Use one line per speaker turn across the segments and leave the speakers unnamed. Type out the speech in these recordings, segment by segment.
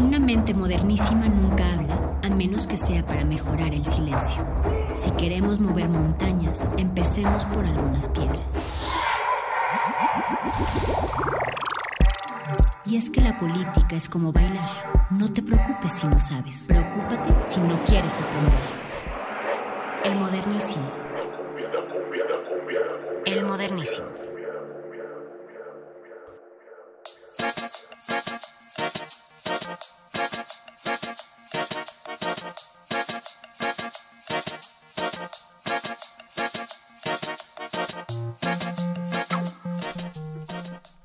Una mente modernísima nunca habla, a menos que sea para mejorar el silencio. Si queremos mover montañas, empecemos por algunas piedras. Y es que la política es como bailar. No te preocupes si no sabes. Preocúpate si no quieres aprender. El modernísimo. El modernísimo.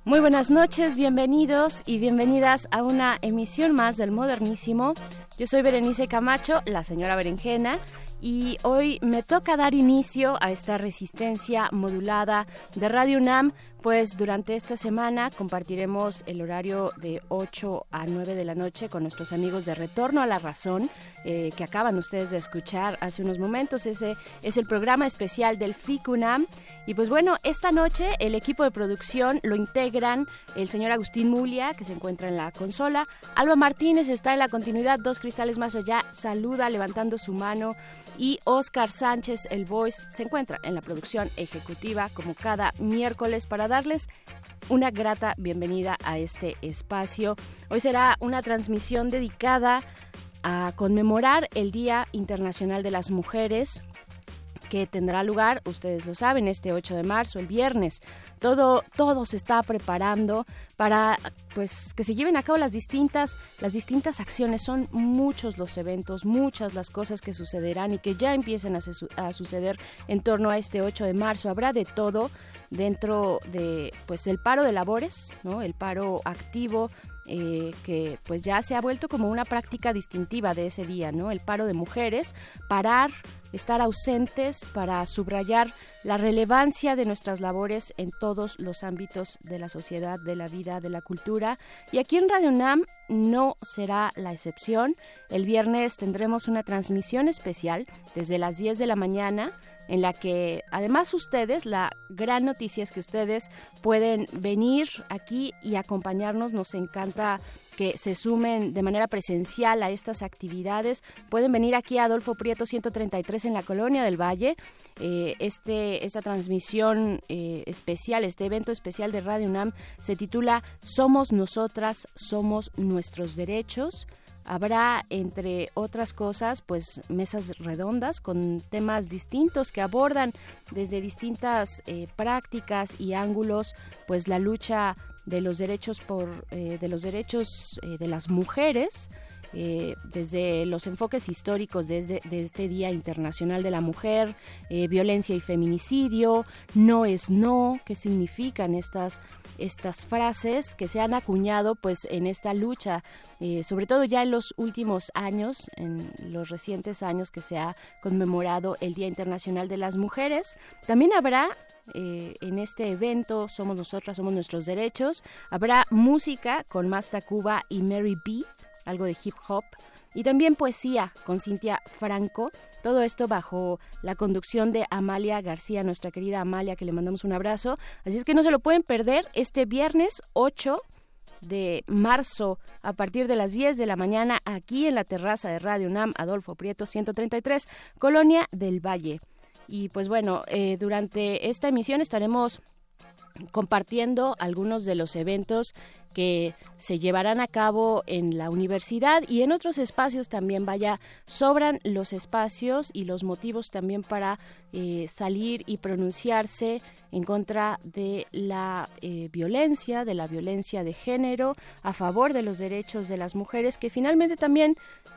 Muy buenas noches, bienvenidos y bienvenidas a una emisión más del Modernísimo. Yo soy Berenice Camacho, la señora Berenjena, y hoy me toca dar inicio a esta resistencia modulada de Radio UNAM pues durante esta semana compartiremos el horario de 8 a 9 de la noche con nuestros amigos de Retorno a la Razón, eh, que acaban ustedes de escuchar hace unos momentos. Ese es el programa especial del FICUNAM. Y pues bueno, esta noche el equipo de producción lo integran el señor Agustín Mulia, que se encuentra en la consola. Alba Martínez está en la continuidad, dos cristales más allá, saluda levantando su mano. Y Oscar Sánchez, el voice, se encuentra en la producción ejecutiva como cada miércoles para darles una grata bienvenida a este espacio. Hoy será una transmisión dedicada a conmemorar el Día Internacional de las Mujeres, que tendrá lugar, ustedes lo saben, este 8 de marzo, el viernes. Todo, todo se está preparando para pues que se lleven a cabo las distintas, las distintas acciones. Son muchos los eventos, muchas las cosas que sucederán y que ya empiecen a, a suceder en torno a este 8 de marzo. Habrá de todo dentro de pues el paro de labores, ¿no? El paro activo eh, que pues ya se ha vuelto como una práctica distintiva de ese día, ¿no? El paro de mujeres, parar, estar ausentes para subrayar la relevancia de nuestras labores en todos los ámbitos de la sociedad, de la vida, de la cultura. Y aquí en Radio UNAM no será la excepción. El viernes tendremos una transmisión especial desde las 10 de la mañana en la que además ustedes, la gran noticia es que ustedes pueden venir aquí y acompañarnos. Nos encanta que se sumen de manera presencial a estas actividades. Pueden venir aquí a Adolfo Prieto 133 en la Colonia del Valle. Eh, este, esta transmisión eh, especial, este evento especial de Radio UNAM se titula Somos nosotras, somos nuestros derechos. Habrá, entre otras cosas, pues mesas redondas con temas distintos que abordan desde distintas eh, prácticas y ángulos, pues la lucha de los derechos por eh, de los derechos eh, de las mujeres eh, desde los enfoques históricos desde de este Día Internacional de la Mujer, violencia y feminicidio, no es no, qué significan estas estas frases que se han acuñado pues en esta lucha, sobre todo ya en los últimos años, en los recientes años que se ha conmemorado el Día Internacional de las Mujeres. También habrá eh, en este evento Somos Nosotras, Somos Nuestros Derechos. Habrá música con Masta Cuba y Mary B, algo de hip hop. Y también poesía con Cintia Franco. Todo esto bajo la conducción de Amalia García, nuestra querida Amalia, que le mandamos un abrazo. Así es que no se lo pueden perder este viernes 8 de marzo a partir de las 10 de la mañana aquí en la terraza de Radio UNAM Adolfo Prieto 133, Colonia del Valle. Y pues bueno, eh, durante esta emisión estaremos compartiendo algunos de los eventos que se llevarán a cabo en la universidad y en otros espacios también vaya sobran los espacios y los motivos también para eh, salir y pronunciarse en contra de la eh, violencia de la violencia de género a favor de los derechos de las mujeres que finalmente también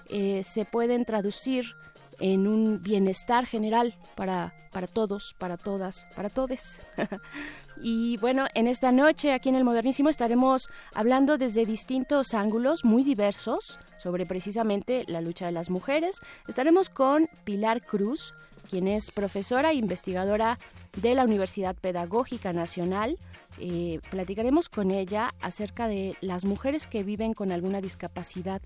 eh, se pueden traducir en un bienestar general para, para todos, para todas, para todes. Y bueno, en esta noche aquí en el Modernísimo estaremos hablando desde distintos ángulos muy diversos sobre precisamente la lucha de las mujeres. Estaremos con Pilar Cruz, quien es profesora e investigadora de la Universidad Pedagógica Nacional. Eh, platicaremos con ella acerca de las mujeres que viven con alguna discapacidad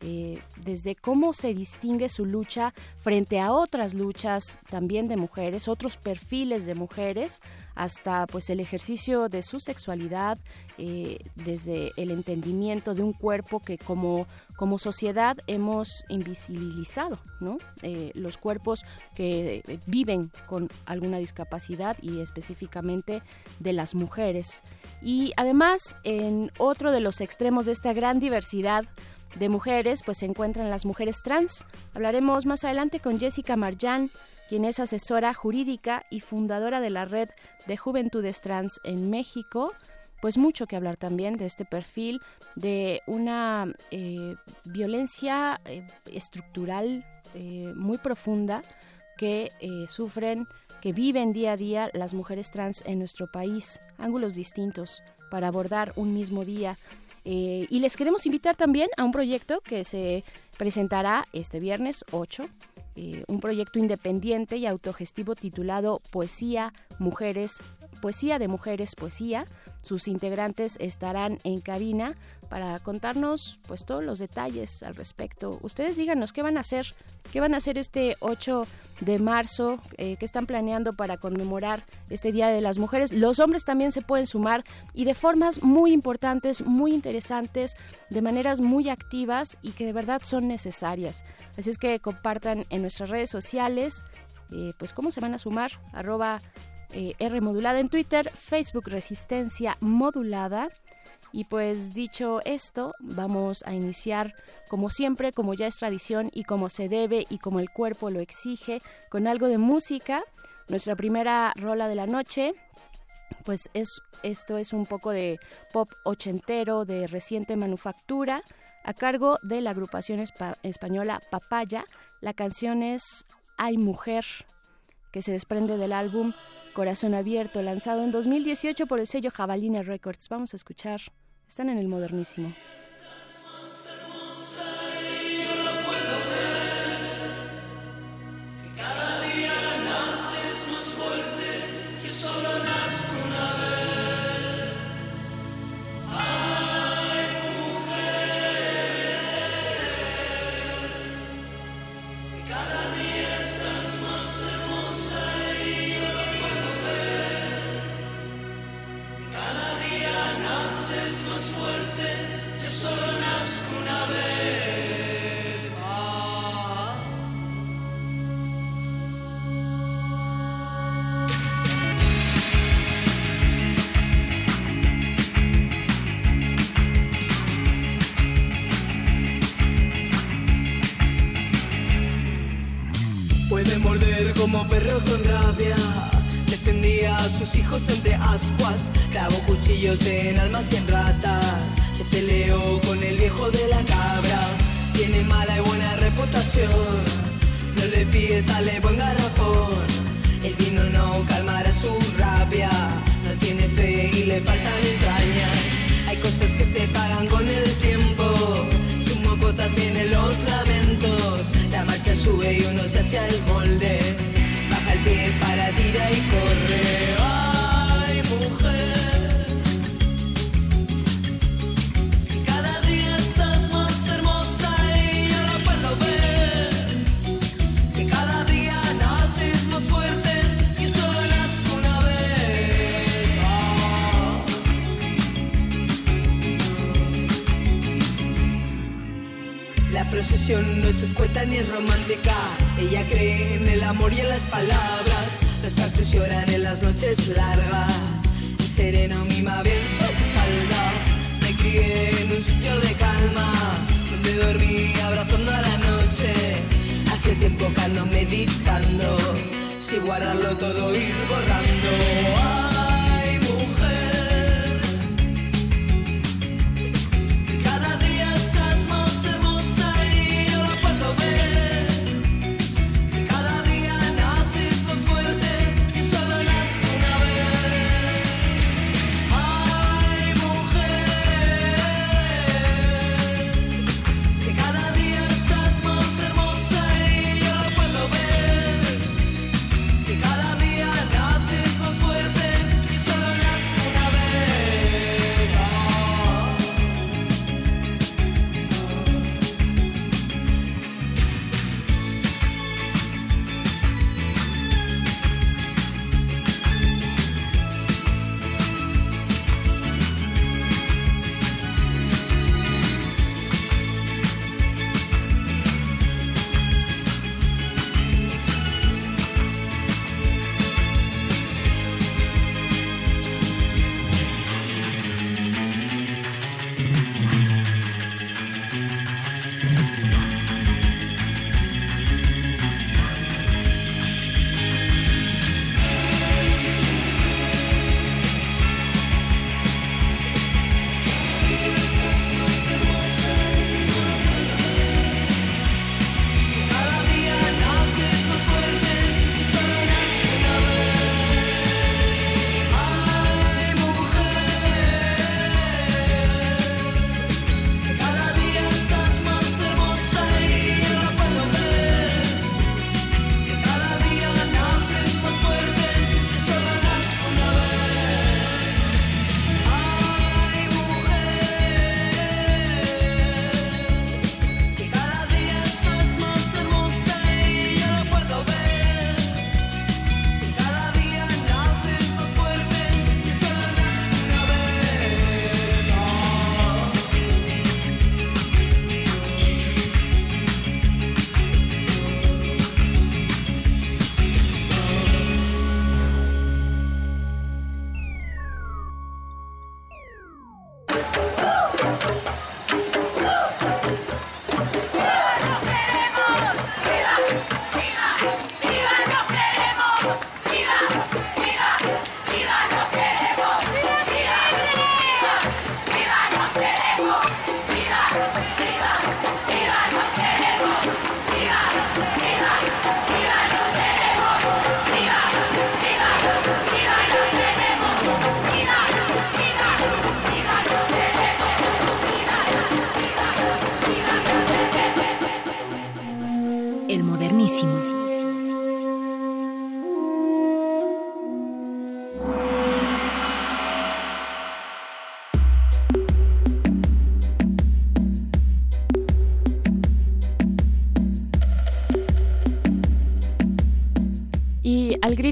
eh, desde cómo se distingue su lucha frente a otras luchas también de mujeres, otros perfiles de mujeres, hasta pues el ejercicio de su sexualidad, eh, desde el entendimiento de un cuerpo que como, como sociedad hemos invisibilizado. Eh, los cuerpos que viven con alguna discapacidad y específicamente de las mujeres. Y además, en otro de los extremos de esta gran diversidad, de mujeres, pues se encuentran las mujeres trans. Hablaremos más adelante con Jessica Marjan, quien es asesora jurídica y fundadora de la red de Juventudes Trans en México. Pues mucho que hablar también de este perfil, de una eh, violencia eh, estructural eh, muy profunda que sufren, que viven día a día las mujeres trans en nuestro país, ángulos distintos para abordar un mismo día eh, y les queremos invitar también a un proyecto que se presentará este viernes 8, eh, un proyecto independiente y autogestivo titulado Poesía, Mujeres, Poesía de Mujeres, Poesía. Sus integrantes estarán en cabina para contarnos pues todos los detalles al respecto. Ustedes díganos qué van a hacer, qué van a hacer este 8 de marzo, eh, qué están planeando para conmemorar este Día de las Mujeres. Los hombres también se pueden sumar y de formas muy importantes, muy interesantes, de maneras muy activas y que de verdad son necesarias. Así es que compartan en nuestras redes sociales, eh, pues cómo se van a sumar, arroba eh, en Twitter, Facebook Resistencia Modulada y pues dicho esto, vamos a iniciar como siempre, como ya es tradición y como se debe y como el cuerpo lo exige, con algo de música. Nuestra primera rola de la noche pues es esto es un poco de pop ochentero de reciente manufactura a cargo de la agrupación española Papaya. La canción es Hay Mujer, que se desprende del álbum Corazón Abierto, lanzado en 2018 por el sello Jabalina Records. Vamos a escuchar están en el modernísimo.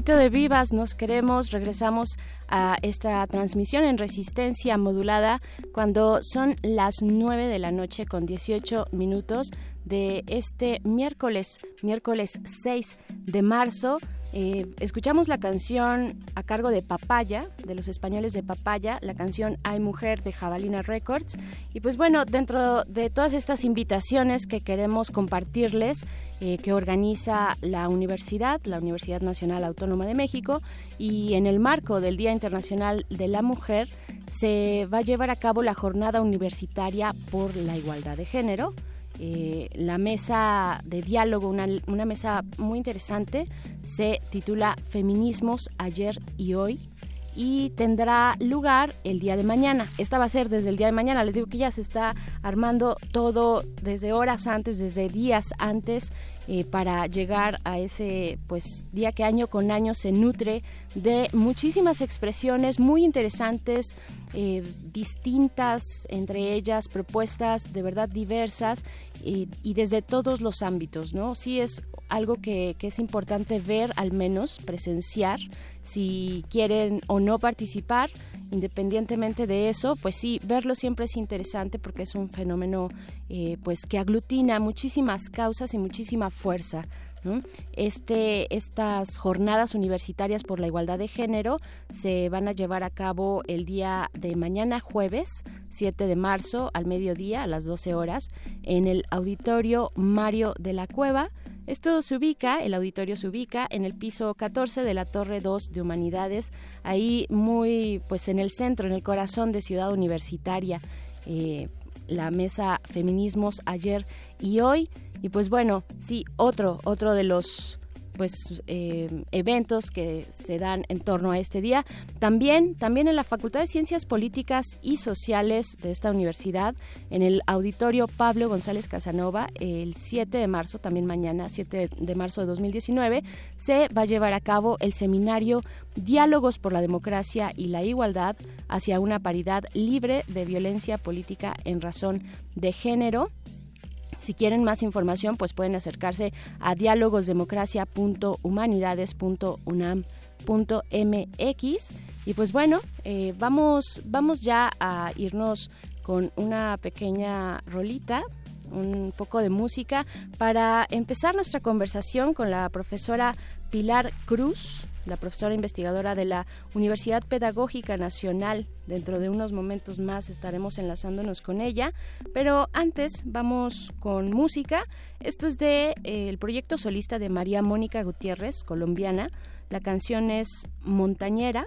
De
vivas nos queremos, regresamos a esta transmisión en resistencia modulada cuando son las 9 de la noche con 18 minutos de este miércoles, miércoles 6 de marzo. Eh, escuchamos la canción a cargo de Papaya, de los españoles de Papaya, la canción Hay Mujer de Jabalina Records. Y pues bueno, dentro de todas estas invitaciones que queremos compartirles, eh, que organiza la universidad, la Universidad Nacional Autónoma de México, y en el marco del Día Internacional de la Mujer, se va a llevar a cabo la jornada universitaria por la igualdad de género. Eh, la mesa de diálogo, una, una mesa muy interesante, se titula Feminismos ayer y hoy y tendrá lugar el día de mañana. Esta va a ser desde el día de mañana. Les digo que ya se está armando todo desde horas antes, desde días antes, eh, para llegar a ese pues día que año con año se nutre de muchísimas expresiones muy interesantes, eh, distintas, entre ellas propuestas de verdad diversas eh, y desde todos los ámbitos, ¿no? Sí es algo que, que es importante ver, al menos presenciar, si quieren o no participar, independientemente de eso, pues sí, verlo siempre es interesante porque es un fenómeno eh, pues que aglutina muchísimas causas y muchísima fuerza Este, estas jornadas universitarias por la igualdad de género se van a llevar a cabo el día de mañana jueves 7 de marzo al mediodía a las 12 horas en el auditorio Mario de la Cueva. Esto se ubica, el auditorio se ubica en el piso 14 de la Torre 2 de Humanidades, ahí muy pues en el centro, en el corazón de Ciudad Universitaria. Eh, la mesa Feminismos ayer y hoy. Y pues bueno, sí, otro, otro de los pues eh, eventos que se dan en torno a este día. También, también en la Facultad de Ciencias Políticas y Sociales de esta universidad, en el auditorio Pablo González Casanova, el 7 de marzo, también mañana, 7 de marzo de 2019, se va a llevar a cabo el seminario Diálogos por la Democracia y la Igualdad hacia una paridad libre de violencia política en razón de género si quieren más información, pues pueden acercarse a diálogosdemocracia.humanidades.unam.mx. Y pues bueno, eh, vamos, vamos ya a irnos con una pequeña rolita un poco de música para empezar nuestra conversación con la profesora Pilar Cruz la profesora investigadora de la Universidad Pedagógica Nacional. Dentro de unos momentos más estaremos enlazándonos con ella, pero antes vamos con música. Esto es de eh, el proyecto solista de María Mónica Gutiérrez, colombiana. La canción es Montañera,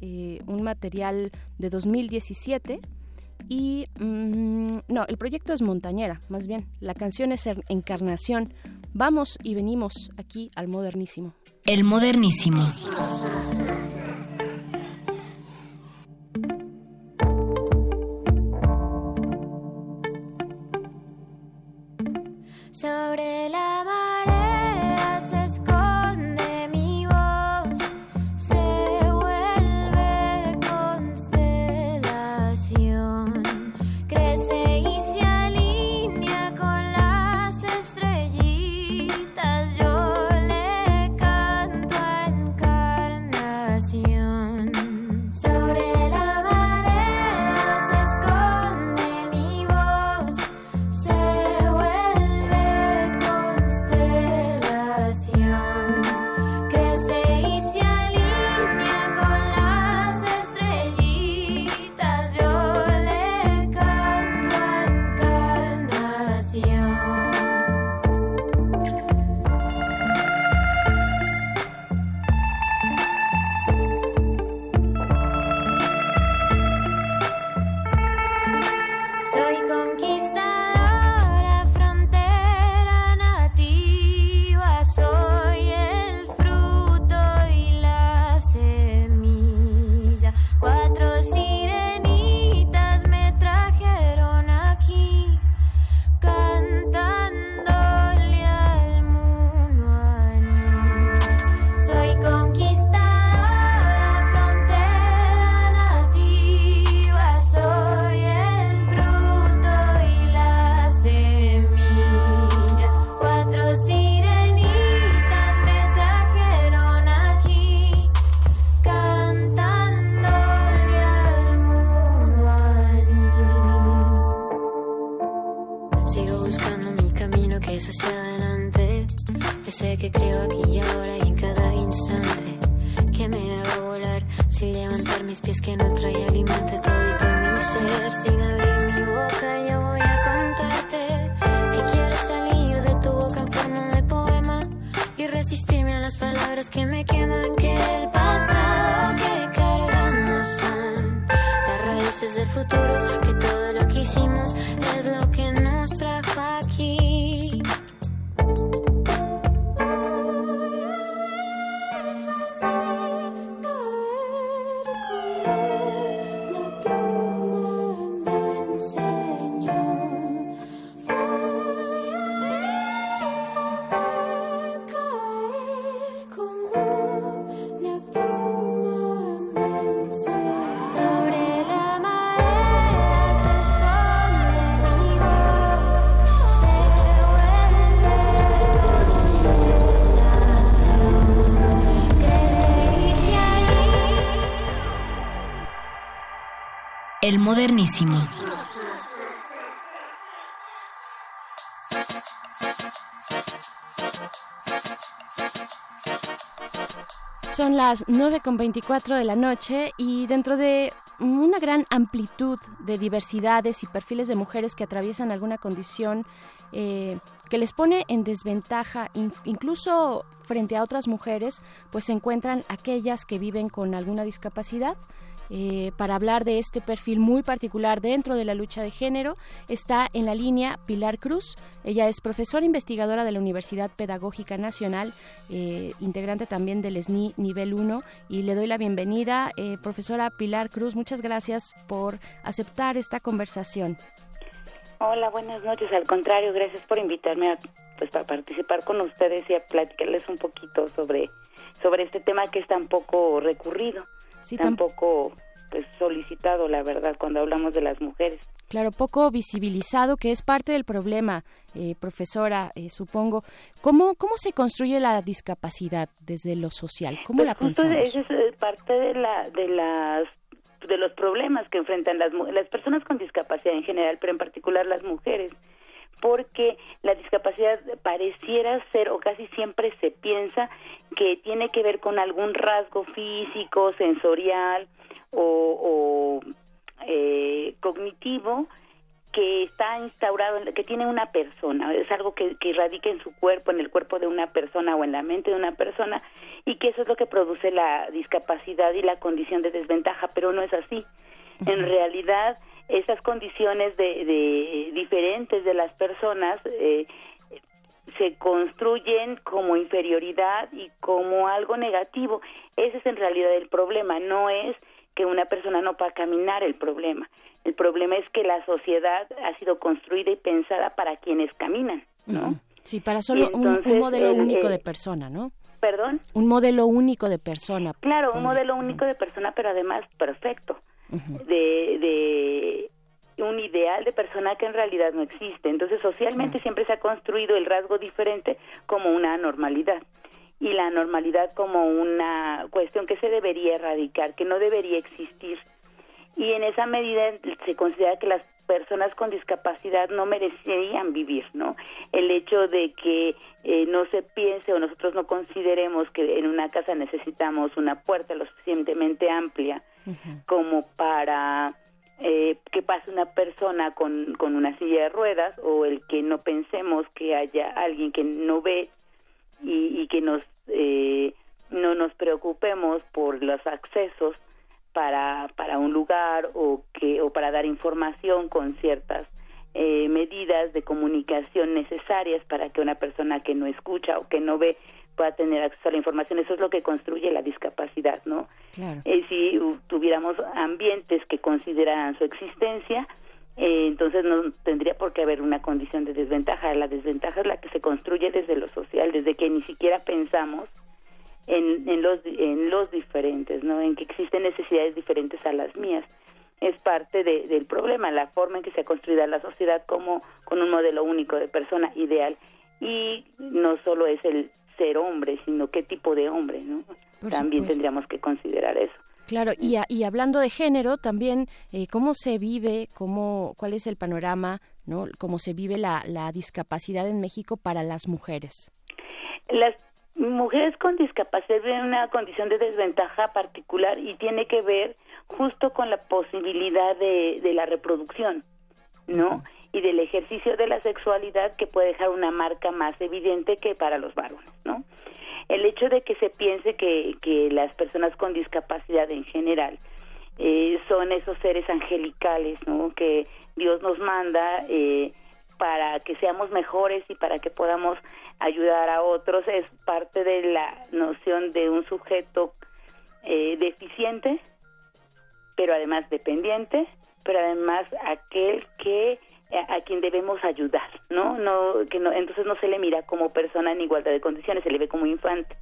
eh, un material de 2017 y mm, no, el proyecto es Montañera, más bien. La canción es Encarnación. Vamos y venimos aquí al modernísimo.
El modernísimo.
Sobre la
El modernísimo.
Son las 9.24 de la noche y dentro de una gran amplitud de diversidades y perfiles de mujeres que atraviesan alguna condición eh, que les pone en desventaja, incluso frente a otras mujeres, pues se encuentran aquellas que viven con alguna discapacidad eh, para hablar de este perfil muy particular dentro de la lucha de género está en la línea Pilar Cruz. Ella es profesora investigadora de la Universidad Pedagógica Nacional, eh, integrante también del SNI Nivel 1 y le doy la bienvenida. Eh, profesora Pilar Cruz, muchas gracias por aceptar esta conversación.
Hola, buenas noches. Al contrario, gracias por invitarme a, pues, para participar con ustedes y a platicarles un poquito sobre, sobre este tema que es tan poco recurrido sí, tampoco pues solicitado, la verdad, cuando hablamos de las mujeres.
Claro, poco visibilizado, que es parte del problema, eh, profesora, eh, supongo. ¿Cómo, ¿Cómo se construye la discapacidad desde lo social? ¿Cómo pues la pensamos?
Eso es eh, parte de, la, de las de los problemas que enfrentan las, las personas con discapacidad en general, pero en particular las mujeres porque la discapacidad pareciera ser o casi siempre se piensa que tiene que ver con algún rasgo físico, sensorial o, eh, cognitivo que está instaurado, que tiene una persona, es algo que, que radica en su cuerpo, en el cuerpo de una persona o en la mente de una persona, y que eso es lo que produce la discapacidad y la condición de desventaja, pero no es así. En realidad, esas condiciones de, diferentes de las personas eh, se construyen como inferioridad y como algo negativo. Ese es en realidad el problema, no es que una persona no pueda caminar el problema. El problema es que la sociedad ha sido construida y pensada para quienes caminan, ¿no?
Sí, para solo un, modelo único de persona, ¿no?
¿Perdón?
Un modelo único de persona.
Claro, un modelo único de persona, pero además perfecto de, de un ideal de persona que en realidad no existe. Entonces, socialmente siempre se ha construido el rasgo diferente como una normalidad y la normalidad como una cuestión que se debería erradicar, que no debería existir. Y en esa medida se considera que las personas con discapacidad no merecerían vivir, ¿no? El hecho de que eh, no se piense o nosotros no consideremos que en una casa necesitamos una puerta lo suficientemente amplia como para eh, que pase una persona con, con una silla de ruedas o el que no pensemos que haya alguien que no ve y, y que nos eh, no nos preocupemos por los accesos para, para un lugar o que o para dar información con ciertas eh, medidas de comunicación necesarias para que una persona que no escucha o que no ve pueda tener acceso a la información. Eso es lo que construye la discapacidad, ¿no? Eh, si tuviéramos ambientes que consideraran su existencia, eh, entonces no tendría por qué haber una condición de desventaja. La desventaja es la que se construye desde lo social, desde que ni siquiera pensamos en, en, los, en los diferentes, ¿no? En que existen necesidades diferentes a las mías. Es parte de, del problema, la forma en que se ha construido la sociedad como con un modelo único de persona ideal. Y no solo es el ser hombre, sino qué tipo de hombre, ¿no? también tendríamos que considerar eso.
Claro, y, y hablando de género, también eh, cómo se vive, cómo, cuál es el panorama, ¿no? Cómo se vive la, la discapacidad en México para las mujeres.
Las mujeres con discapacidad tienen una condición de desventaja particular y tiene que ver justo con la posibilidad de, de la reproducción, ¿no? Y del ejercicio de la sexualidad que puede dejar una marca más evidente que para los varones, ¿no? El hecho de que se piense que, que las personas con discapacidad en general eh, son esos seres angelicales, ¿no? Que Dios nos manda eh, para que seamos mejores y para que podamos ayudar a otros es parte de la noción de un sujeto eh, deficiente, pero además dependiente, pero además aquel que a, quien debemos ayudar, ¿no? No que no entonces no se le mira como persona en igualdad de condiciones, se le ve como infante.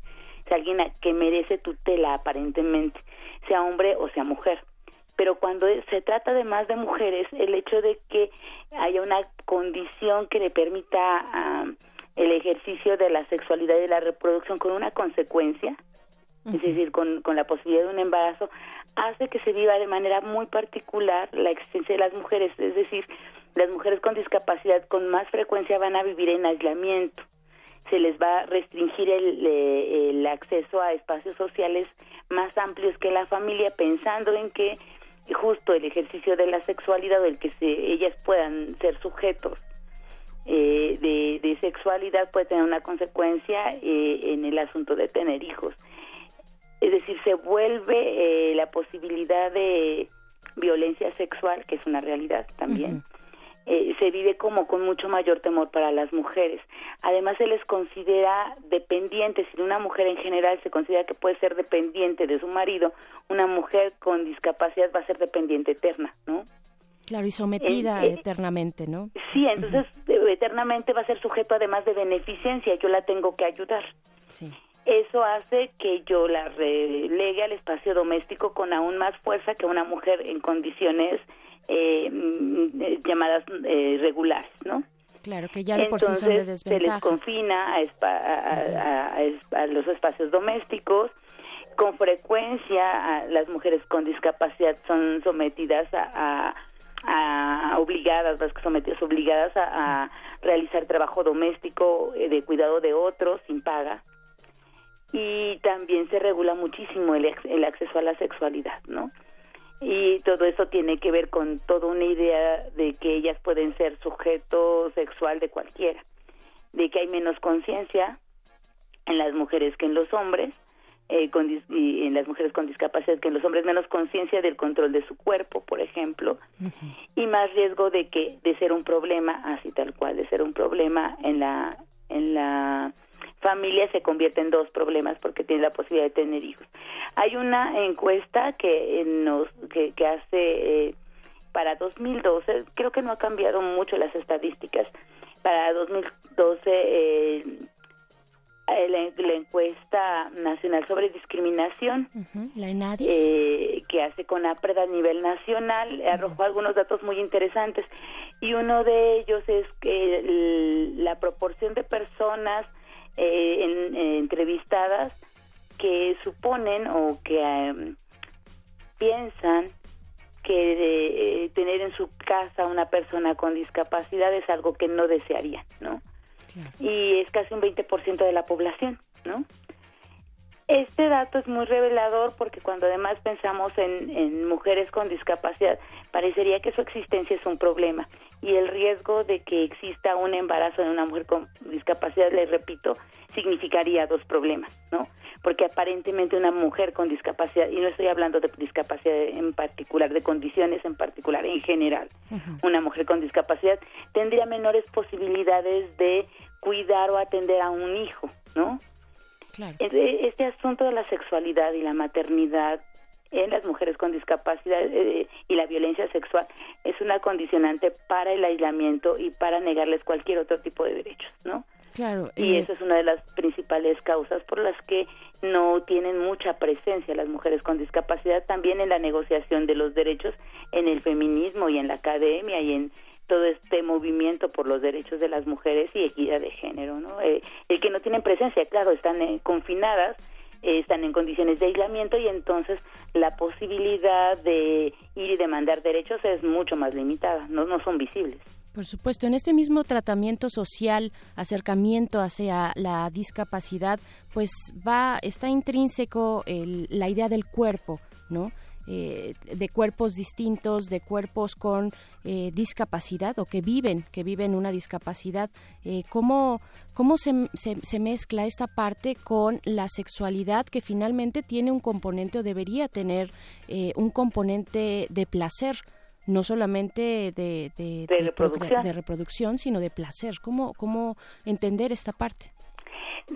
Es alguien que merece tutela aparentemente, sea hombre o sea mujer. Pero cuando se trata de más de mujeres, el hecho de que haya una condición que le permita el ejercicio de la sexualidad y de la reproducción con una consecuencia, es decir, con, con la posibilidad de un embarazo, hace que se viva de manera muy particular la existencia de las mujeres. Es decir, las mujeres con discapacidad con más frecuencia van a vivir en aislamiento, se les va a restringir el, el acceso a espacios sociales más amplios que la familia, pensando en que justo el ejercicio de la sexualidad o el que se, ellas puedan ser sujetos eh, de, sexualidad puede tener una consecuencia eh, en el asunto de tener hijos. Es decir, se vuelve eh, la posibilidad de violencia sexual, que es una realidad también, se vive como con mucho mayor temor para las mujeres. Además, se les considera dependientes, si una mujer en general se considera que puede ser dependiente de su marido, una mujer con discapacidad va a ser dependiente eterna, ¿no?
Claro, y sometida eternamente, ¿no?
Sí, entonces eternamente va a ser sujeto además de beneficencia, yo la tengo que ayudar. Sí. Eso hace que yo la relegue al espacio doméstico con aún más fuerza que una mujer en condiciones eh, mm, llamadas eh, regulares, ¿no?
Claro, que ya de por sí son de desventaja.
se les confina a, a, los espacios domésticos. Con frecuencia las mujeres con discapacidad son sometidas a a, obligadas, las que sometidas obligadas a, realizar trabajo doméstico eh, de cuidado de otros sin paga y también se regula muchísimo el, el acceso a la sexualidad, ¿no? Y todo eso tiene que ver con toda una idea de que ellas pueden ser sujeto sexual de cualquiera, de que hay menos conciencia en las mujeres que en los hombres, eh, y en las mujeres con discapacidad que en los hombres menos conciencia del control de su cuerpo, por ejemplo, y más riesgo de que de ser un problema, así tal cual, de ser un problema en la en la familia se convierte en dos problemas porque tiene la posibilidad de tener hijos. Hay una encuesta que nos que, que hace eh, para 2012, creo que no ha cambiado mucho las estadísticas. Para 2012 eh, eh, la, encuesta nacional sobre discriminación,
la
eh, que hace con APRED a nivel nacional, arrojó algunos datos muy interesantes y uno de ellos es que la proporción de personas eh, entrevistadas que suponen o que em, piensan que tener en su casa una persona con discapacidad es algo que no desearían, ¿no? y es casi un 20% de la población, ¿no? Este dato es muy revelador porque cuando además pensamos en, mujeres con discapacidad, parecería que su existencia es un problema y el riesgo de que exista un embarazo en una mujer con discapacidad, les repito, significaría dos problemas, ¿no? Porque aparentemente una mujer con discapacidad, y no estoy hablando de discapacidad en particular, de condiciones en particular, en general, una mujer con discapacidad tendría menores posibilidades de cuidar o atender a un hijo, ¿no? Este asunto de la sexualidad y la maternidad en las mujeres con discapacidad eh, y la violencia sexual es una condicionante para el aislamiento y para negarles cualquier otro tipo de derechos, ¿no?
Claro.
Y esa es una de las principales causas por las que no tienen mucha presencia las mujeres con discapacidad también en la negociación de los derechos en el feminismo y en la academia y en todo este movimiento por los derechos de las mujeres y equidad de género, ¿no? Eh, el que no tienen presencia, claro, están eh, confinadas, eh, están en condiciones de aislamiento y entonces la posibilidad de ir y demandar derechos es mucho más limitada, no, no son visibles.
Por supuesto, en este mismo tratamiento social, acercamiento hacia la discapacidad, pues va, está intrínseco la idea del cuerpo, ¿no? Eh, de cuerpos distintos, de cuerpos con eh, discapacidad o que viven, que viven una discapacidad. Eh, ¿Cómo, cómo se, se, mezcla esta parte con la sexualidad que finalmente tiene un componente o debería tener un componente de placer? no solamente de, de, reproducción. sino de placer. ¿Cómo, ¿Cómo entender esta parte?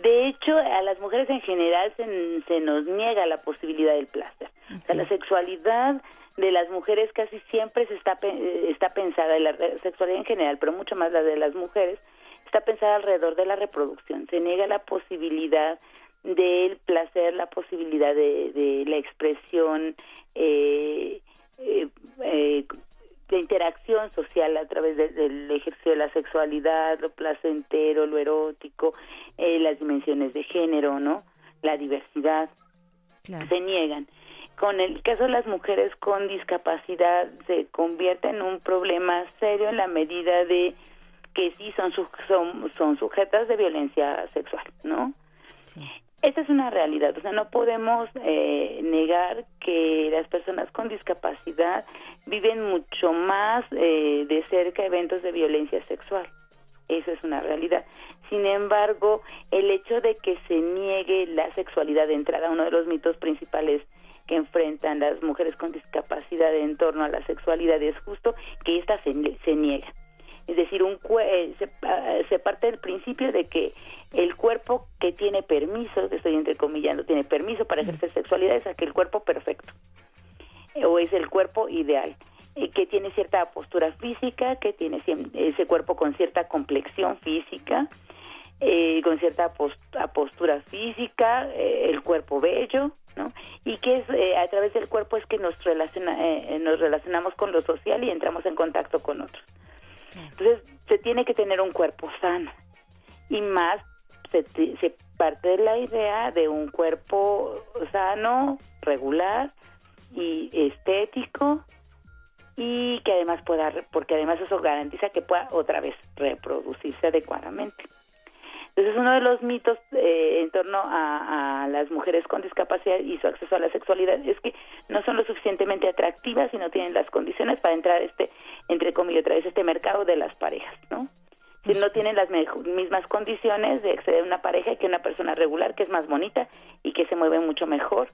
De hecho, a las mujeres en general se, se nos niega la posibilidad del placer. O sea, la sexualidad de las mujeres casi siempre se está, está pensada, la sexualidad en general, pero mucho más la de las mujeres, está pensada alrededor de la reproducción. Se niega la posibilidad del placer, la posibilidad de, de la expresión eh, eh, eh, de interacción social a través del ejercicio de la sexualidad, lo placentero, lo erótico, eh, las dimensiones de género, ¿no? La diversidad. Se niegan. Con el caso de las mujeres con discapacidad se convierte en un problema serio en la medida de que sí son, son, son sujetas de violencia sexual, ¿no? Esa es una realidad, o sea, no podemos eh, negar que las personas con discapacidad viven mucho más eh, de cerca eventos de violencia sexual. Eso es una realidad. Sin embargo, el hecho de que se niegue la sexualidad de entrada, uno de los mitos principales que enfrentan las mujeres con discapacidad en torno a la sexualidad es justo que ésta se, se niega. Es decir, un eh, ah, se, parte del principio de que el cuerpo que tiene permiso, estoy entrecomillando, tiene permiso para ejercer sexualidad es aquel cuerpo perfecto o es el cuerpo ideal que tiene cierta postura física, que tiene ese cuerpo con cierta complexión física, eh, con cierta postura física, eh, el cuerpo bello, ¿no? Y que es a través del cuerpo es que nos relaciona, nos relacionamos con lo social y entramos en contacto con otros. Entonces, se tiene que tener un cuerpo sano. Y más, se, parte de la idea de un cuerpo sano, regular y estético y que además pueda, porque además eso garantiza que pueda otra vez reproducirse adecuadamente. Entonces, uno de los mitos eh, en torno a, las mujeres con discapacidad y su acceso a la sexualidad es que no son lo suficientemente atractivas y no tienen las condiciones para entrar este, entre comillas, otra vez este mercado de las parejas, ¿no? Si no tienen las mismas condiciones de acceder a una pareja que una persona regular que es más bonita y que se mueve mucho mejor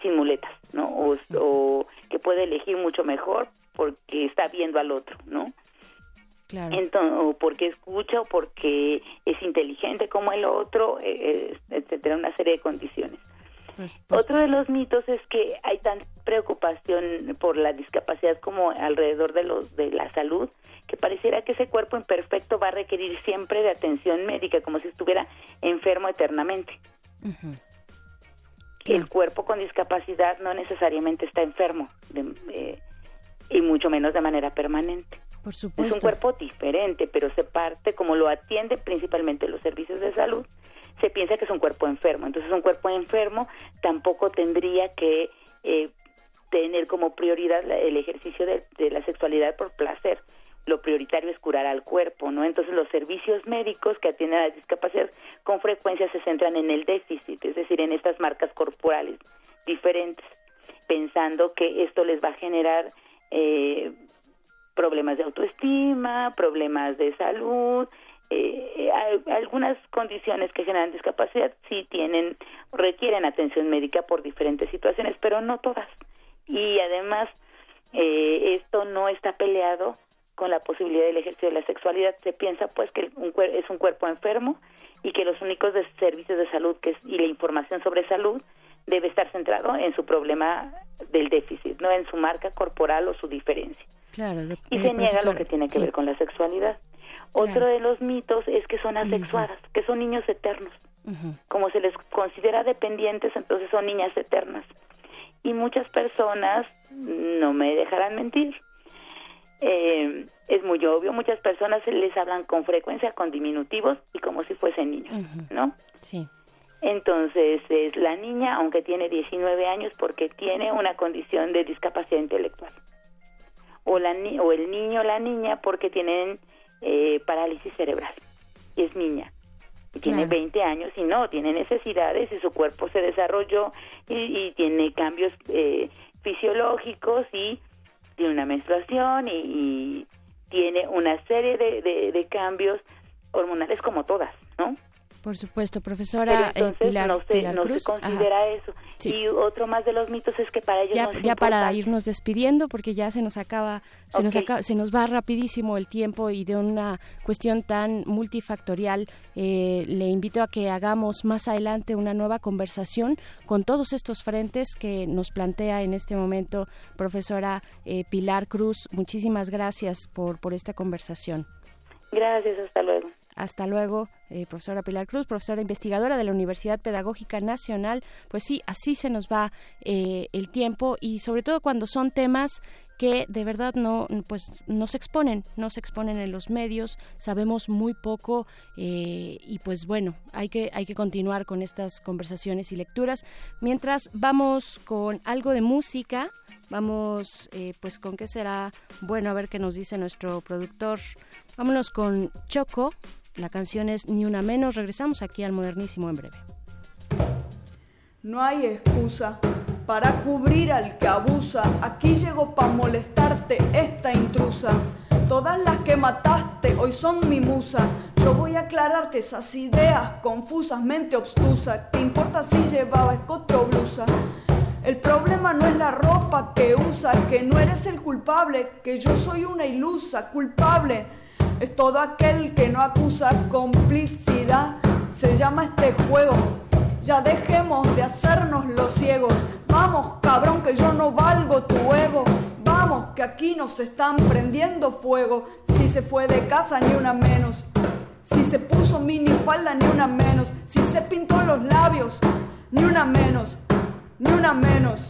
sin muletas, ¿no? O, o que puede elegir mucho mejor porque está viendo al otro, ¿no? Entonces, o porque escucha o porque es inteligente como el otro, eh, etcétera, una serie de condiciones. Pues, pues Otro de los mitos es que hay tanta preocupación por la discapacidad como alrededor de los de la salud que pareciera que ese cuerpo imperfecto va a requerir siempre de atención médica como si estuviera enfermo eternamente. El cuerpo con discapacidad no necesariamente está enfermo eh, y mucho menos de manera permanente. Es un cuerpo diferente, pero se parte, como lo atiende principalmente los servicios de salud, se piensa que es un cuerpo enfermo. Entonces, un cuerpo enfermo tampoco tendría que eh, tener como prioridad el ejercicio de, la sexualidad por placer. Lo prioritario es curar al cuerpo, ¿no? Entonces, los servicios médicos que atienden a la discapacidad con frecuencia se centran en el déficit, es decir, en estas marcas corporales diferentes, pensando que esto les va a generar eh, problemas de autoestima, problemas de salud, eh, algunas condiciones que generan discapacidad sí tienen, requieren atención médica por diferentes situaciones, pero no todas. Y además, eh, esto no está peleado con la posibilidad del ejercicio de la sexualidad. Se piensa pues que un es un cuerpo enfermo y que los únicos servicios de salud que y la información sobre salud debe estar centrado en su problema del déficit, no en su marca corporal o su diferencia. y se niega lo que tiene que ver con la sexualidad. Otro de los mitos es que son asexuadas, que son niños eternos. Como se les considera dependientes, entonces son niñas eternas. Y muchas personas, no me dejarán mentir, eh, es muy obvio, muchas personas les hablan con frecuencia con diminutivos y como si fuesen niños, ¿no? Sí. Entonces es la niña, aunque tiene 19 años, porque tiene una condición de discapacidad intelectual. O, la, o el niño o la niña porque tienen eh, parálisis cerebral. Y es niña. Y tiene 20 años y no, tiene necesidades y su cuerpo se desarrolló y, tiene cambios eh, fisiológicos y tiene una menstruación y, tiene una serie de cambios hormonales como todas, ¿no?
Por supuesto, profesora
eh, entonces, Pilar, no se, no se considera eso. Y otro más de los mitos es que para ellos
ya,
no
ya para irnos despidiendo porque ya se nos acaba se nos acaba, se nos va rapidísimo el tiempo y de una cuestión tan multifactorial eh, le invito a que hagamos más adelante una nueva conversación con todos estos frentes que nos plantea en este momento profesora eh, Pilar Cruz. Muchísimas gracias por por esta conversación.
Gracias, hasta luego.
Hasta luego, eh, profesora Pilar Cruz, profesora investigadora de la Universidad Pedagógica Nacional. Pues sí, así se nos va eh, el tiempo y sobre todo cuando son temas que de verdad no pues no se exponen no se exponen en los medios sabemos muy poco eh, y pues bueno hay que hay que continuar con estas conversaciones y lecturas mientras vamos con algo de música vamos pues con qué será bueno a ver qué nos dice nuestro productor Vámonos con Choco. La canción es Ni una menos. Regresamos aquí al modernísimo en breve.
No hay excusa para cubrir al que abusa. Aquí llego para molestarte esta intrusa. Todas las que mataste hoy son mi musa. Yo voy a aclararte esas ideas confusas, mente obstusa. ¿Qué importa si llevaba escote o blusa? El problema no es la ropa que usa, que no eres el culpable, que yo soy una ilusa, culpable. Es todo aquel que no acusa complicidad. Se llama este juego. Ya dejemos de hacernos los ciegos. Vamos, cabrón, que yo no valgo tu ego. Vamos, que aquí nos están prendiendo fuego. Si se fue de casa, ni una menos. Si se puso minifalda, ni una menos. Si se pintó los labios, ni una menos ni una menos,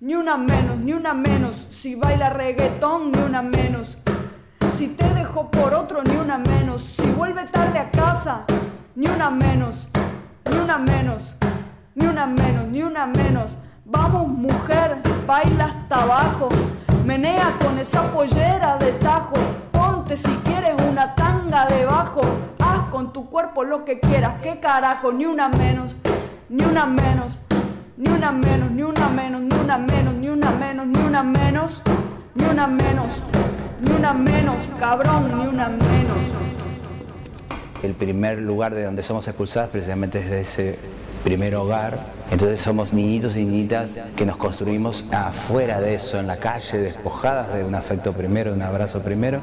ni una menos, ni una menos. Si baila reggaetón, ni una menos. Si te dejo por otro, ni una menos. Si vuelve tarde a casa, ni una menos, ni una menos, ni una menos, ni una menos. Vamos mujer, baila hasta abajo. Menea con esa pollera de tajo. Ponte si quieres una tanga debajo. Haz con tu cuerpo lo que quieras. ¿Qué carajo? Ni una menos, ni una menos ni una menos, ni una menos, ni una menos, ni una menos, ni una menos, ni una menos, ni una menos, cabrón, ni una menos.
El primer lugar de donde somos expulsadas precisamente es de ese primer hogar. Entonces somos niñitos y niñitas que nos construimos afuera de eso, en la calle, despojadas de un afecto primero, de un abrazo primero.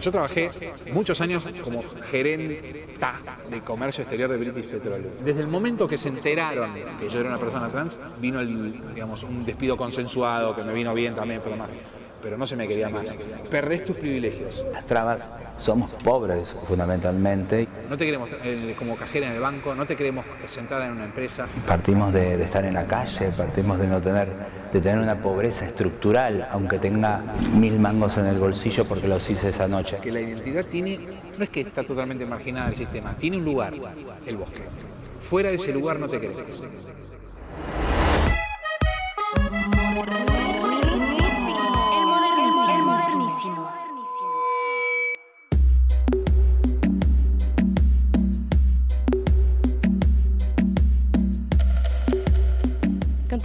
Yo trabajé muchos años como gerente de comercio exterior de British Petroleum. Desde el momento que se enteraron que yo era una persona trans, vino el, digamos, un despido consensuado que me vino bien también, pero más pero no se me quería más. Perdés tus privilegios.
Las trabas somos pobres fundamentalmente.
No te queremos eh, como cajera en el banco, no te queremos sentada en una empresa.
Partimos de, estar en la calle, partimos de no tener, de tener una pobreza estructural, aunque tenga mil mangos en el bolsillo porque los hice esa noche.
Que la identidad tiene, no es que está totalmente marginada del sistema, tiene un lugar, el bosque. Fuera de ese lugar no te queremos.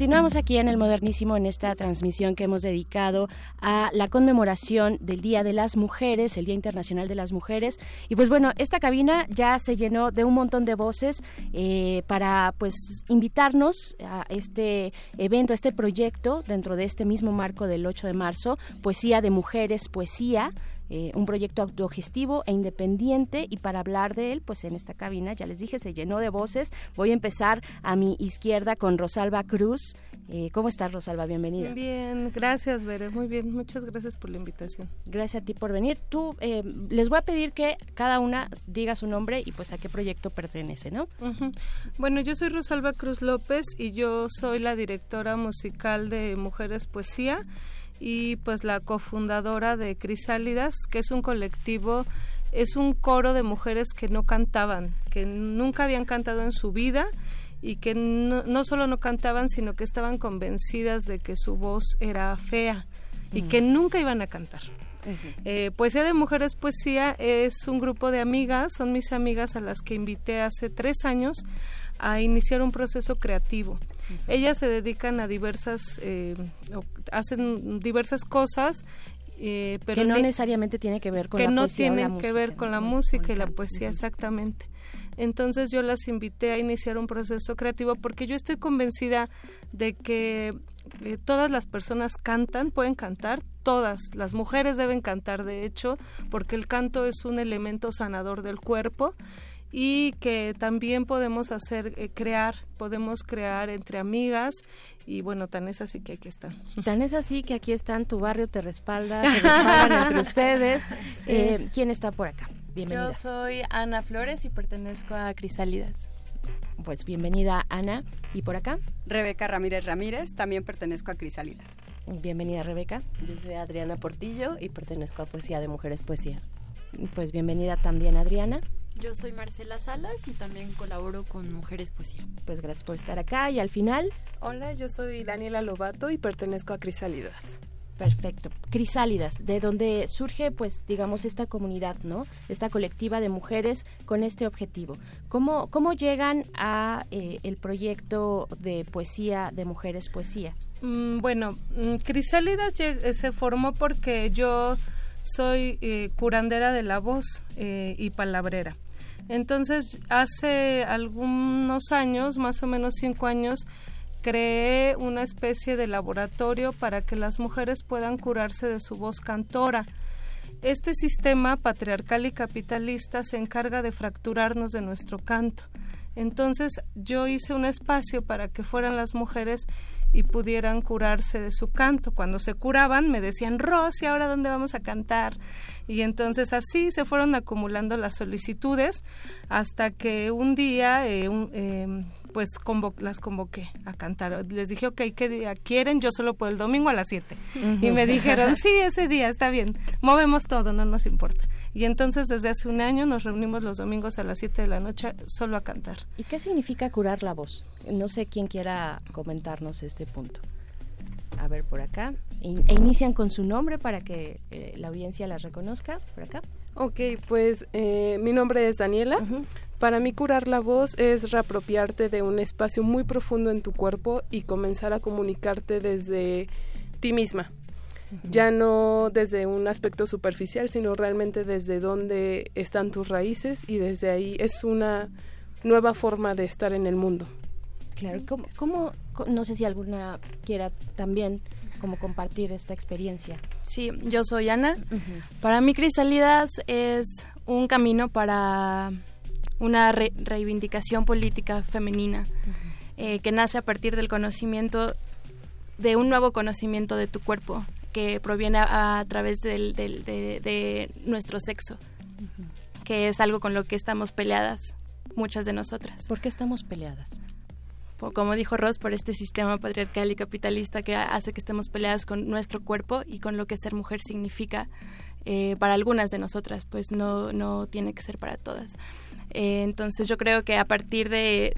Continuamos aquí en el Modernísimo en esta transmisión que hemos dedicado a la conmemoración del Día de las Mujeres, el Día Internacional de las Mujeres. Y pues bueno, esta cabina ya se llenó de un montón de voces eh, para pues invitarnos a este evento, a este proyecto dentro de este mismo marco del 8 de marzo, Poesía de Mujeres, Poesía eh, un proyecto autogestivo e independiente y para hablar de él, pues en esta cabina, ya les dije, se llenó de voces. Voy a empezar a mi izquierda con Rosalba Cruz. Eh, ¿Cómo estás, Rosalba? Bienvenida.
Bien, gracias, Bere. Muy bien, muchas gracias por la invitación.
Gracias a ti por venir. Tú, eh, les voy a pedir que cada una diga su nombre y pues a qué proyecto pertenece, ¿no?
Bueno, yo soy Rosalba Cruz López y yo soy la directora musical de Mujeres Poesía y pues la cofundadora de Crisálidas, que es un colectivo, es un coro de mujeres que no cantaban, que nunca habían cantado en su vida y que no, solo no cantaban, sino que estaban convencidas de que su voz era fea y que nunca iban a cantar. Eh, poesía de Mujeres Poesía es un grupo de amigas, son mis amigas a las que invité hace tres años a iniciar un proceso creativo. Ellas se dedican a diversas, eh, hacen diversas cosas
eh, pero que no necesariamente tiene que ver con
que
la
no
poesía
tienen que ver con la música y la poesía exactamente. Entonces yo las invité a iniciar un proceso creativo porque yo estoy convencida de que eh, todas las personas cantan pueden cantar todas. Las mujeres deben cantar de hecho porque el canto es un elemento sanador del cuerpo y que también podemos hacer, eh, crear, podemos crear entre amigas y bueno, tan es así que aquí están.
Tan es así que aquí están, tu barrio te respalda, te respaldan entre ustedes. Eh, ¿Quién está por acá?
Bienvenida. Yo soy Ana Flores y pertenezco a Crisálidas.
Pues bienvenida Ana. ¿Y por acá?
Rebeca Ramírez Ramírez, también pertenezco a Crisálidas.
Bienvenida Rebeca.
Yo soy Adriana Portillo y pertenezco a Poesía de Mujeres Poesía.
Pues bienvenida también Adriana.
Yo soy Marcela Salas y también colaboro con Mujeres Poesía.
Pues gracias por estar acá y al final.
Hola, yo soy Daniela Lobato y pertenezco a Crisálidas.
Perfecto. Crisálidas, de donde surge, pues, digamos, esta comunidad, ¿no? Esta colectiva de mujeres con este objetivo. ¿Cómo, cómo llegan a eh, el proyecto de poesía de mujeres poesía?
Mm, bueno, mm, Crisálidas eh, se formó porque yo soy eh, curandera de la voz y palabrera. Entonces, hace algunos años, más o menos cinco años, creé una especie de laboratorio para que las mujeres puedan curarse de su voz cantora. Este sistema patriarcal y capitalista se encarga de fracturarnos de nuestro canto. Entonces yo hice un espacio para que fueran las mujeres y pudieran curarse de su canto. Cuando se curaban me decían, Rosy, ¿ahora dónde vamos a cantar? Y entonces así se fueron acumulando las solicitudes hasta que un día eh, em, pues las convoqué a cantar. Les dije, ok, ¿qué día quieren? Yo solo puedo el domingo a las 7. Y me dijeron, sí, ese día está bien, movemos todo, no nos importa. Y entonces desde hace un año nos reunimos los domingos a las 7 de la noche solo a cantar.
¿Y qué significa curar la voz? No sé quién quiera comentarnos este punto. A ver, por acá. E inician con su nombre para que eh, la audiencia la reconozca. Por acá.
Ok, pues eh, mi nombre es Daniela. Para mí curar la voz es reapropiarte de un espacio muy profundo en tu cuerpo y comenzar a comunicarte desde ti misma. Ya no desde un aspecto superficial, sino realmente desde dónde están tus raíces y desde ahí es una nueva forma de estar en el mundo.
Claro, ¿cómo, no sé si alguna quiera también como compartir esta experiencia?
Sí, yo soy Ana. Para mí Crisalidas es un camino para una reivindicación política femenina eh, que nace a partir del conocimiento, de un nuevo conocimiento de tu cuerpo que proviene a, través del, de, nuestro sexo, que es algo con lo que estamos peleadas, muchas de nosotras.
¿Por qué estamos peleadas?
Por, como dijo Ross, por este sistema patriarcal y capitalista que hace que estemos peleadas con nuestro cuerpo y con lo que ser mujer significa eh, para algunas de nosotras, pues no, no tiene que ser para todas. Eh, entonces yo creo que a partir de,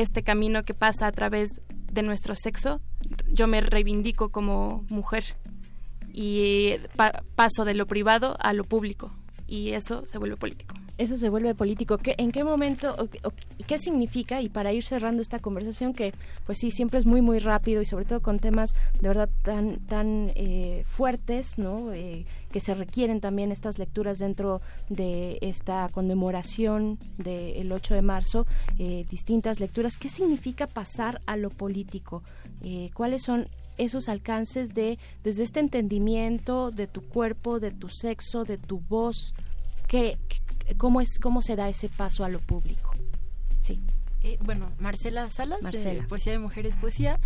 este camino que pasa a través de nuestro sexo, yo me reivindico como mujer y paso de lo privado a lo público y eso se vuelve político
eso se vuelve político. ¿Qué, ¿En qué momento, qué significa? Y para ir cerrando esta conversación, que pues sí, siempre es muy, muy rápido y sobre todo con temas de verdad tan, tan eh, fuertes, ¿no? Eh, que se requieren también estas lecturas dentro de esta conmemoración del 8 de marzo, eh, distintas lecturas. ¿Qué significa pasar a lo político? ¿Cuáles son esos alcances de desde este entendimiento de tu cuerpo, de tu sexo, de tu voz? ¿Qué, cómo es cómo se da ese paso a lo público. Sí.
Eh, bueno, Marcela Salas, de Poesía de Mujeres Poesía.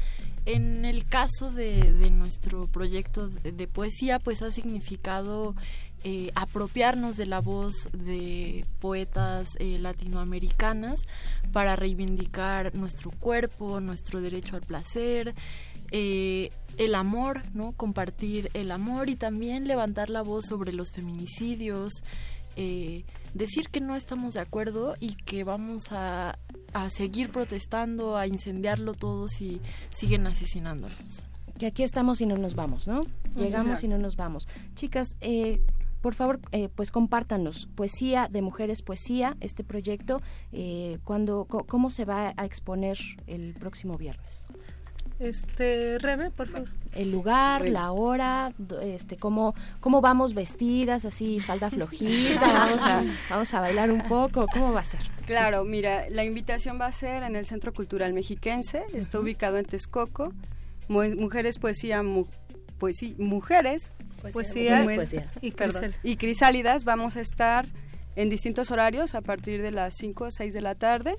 En el caso de, nuestro proyecto de, poesía, pues ha significado eh, apropiarnos de la voz de poetas eh, latinoamericanas para reivindicar nuestro cuerpo, nuestro derecho al placer, el amor, ¿no? Compartir el amor y también levantar la voz sobre los feminicidios, eh, decir que no estamos de acuerdo y que vamos a, seguir protestando, a incendiarlo todo si siguen asesinándonos.
Que aquí estamos y no nos vamos, ¿no? Llegamos y no nos vamos. Chicas, eh, por favor, eh, pues compártanos poesía de mujeres poesía, este proyecto, eh, cuando, cómo se va a exponer el próximo viernes.
Este, Rebe, por favor.
El lugar, la hora, este, cómo, cómo vamos vestidas, así, falda flojita, vamos a, vamos a bailar un poco, ¿cómo va a ser?
Claro, mira, la invitación va a ser en el Centro Cultural Mexiquense, está ubicado en Texcoco, Mujeres Poesía, Mujeres,
Poesía,
y, y Crisálidas, vamos a estar en distintos horarios a partir de las 5 o 6 de la tarde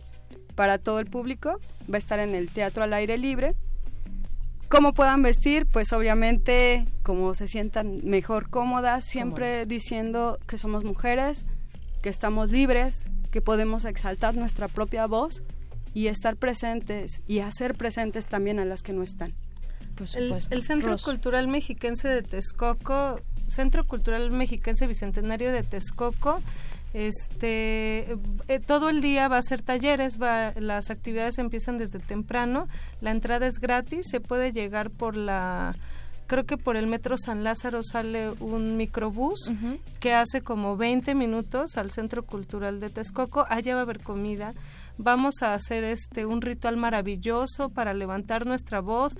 para todo el público, va a estar en el Teatro al Aire Libre, cómo puedan vestir, pues obviamente como se sientan mejor cómodas, siempre diciendo que somos mujeres, que estamos libres, que podemos exaltar nuestra propia voz y estar presentes y hacer presentes también a las que no están.
el, Centro Cultural Mexiquense de Texcoco, Centro Cultural Mexiquense Bicentenario de Texcoco, este, eh, todo el día va a ser talleres, va, las actividades empiezan desde temprano, la entrada es gratis, se puede llegar por la creo que por el metro San Lázaro sale un microbús que hace como 20 minutos al Centro Cultural de Texcoco, allá va a haber comida, vamos a hacer este un ritual maravilloso para levantar nuestra voz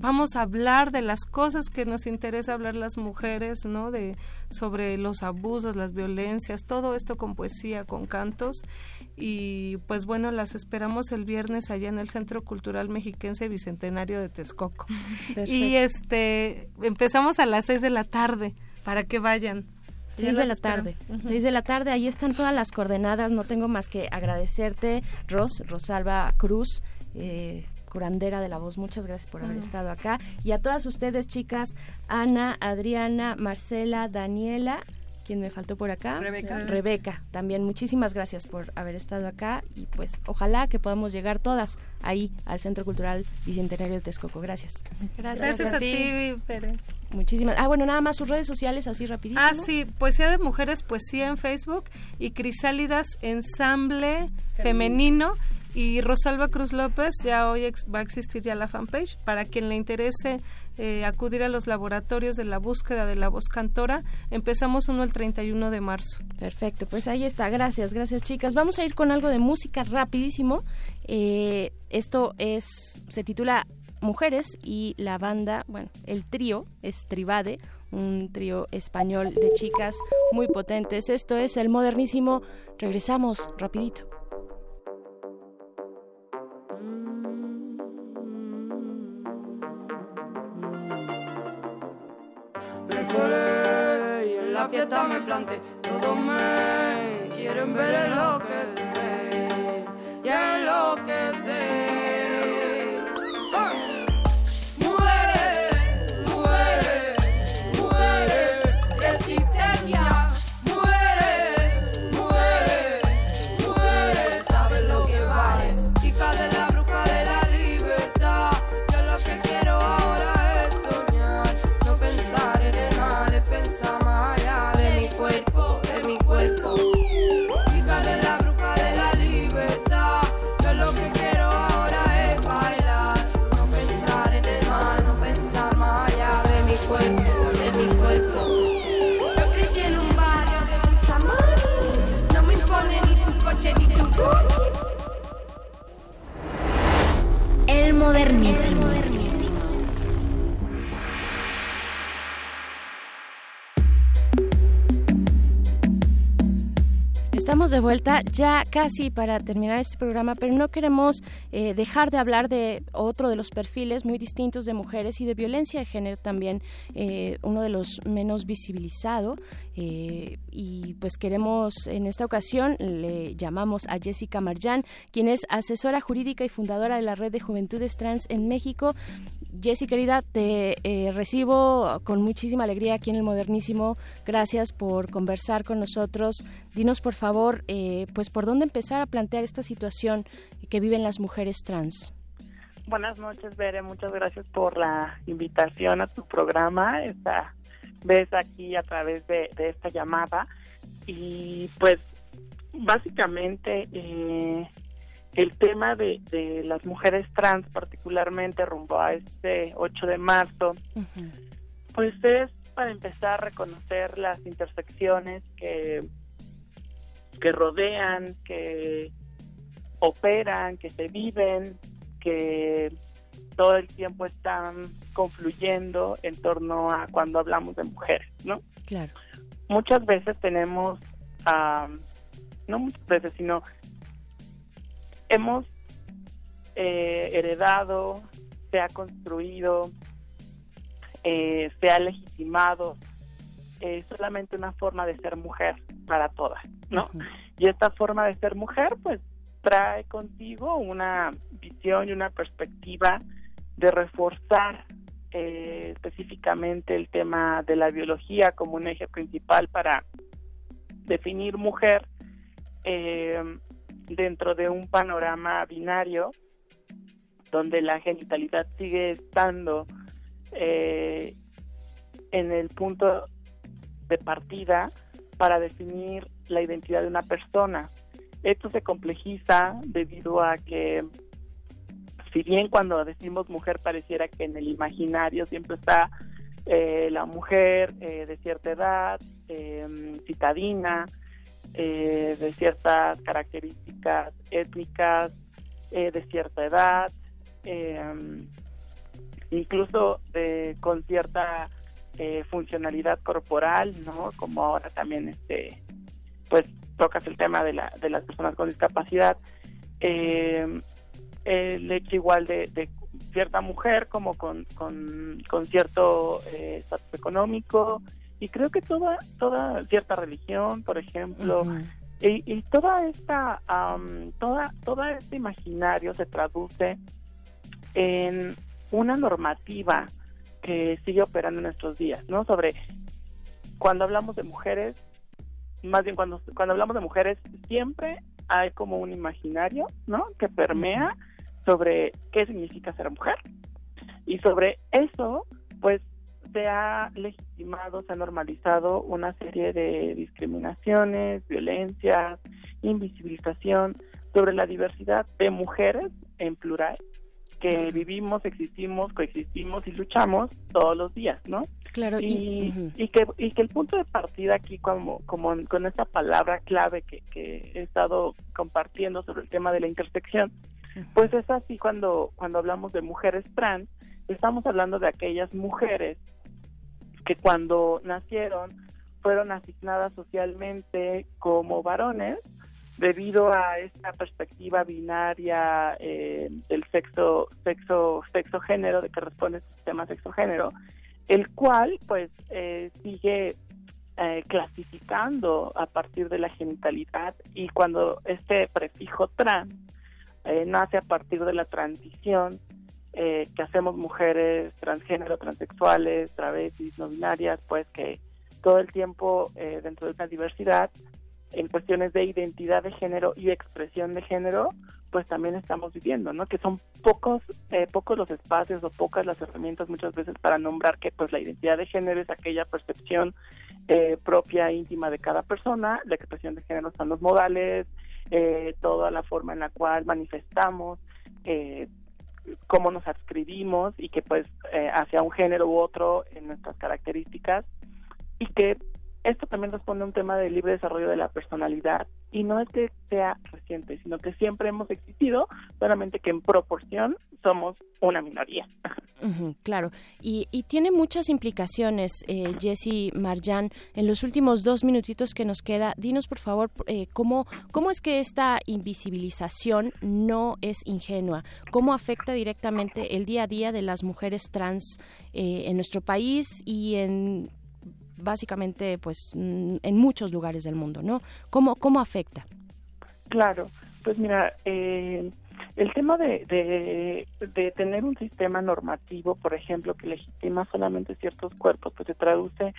vamos a hablar de las cosas que nos interesa hablar las mujeres no de sobre los abusos las violencias todo esto con poesía con cantos y pues bueno las esperamos el viernes allá en el Centro Cultural Mexiquense Bicentenario de Texcoco y este empezamos a las seis de la tarde para que vayan
6 de la tarde. 6 de la tarde, ahí están todas las coordenadas. No tengo más que agradecerte, Ros, Rosalba Cruz. Eh, curandera de la voz, muchas gracias por haber estado acá. Y a todas ustedes, chicas, Ana, Adriana, Marcela, Daniela, quien me faltó por acá.
Rebeca.
Rebeca, también muchísimas gracias por haber estado acá y pues ojalá que podamos llegar todas ahí al Centro Cultural Bicentenario de Texcoco. Gracias.
Gracias, a, ti,
Muchísimas. Ah, bueno, nada más sus redes sociales así rapidísimo.
Ah, sí, Poesía de Mujeres, Poesía en Facebook y Crisálidas Ensamble Femenino. Y Rosalba Cruz López, ya hoy va a existir ya la fanpage. Para quien le interese eh, acudir a los laboratorios de la búsqueda de la voz cantora, empezamos uno el 31 de marzo.
Perfecto, pues ahí está. Gracias, gracias chicas. Vamos a ir con algo de música rapidísimo. Eh, esto es, se titula mujeres y la banda, bueno, el trío es Tribade, un trío español de chicas muy potentes. Esto es el modernísimo. Regresamos rapidito.
Y en la fiesta me planté. Todos me quieren ver en lo que sé y en
de vuelta ya casi para terminar este programa, pero no queremos eh, dejar de hablar de otro de los perfiles muy distintos de mujeres y de violencia de género también, eh, uno de los menos visibilizado. Eh, y pues queremos en esta ocasión le llamamos a Jessica Marjan, quien es asesora jurídica y fundadora de la Red de Juventudes Trans en México. Jessy, querida, te recibo con muchísima alegría aquí en el Modernísimo. Gracias por conversar con nosotros. Dinos, por favor, eh, pues por dónde empezar a plantear esta situación que viven las mujeres trans.
Buenas noches, Bere. Muchas gracias por la invitación a tu programa. Esta vez aquí a través de, esta llamada. Y pues básicamente eh, el tema de, las mujeres trans, particularmente rumbo a este 8 de marzo, pues es para empezar a reconocer las intersecciones que que rodean, que operan, que se viven, que todo el tiempo están confluyendo en torno a cuando hablamos de mujeres, ¿no?
Claro.
Muchas veces tenemos, no muchas veces, sino hemos eh, heredado, se ha construido, eh, se ha legitimado eh, solamente una forma de ser mujer para todas, ¿no? Y esta forma de ser mujer, pues, trae contigo una visión y una perspectiva de reforzar eh, específicamente el tema de la biología como un eje principal para definir mujer eh, dentro de un panorama binario donde la genitalidad sigue estando eh, en el punto de partida para definir la identidad de una persona. Esto se complejiza debido a que, si bien cuando decimos mujer pareciera que en el imaginario siempre está eh, la mujer eh, de cierta edad, em, citadina, eh, de ciertas características étnicas, de cierta edad, em, incluso con cierta funcionalidad corporal, ¿no? Como ahora también, este, pues tocas el tema de, la, de las personas con discapacidad. Em, el hecho igual de, de cierta mujer como con, con, cierto eh, estatus económico y creo que toda toda cierta religión por ejemplo y, y, toda esta toda toda este imaginario se traduce en una normativa que sigue operando en nuestros días no sobre cuando hablamos de mujeres más bien cuando cuando hablamos de mujeres siempre hay como un imaginario no que permea sobre qué significa ser mujer. Y sobre eso, pues se ha legitimado, se ha normalizado una serie de discriminaciones, violencias, invisibilización sobre la diversidad de mujeres en plural que vivimos, existimos, coexistimos y luchamos todos los días, ¿no?
Claro.
Y, y, que, y que el punto de partida aquí, como, como con esta palabra clave que, que he estado compartiendo sobre el tema de la intersección, pues es así cuando, cuando hablamos de mujeres trans, estamos hablando de aquellas mujeres que cuando nacieron fueron asignadas socialmente como varones debido a esta perspectiva binaria eh, del sexo sexo sexo género de que responde el sistema sexo género el cual pues eh, sigue eh, clasificando a partir de la genitalidad y cuando este prefijo trans eh, nace a partir de la transición eh, que hacemos mujeres transgénero, transexuales, travestis, no binarias, pues que todo el tiempo eh, dentro de una diversidad, en cuestiones de identidad de género y expresión de género, pues también estamos viviendo, ¿no? Que son pocos, pocos los espacios o pocas las herramientas muchas veces para nombrar que pues la identidad de género es aquella percepción propia íntima de cada persona, la expresión de género son los modales, eh, toda la forma en la cual manifestamos, eh, cómo nos adscribimos y que pues eh, hacia un género u otro en nuestras características y que esto también responde a un tema de libre desarrollo de la personalidad y no es que sea reciente, sino que siempre hemos existido, solamente que en proporción somos una minoría.
claro, y, tiene muchas implicaciones, eh, Jesse Marjan. En los últimos dos minutitos que nos queda, dinos por favor eh, cómo, cómo es que esta invisibilización no es ingenua, cómo afecta directamente el día a día de las mujeres trans eh, en nuestro país y en básicamente pues mm, en muchos lugares del mundo, ¿no? ¿Cómo, cómo afecta?
Claro, pues mira, eh, el tema de, de, tener un sistema normativo, por ejemplo, que legitima solamente ciertos cuerpos, pues se traduce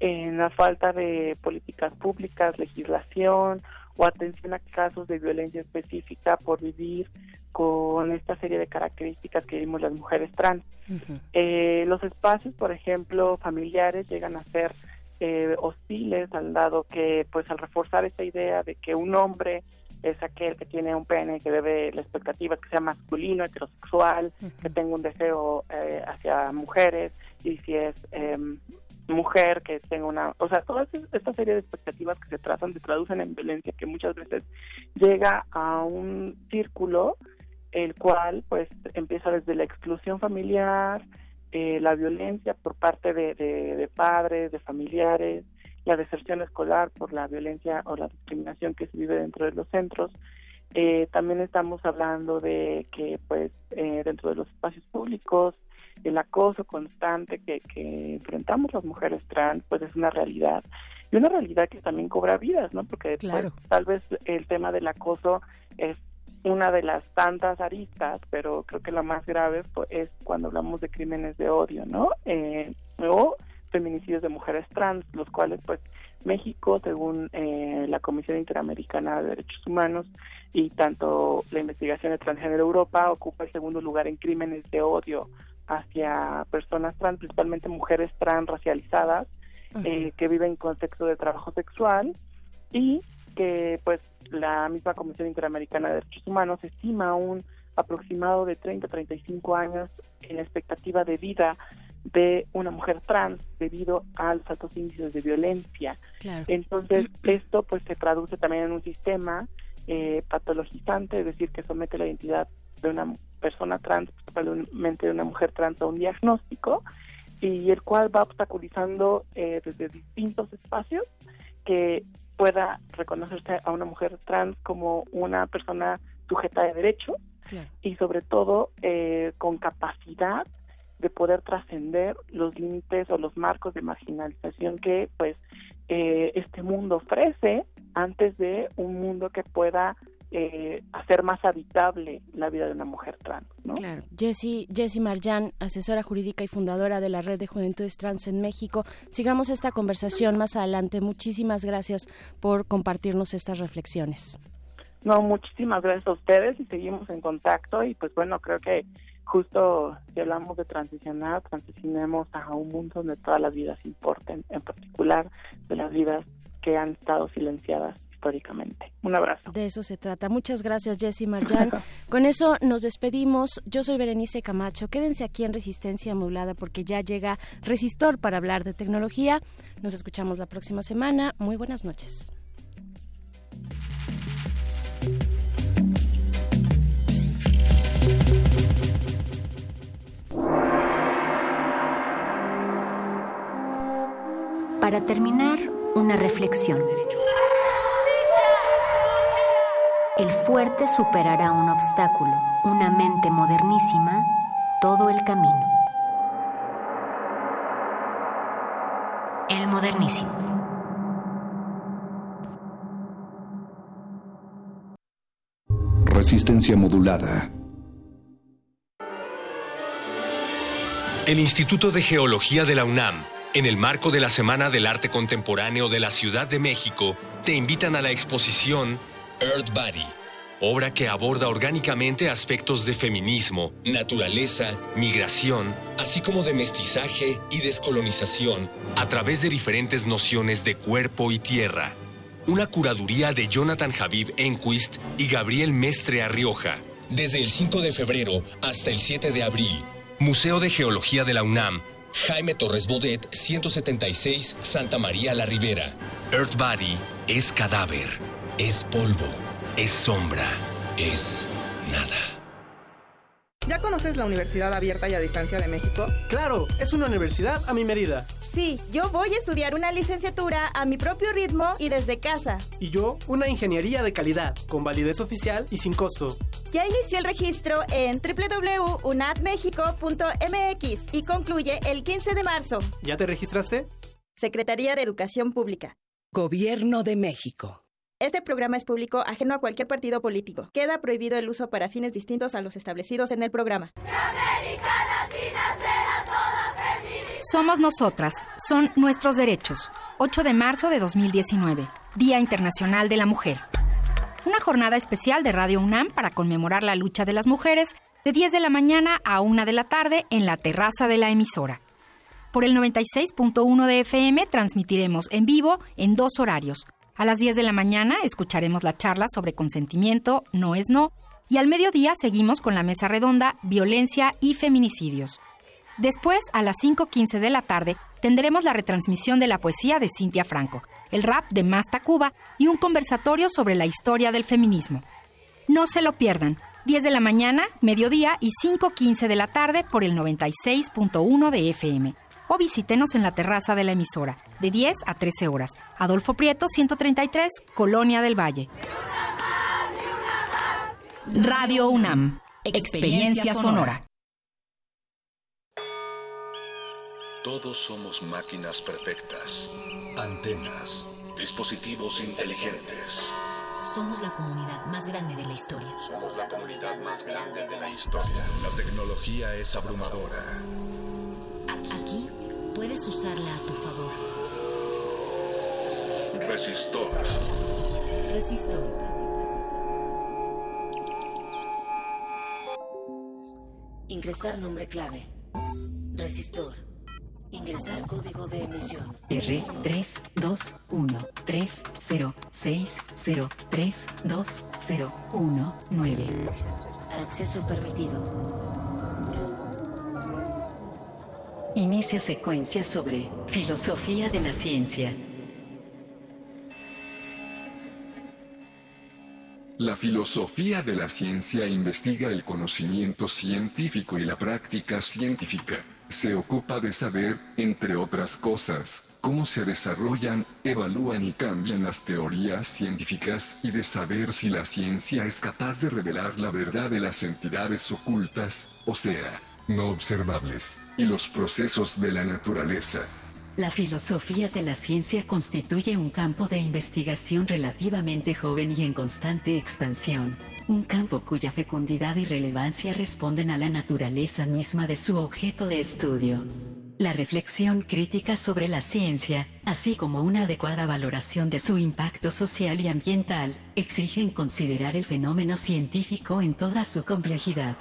en la falta de políticas públicas, legislación o atención a casos de violencia específica por vivir con esta serie de características que vimos las mujeres trans. Eh, los espacios, por ejemplo, familiares llegan a ser eh, hostiles al dado que, pues, al reforzar esta idea de que un hombre es aquel que tiene un pene que debe la expectativa que sea masculino, heterosexual, que tenga un deseo eh, hacia mujeres y si es em, mujer que tenga una, o sea, toda esta serie de expectativas que se trazan se traducen en violencia que muchas veces llega a un círculo el cual pues empieza desde la exclusión familiar, eh, la violencia por parte de, de, padres, de familiares, la deserción escolar por la violencia o la discriminación que se vive dentro de los centros. Eh, también estamos hablando de que pues eh, dentro de los espacios públicos el acoso constante que, que enfrentamos las mujeres trans pues es una realidad y una realidad que también cobra vidas, ¿no? Porque pues, tal vez el tema del acoso es una de las tantas aristas, pero creo que la más grave pues, es cuando hablamos de crímenes de odio, ¿no? Eh, o feminicidios de mujeres trans, los cuales, pues, México, según eh, la Comisión Interamericana de Derechos Humanos y tanto la investigación de Transgénero Europa, ocupa el segundo lugar en crímenes de odio hacia personas trans, principalmente mujeres trans racializadas, eh, que viven en contexto de trabajo sexual y que pues la misma Comisión Interamericana de Derechos Humanos estima un aproximado de 30 a 35 años en expectativa de vida de una mujer trans debido a los altos índices de violencia. Entonces, esto pues se traduce también en un sistema eh, patologizante, es decir, que somete la identidad de una persona trans, probablemente de una mujer trans a un diagnóstico, y el cual va obstaculizando eh, desde distintos espacios que pueda reconocerse a una mujer trans como una persona sujeta de derecho y sobre todo eh, con capacidad de poder trascender los límites o los marcos de marginalización que pues eh, este mundo ofrece antes de un mundo que pueda eh, hacer más habitable la vida de una mujer trans. ¿no?
Claro. Jessie, Jessie Marjan, asesora jurídica y fundadora de la Red de Juventudes Trans en México. Sigamos esta conversación más adelante. Muchísimas gracias por compartirnos estas reflexiones.
No, muchísimas gracias a ustedes y seguimos en contacto y pues bueno, creo que justo si hablamos de transicionar, transicionemos a un mundo donde todas las vidas importen, en particular de las vidas que han estado silenciadas históricamente. Un abrazo.
De eso se trata. Muchas gracias, Jessy Marjan. Con eso nos despedimos. Yo soy Berenice Camacho. Quédense aquí en Resistencia Modulada porque ya llega Resistor para hablar de tecnología. Nos escuchamos la próxima semana. Muy buenas noches.
Para terminar, una reflexión. El fuerte superará un obstáculo, una mente modernísima, todo el camino. El modernísimo.
Resistencia modulada.
El Instituto de Geología de la UNAM en el marco de la Semana del Arte Contemporáneo de la Ciudad de México, te invitan a la exposición Earth Body, obra que aborda orgánicamente aspectos de feminismo, naturaleza, migración, así como de mestizaje y descolonización a través de diferentes nociones de cuerpo y tierra. Una curaduría de Jonathan Habib Enquist y Gabriel Mestre Arrioja. Desde el 5 de febrero hasta el 7 de abril, Museo de Geología de la UNAM Jaime Torres Bodet, 176, Santa María la Ribera. Earth Body es cadáver, es polvo, es sombra, es nada.
¿Ya conoces la Universidad Abierta y a Distancia de México?
Claro, es una universidad a mi medida.
Sí, yo voy a estudiar una licenciatura a mi propio ritmo y desde casa.
Y yo, una ingeniería de calidad, con validez oficial y sin costo.
Ya inició el registro en www.unadmexico.mx y concluye el 15 de marzo.
¿Ya te registraste?
Secretaría de Educación Pública.
Gobierno de México.
Este programa es público ajeno a cualquier partido político. Queda prohibido el uso para fines distintos a los establecidos en el programa.
Somos nosotras, son nuestros derechos. 8 de marzo de 2019, Día Internacional de la Mujer. Una jornada especial de Radio UNAM para conmemorar la lucha de las mujeres de 10 de la mañana a 1 de la tarde en la terraza de la emisora. Por el 96.1 de FM transmitiremos en vivo en dos horarios. A las 10 de la mañana escucharemos la charla sobre consentimiento, no es no, y al mediodía seguimos con la mesa redonda Violencia y Feminicidios. Después, a las 5.15 de la tarde, tendremos la retransmisión de la poesía de Cintia Franco, el rap de Masta Cuba y un conversatorio sobre la historia del feminismo. No se lo pierdan, 10 de la mañana, mediodía y 5.15 de la tarde por el 96.1 de FM. O visítenos en la terraza de la emisora, de 10 a 13 horas. Adolfo Prieto, 133, Colonia del Valle. Radio UNAM, experiencia sonora.
Todos somos máquinas perfectas, antenas, dispositivos inteligentes.
Somos la comunidad más grande de la historia.
Somos la comunidad más grande de la historia. La tecnología es abrumadora.
Aquí puedes usarla a tu favor.
Resistor.
Resistor. Ingresar nombre clave. Resistor. Ingresar código de emisión.
R32136030320119.
Acceso permitido.
Inicia secuencia sobre filosofía de la ciencia.
La filosofía de la ciencia investiga el conocimiento científico y la práctica científica. Se ocupa de saber, entre otras cosas, cómo se desarrollan, evalúan y cambian las teorías científicas y de saber si la ciencia es capaz de revelar la verdad de las entidades ocultas, o sea, no observables, y los procesos de la naturaleza.
La filosofía de la ciencia constituye un campo de investigación relativamente joven y en constante expansión, un campo cuya fecundidad y relevancia responden a la naturaleza misma de su objeto de estudio. La reflexión crítica sobre la ciencia, así como una adecuada valoración de su impacto social y ambiental, exigen considerar el fenómeno científico en toda su complejidad.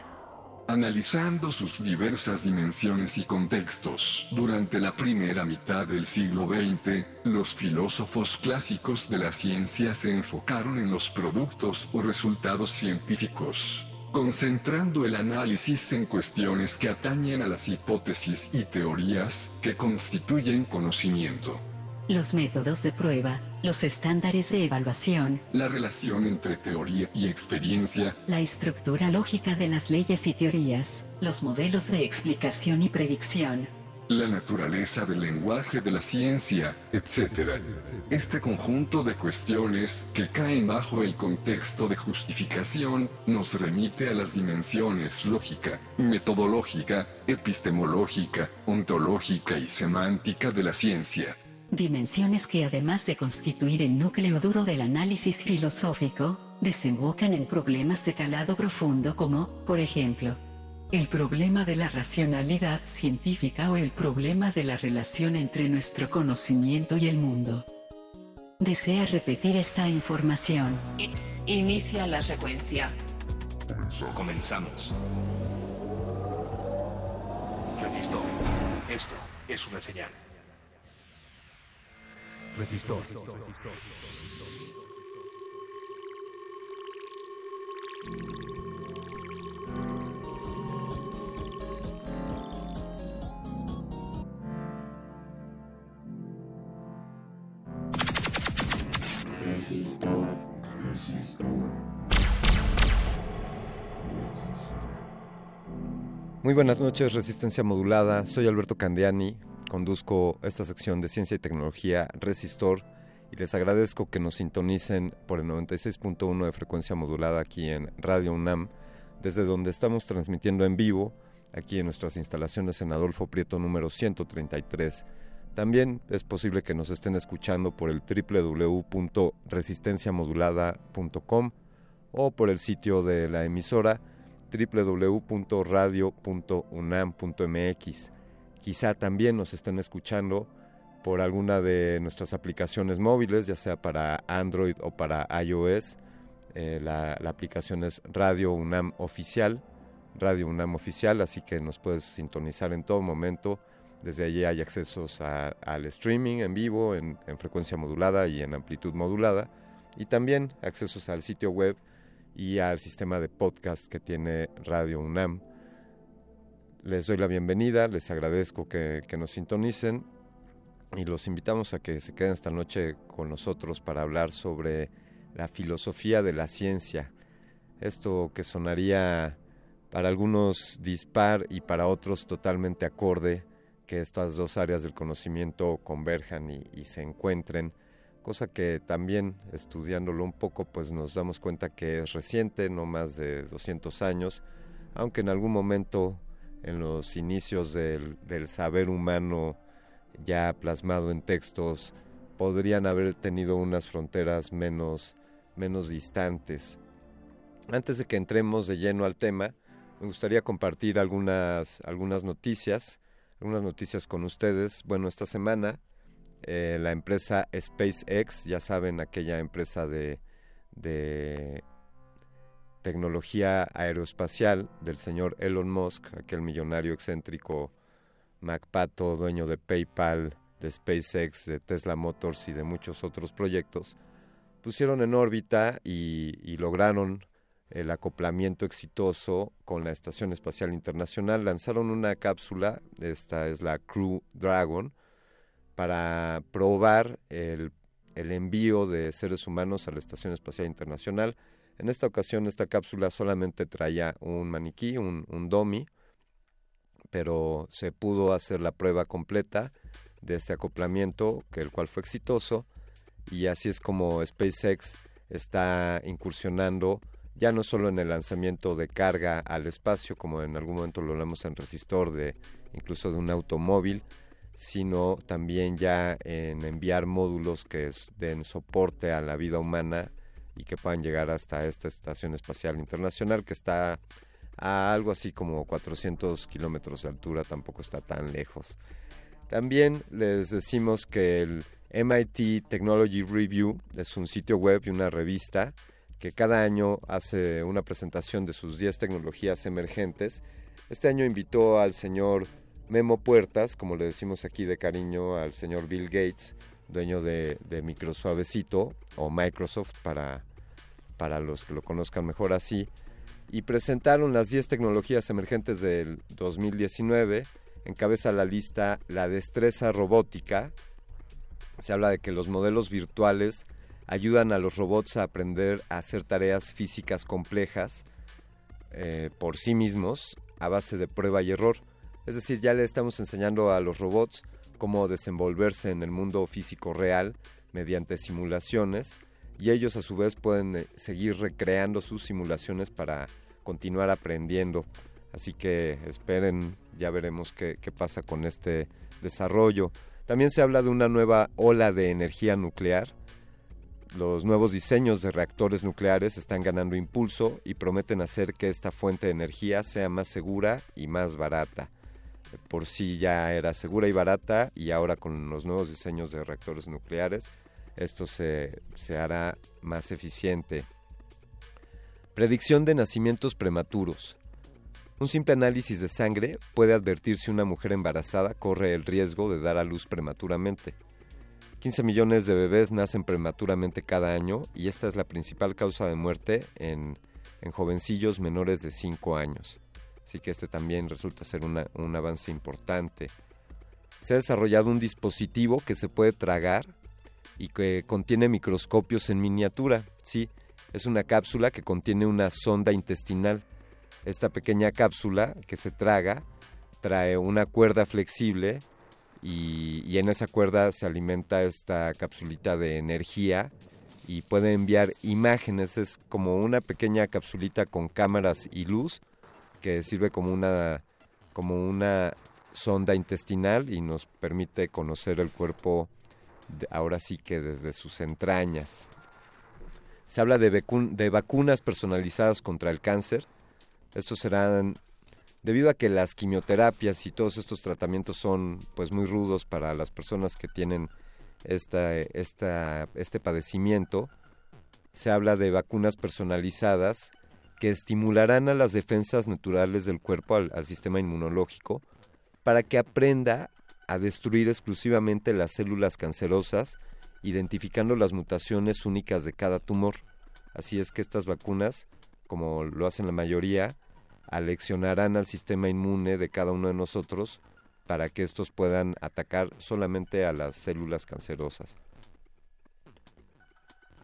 Analizando sus diversas dimensiones y contextos, durante la primera mitad del siglo XX, los filósofos clásicos de la ciencia se enfocaron en los productos o resultados científicos, concentrando el análisis en cuestiones que atañen a las hipótesis y teorías que constituyen conocimiento.
Los métodos de prueba, los estándares de evaluación,
La relación entre teoría y experiencia,
la estructura lógica de las leyes y teorías, los modelos de explicación y predicción,
la naturaleza del lenguaje de la ciencia, etc. Este conjunto de cuestiones que caen bajo el contexto de justificación nos remite a las dimensiones lógica, metodológica, epistemológica, ontológica y semántica de la ciencia.
Dimensiones que además de constituir el núcleo duro del análisis filosófico, desembocan en problemas de calado profundo como, por ejemplo, el problema de la racionalidad científica o el problema de la relación entre nuestro conocimiento y el mundo. ¿Desea repetir esta información? Inicia la secuencia.
Comenzamos. Resistor. Esto es una señal. Resistor.
Muy buenas noches, Resistencia Modulada. Soy Alberto Candiani, conduzco esta sección de Ciencia y Tecnología Resistor y les agradezco que nos sintonicen por el 96.1 de frecuencia modulada aquí en Radio UNAM, desde donde estamos transmitiendo en vivo, aquí en nuestras instalaciones en Adolfo Prieto número 133. También es posible que nos estén escuchando por el www.resistenciamodulada.com o por el sitio de la emisora www.radio.unam.mx. Quizá también nos estén escuchando por alguna de nuestras aplicaciones móviles, ya sea para Android o para iOS. Eh, la, aplicación es Radio UNAM Oficial, Radio UNAM Oficial, así que nos puedes sintonizar en todo momento. Desde allí hay accesos a- al streaming en vivo, en, en frecuencia modulada y en amplitud modulada, y también accesos al sitio web y al sistema de podcast que tiene Radio UNAM. Les doy la bienvenida, les agradezco que, que nos sintonicen y los invitamos a que se queden esta noche con nosotros para hablar sobre la filosofía de la ciencia. Esto que sonaría para algunos dispar y para otros totalmente acorde, que estas dos áreas del conocimiento converjan y, se encuentren, cosa que también estudiándolo un poco pues nos damos cuenta que es reciente, no más de 200 años, aunque en algún momento en los inicios del, del saber humano ya plasmado en textos podrían haber tenido unas fronteras menos, menos distantes. Antes de que entremos de lleno al tema, me gustaría compartir algunas, algunas noticias, algunas noticias con ustedes. Bueno, esta semana eh, la empresa SpaceX, ya saben, aquella empresa de, de tecnología aeroespacial del señor Elon Musk, aquel millonario excéntrico MacPato, dueño de PayPal, de SpaceX, de Tesla Motors y de muchos otros proyectos, pusieron en órbita y, y lograron el acoplamiento exitoso con la Estación Espacial Internacional. Lanzaron una cápsula, esta es la Crew Dragon, para probar el, envío de seres humanos a la Estación Espacial Internacional. En esta ocasión esta cápsula solamente traía un maniquí, un, dummy, pero se pudo hacer la prueba completa de este acoplamiento, que el cual fue exitoso, y así es como SpaceX está incursionando ya no solo en el lanzamiento de carga al espacio, como en algún momento lo hablamos en resistor de incluso de un automóvil, sino también ya en enviar módulos que den soporte a la vida humana y que puedan llegar hasta esta estación espacial internacional que está a algo así como 400 kilómetros de altura, tampoco está tan lejos. También les decimos que el MIT Technology Review es un sitio web y una revista que cada año hace una presentación de sus 10 tecnologías emergentes. Este año invitó al señor Memo Puertas, como le decimos aquí de cariño, al señor Bill Gates, dueño de, de Microsuavecito o Microsoft para, para los que lo conozcan mejor así, y presentaron las 10 tecnologías emergentes del 2019. Encabeza la lista la destreza robótica. Se habla de que los modelos virtuales ayudan a los robots a aprender a hacer tareas físicas complejas eh, por sí mismos a base de prueba y error. Es decir, ya le estamos enseñando a los robots cómo desenvolverse en el mundo físico real mediante simulaciones y ellos a su vez pueden eh, seguir recreando sus simulaciones para continuar aprendiendo. Así que esperen, ya veremos qué, pasa con este desarrollo. También se habla de una nueva ola de energía nuclear los nuevos diseños de reactores nucleares están ganando impulso y prometen hacer que esta fuente de energía sea más segura y más barata. Por sí ya era segura y barata y ahora con los nuevos diseños de reactores nucleares esto se, se hará más eficiente. Predicción de nacimientos prematuros. Un simple análisis de sangre puede advertir si una mujer embarazada corre el riesgo de dar a luz prematuramente. 15 millones de bebés nacen prematuramente cada año y esta es la principal causa de muerte en, jovencillos menores de 5 años. Así que este también resulta ser un avance importante. Se ha desarrollado un dispositivo que se puede tragar y que contiene microscopios en miniatura. Sí, es una cápsula que contiene una sonda intestinal. Esta pequeña cápsula que se traga trae una cuerda flexible y, en esa cuerda se alimenta esta capsulita de energía y puede enviar imágenes. Es como una pequeña capsulita con cámaras y luz que sirve como una, como una sonda intestinal y nos permite conocer el cuerpo ahora sí que desde sus entrañas. Se habla de, vacunas personalizadas contra el cáncer. Estos serán debido a que las quimioterapias y todos estos tratamientos son pues muy rudos para las personas que tienen esta, este padecimiento, se habla de vacunas personalizadas que estimularán a las defensas naturales del cuerpo, al, al sistema inmunológico, para que aprenda a destruir exclusivamente las células cancerosas, identificando las mutaciones únicas de cada tumor. Así es que estas vacunas, como lo hacen la mayoría, aleccionarán al sistema inmune de cada uno de nosotros para que estos puedan atacar solamente a las células cancerosas.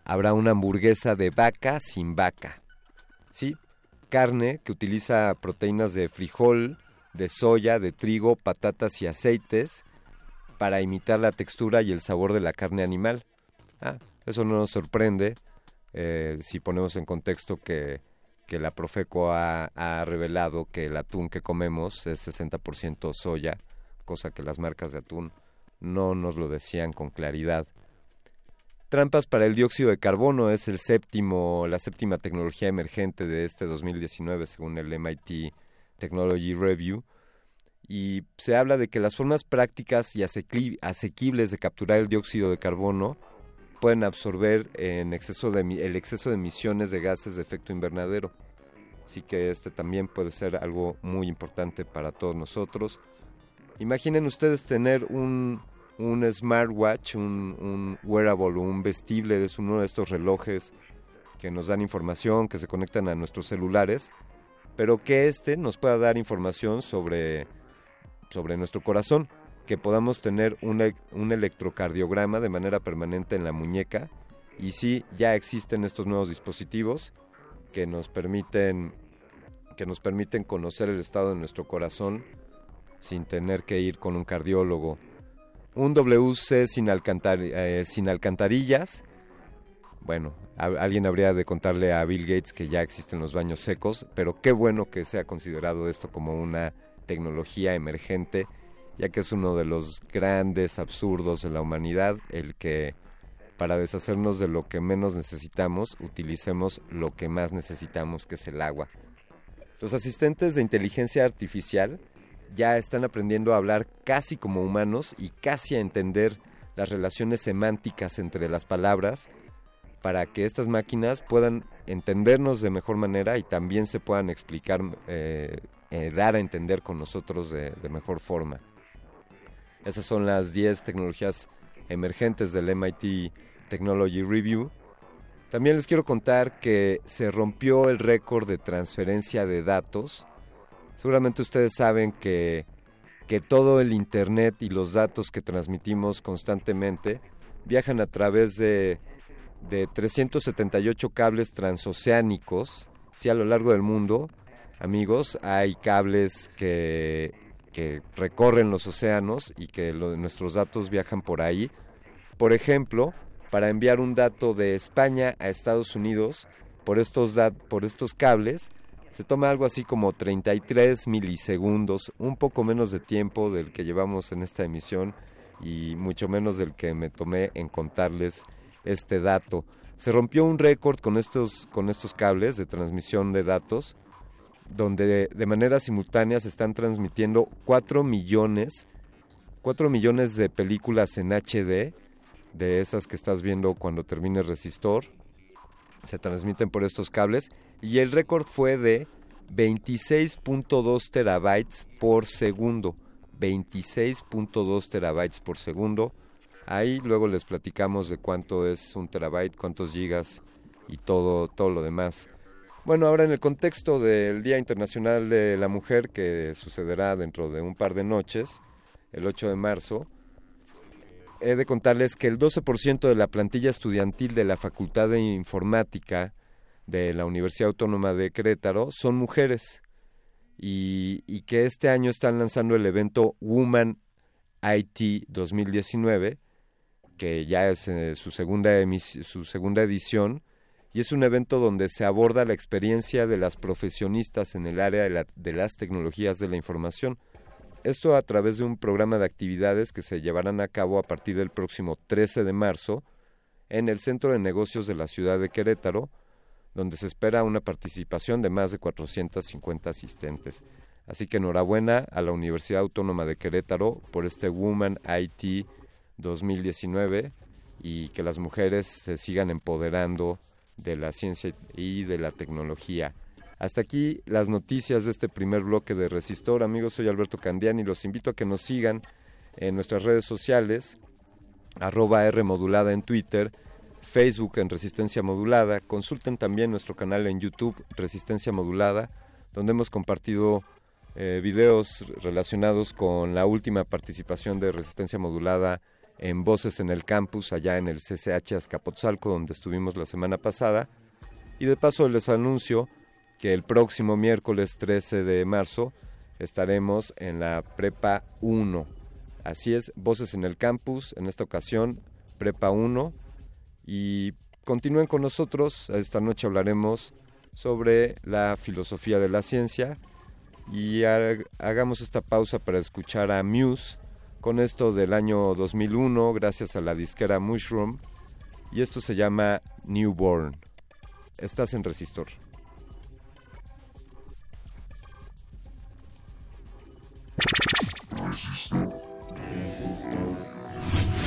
Habrá una hamburguesa de vaca sin vaca. Sí, carne que utiliza proteínas de frijol, de soya, de trigo, patatas y aceites para imitar la textura y el sabor de la carne animal. Ah, eso no nos sorprende eh, si ponemos en contexto que que la Profeco ha, revelado que el atún que comemos es 60% soya, cosa que las marcas de atún no nos lo decían con claridad. Trampas para el dióxido de carbono es el séptimo, la séptima tecnología emergente de este 2019 según el MIT Technology Review y se habla de que las formas prácticas y asequibles de capturar el dióxido de carbono pueden absorber en exceso de, el exceso de emisiones de gases de efecto invernadero. Así que este también puede ser algo muy importante para todos nosotros. Imaginen ustedes tener un, smartwatch, un, un wearable, un vestible, es uno de estos relojes que nos dan información, que se conectan a nuestros celulares, pero que este nos pueda dar información sobre, sobre nuestro corazón, que podamos tener un, e- un electrocardiograma de manera permanente en la muñeca. Y sí, ya existen estos nuevos dispositivos que nos permiten que nos permiten conocer el estado de nuestro corazón sin tener que ir con un cardiólogo. Un WC eh, sin alcantarillas. Bueno, alguien habría de contarle a Bill Gates que ya existen los baños secos, pero qué bueno que sea considerado esto como una tecnología emergente, ya que es uno de los grandes absurdos de la humanidad, el que para deshacernos de lo que menos necesitamos, utilicemos lo que más necesitamos, que es el agua. Los asistentes de inteligencia artificial ya están aprendiendo a hablar casi como humanos y casi a entender las relaciones semánticas entre las palabras para que estas máquinas puedan entendernos de mejor manera y también se puedan explicar, eh, eh, dar a entender con nosotros de, de mejor forma. Esas son las 10 tecnologías emergentes del MIT Technology Review. También les quiero contar que se rompió el récord de transferencia de datos. Seguramente ustedes saben que, que todo el Internet y los datos que transmitimos constantemente viajan a través de, de 378 cables transoceánicos. Sí, a lo largo del mundo, amigos, hay cables que, que recorren los océanos y que nuestros datos viajan por ahí. Por ejemplo, para enviar un dato de España a Estados Unidos por estos, por estos cables, se toma algo así como 33 milisegundos, un poco menos de tiempo del que llevamos en esta emisión y mucho menos del que me tomé en contarles este dato. Se rompió un récord con estos, con estos cables de transmisión de datos, donde de, manera simultánea se están transmitiendo 4 millones, 4 millones de películas en HD, de esas que estás viendo cuando termine el resistor. Se transmiten por estos cables. Y el récord fue de 26.2 terabytes por segundo. 26.2 terabytes por segundo. Ahí luego les platicamos de cuánto es un terabyte, cuántos gigas y todo, todo lo demás. Bueno, ahora en el contexto del Día Internacional de la Mujer, que sucederá dentro de un par de noches, el 8 de marzo, he de contarles que el 12% de la plantilla estudiantil de la Facultad de Informática de la Universidad Autónoma de Querétaro son mujeres y, y que este año están lanzando el evento Woman IT 2019, que ya es eh, su, segunda su segunda edición, y es un evento donde se aborda la experiencia de las profesionistas en el área de, de las tecnologías de la información. Esto a través de un programa de actividades que se llevarán a cabo a partir del próximo 13 de marzo en el Centro de Negocios de la ciudad de Querétaro, donde se espera una participación de más de 450 asistentes. Así que enhorabuena a la Universidad Autónoma de Querétaro por este Woman IT 2019 y que las mujeres se sigan empoderando de la ciencia y de la tecnología. Hasta aquí las noticias de este primer bloque de Resistor. Amigos, soy Alberto Candiani y los invito a que nos sigan en nuestras redes sociales, arroba R modulada en Twitter, Facebook en Resistencia Modulada. Consulten también nuestro canal en YouTube, Resistencia Modulada, donde hemos compartido eh, videos relacionados con la última participación de Resistencia Modulada en Voces en el Campus, allá en el CCH Azcapotzalco, donde estuvimos la semana pasada. Y de paso les anuncio que el próximo miércoles 13 de marzo estaremos en la Prepa 1. Así es, Voces en el Campus, en esta ocasión Prepa 1. Y continúen con nosotros, esta noche hablaremos sobre la filosofía de la ciencia y ha- hagamos esta pausa para escuchar a Muse con esto del año 2001 gracias a la disquera Mushroom y esto se llama Newborn. Estás en Resistor.
Thank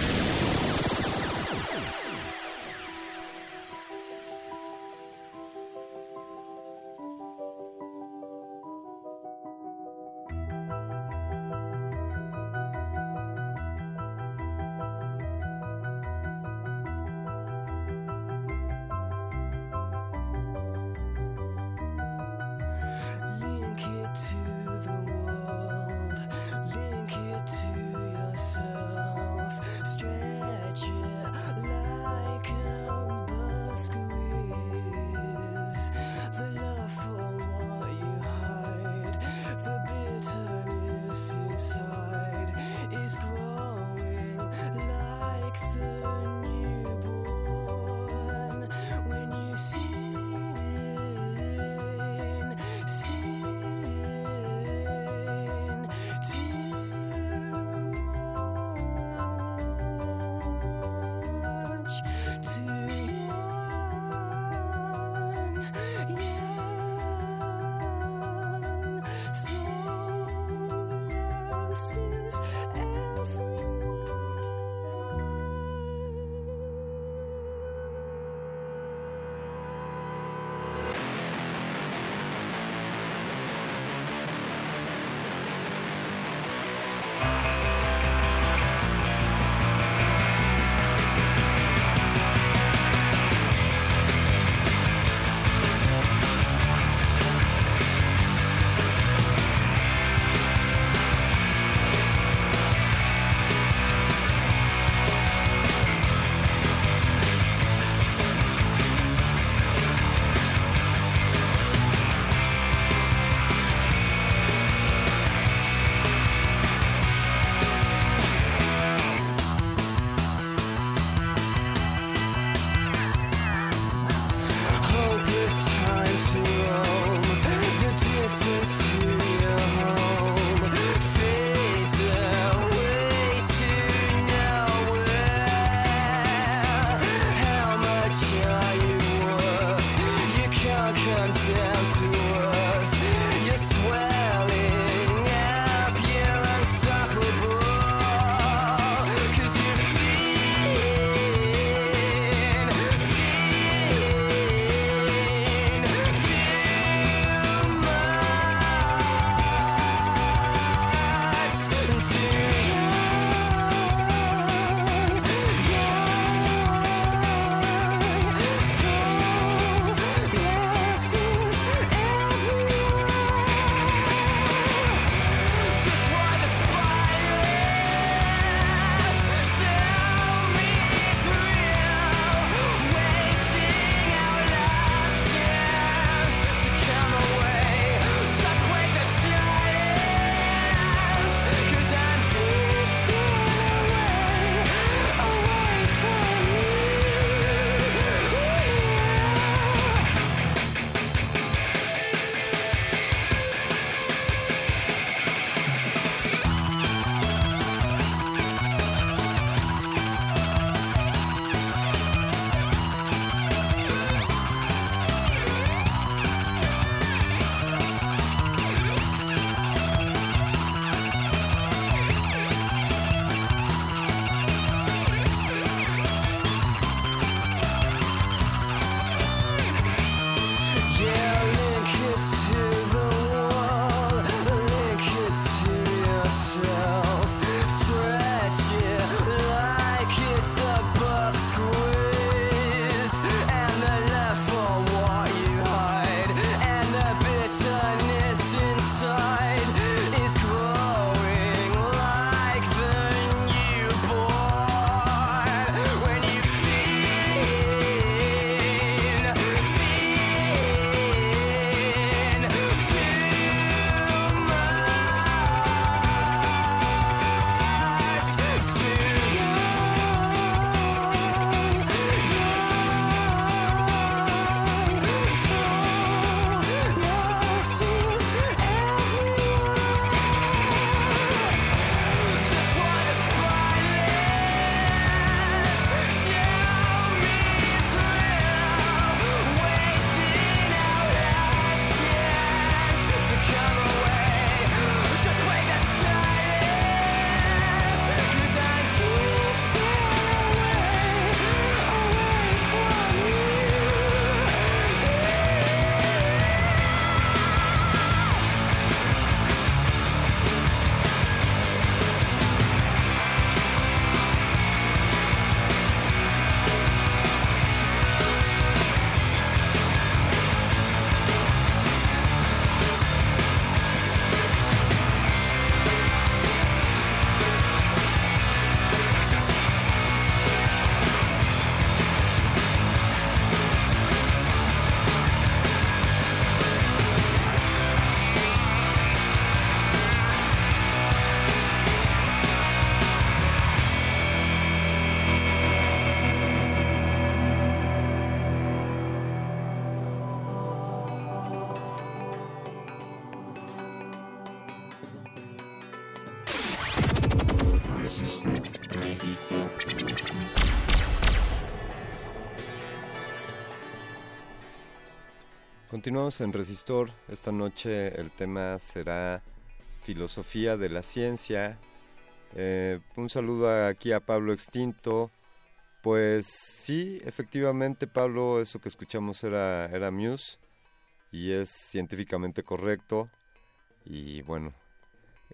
Continuamos en Resistor. Esta noche el tema será filosofía de la ciencia. Eh, un saludo aquí a Pablo Extinto. Pues sí, efectivamente, Pablo, eso que escuchamos era, era Muse y es científicamente correcto. Y bueno,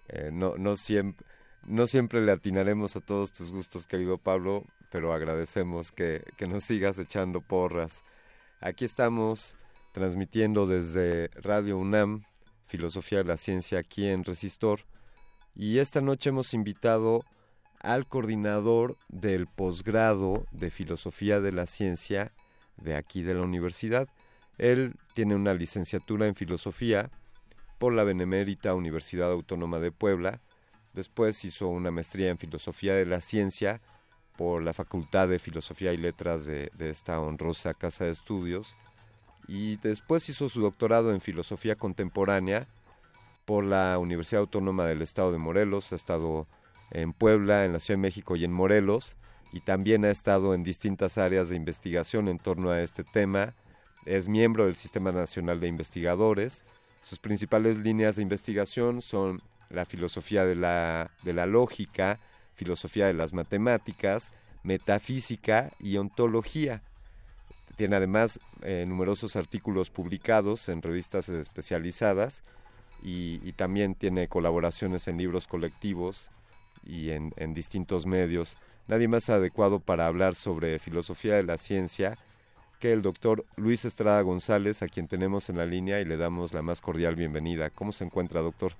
eh, no, no, siempre, no siempre le atinaremos a todos tus gustos, querido Pablo, pero agradecemos que, que nos sigas echando porras. Aquí estamos transmitiendo desde Radio UNAM, Filosofía de la Ciencia, aquí en Resistor. Y esta noche hemos invitado al coordinador del posgrado de Filosofía de la Ciencia de aquí de la universidad. Él tiene una licenciatura en Filosofía por la Benemérita Universidad Autónoma de Puebla. Después hizo una maestría en Filosofía de la Ciencia por la Facultad de Filosofía y Letras de, de esta honrosa casa de estudios y después hizo su doctorado en filosofía contemporánea por la Universidad Autónoma del Estado de Morelos, ha estado en Puebla, en la Ciudad de México y en Morelos, y también ha estado en distintas áreas de investigación en torno a este tema, es miembro del Sistema Nacional de Investigadores. Sus principales líneas de investigación son la filosofía de la, de la lógica, filosofía de las matemáticas, metafísica y ontología. Tiene además eh, numerosos artículos publicados en revistas especializadas y, y también tiene colaboraciones en libros colectivos y en, en distintos medios. Nadie más adecuado para hablar sobre filosofía de la ciencia que el doctor Luis Estrada González, a quien tenemos en la línea y le damos la más cordial bienvenida. ¿Cómo se encuentra, doctor?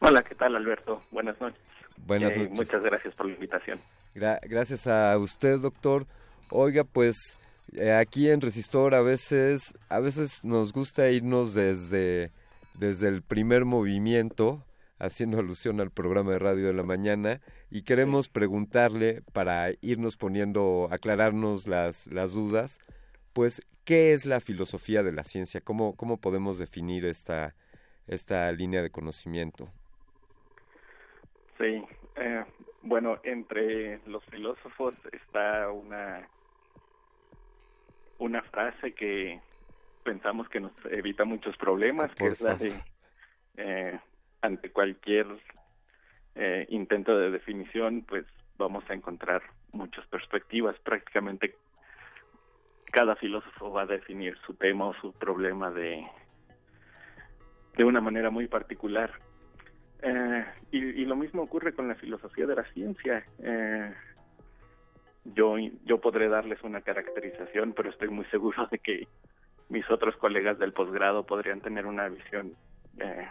Hola, ¿qué tal, Alberto? Buenas noches.
Buenas
Eh,
noches.
Muchas gracias por la invitación.
Gra- gracias a usted, doctor. Oiga, pues eh, aquí en Resistor a veces, a veces nos gusta irnos desde, desde el primer movimiento, haciendo alusión al programa de radio de la mañana, y queremos preguntarle para irnos poniendo, aclararnos las, las dudas, pues, ¿qué es la filosofía de la ciencia? ¿Cómo, cómo podemos definir esta, esta línea de conocimiento?
Sí, eh, bueno, entre los filósofos está una una frase que pensamos que nos evita muchos problemas, que es la de eh, ante cualquier eh, intento de definición, pues vamos a encontrar muchas perspectivas. Prácticamente cada filósofo va a definir su tema o su problema de de una manera muy particular. Eh, y, y lo mismo ocurre con la filosofía de la ciencia. Eh, yo, yo podré darles una caracterización, pero estoy muy seguro de que mis otros colegas del posgrado podrían tener una visión eh,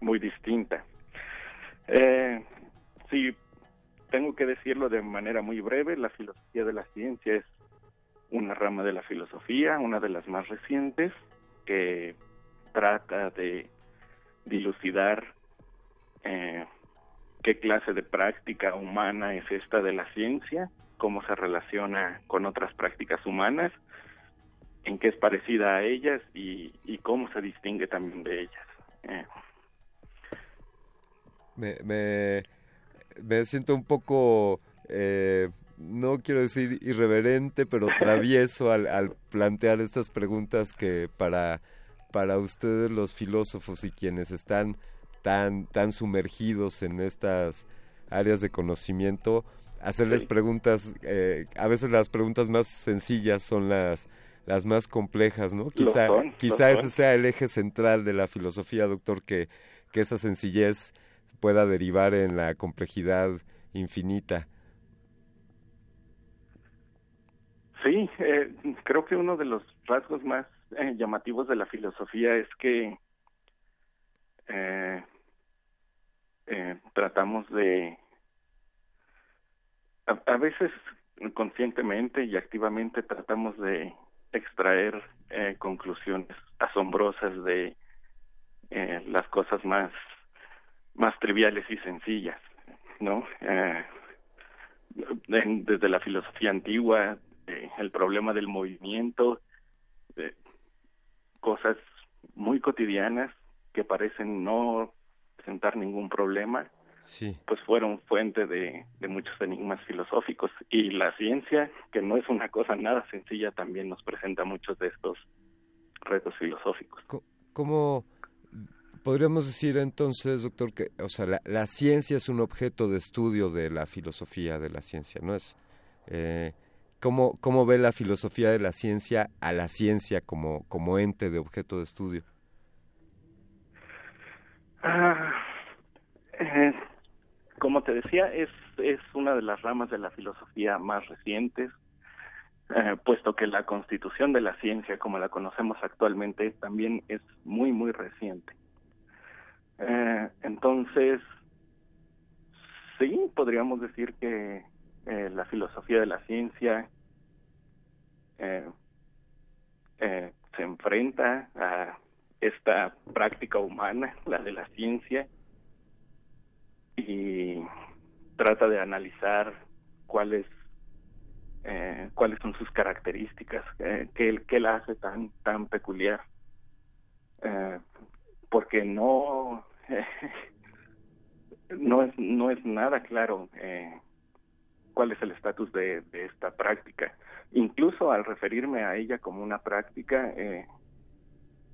muy distinta. Eh, sí, tengo que decirlo de manera muy breve, la filosofía de la ciencia es una rama de la filosofía, una de las más recientes, que trata de dilucidar eh, qué clase de práctica humana es esta de la ciencia, cómo se relaciona con otras prácticas humanas, en qué es parecida a ellas y, y cómo se distingue también de ellas. Eh,
me, me, me siento un poco, eh, no quiero decir irreverente, pero travieso al, al plantear estas preguntas que para, para ustedes los filósofos y quienes están tan, tan sumergidos en estas áreas de conocimiento, hacerles
Sí.
preguntas, eh, a veces las preguntas más sencillas son las las más complejas, ¿no? Quizá,
son,
quizá ese
son.
sea el eje central de la filosofía, doctor, que, que esa sencillez pueda derivar en la complejidad infinita.
Sí, eh, creo que uno de los rasgos más eh, llamativos de la filosofía es que eh, eh, tratamos de, a, veces conscientemente y activamente tratamos de extraer eh, conclusiones asombrosas de eh, las cosas más más triviales y sencillas, ¿no? Eh, desde la filosofía antigua, el problema del movimiento, cosas muy cotidianas que parecen no presentar ningún problema,
Sí.
pues fueron fuente de, de muchos enigmas filosóficos. Y la ciencia, que no es una cosa nada sencilla, también nos presenta muchos de estos retos filosóficos.
¿Cómo podríamos decir entonces, doctor, que, o sea, la, la ciencia es un objeto de estudio de la filosofía de la ciencia, ¿no es? Eh, ¿cómo, ¿Cómo ve la filosofía de la ciencia a la ciencia como, como ente de objeto de estudio?
Ah, eh, como te decía, es, es una de las ramas de la filosofía más recientes, eh, puesto que la constitución de la ciencia, como la conocemos actualmente, también es muy, muy reciente. Eh, entonces, sí, podríamos decir que eh, la filosofía de la ciencia eh, se enfrenta a esta práctica humana, la de la ciencia, y trata de analizar cuáles eh, cuáles son sus características, eh, qué, qué la hace tan tan peculiar, Eh, porque no no es no es nada claro cuál es el estatus de, de esta práctica. incluso al referirme a ella como una práctica,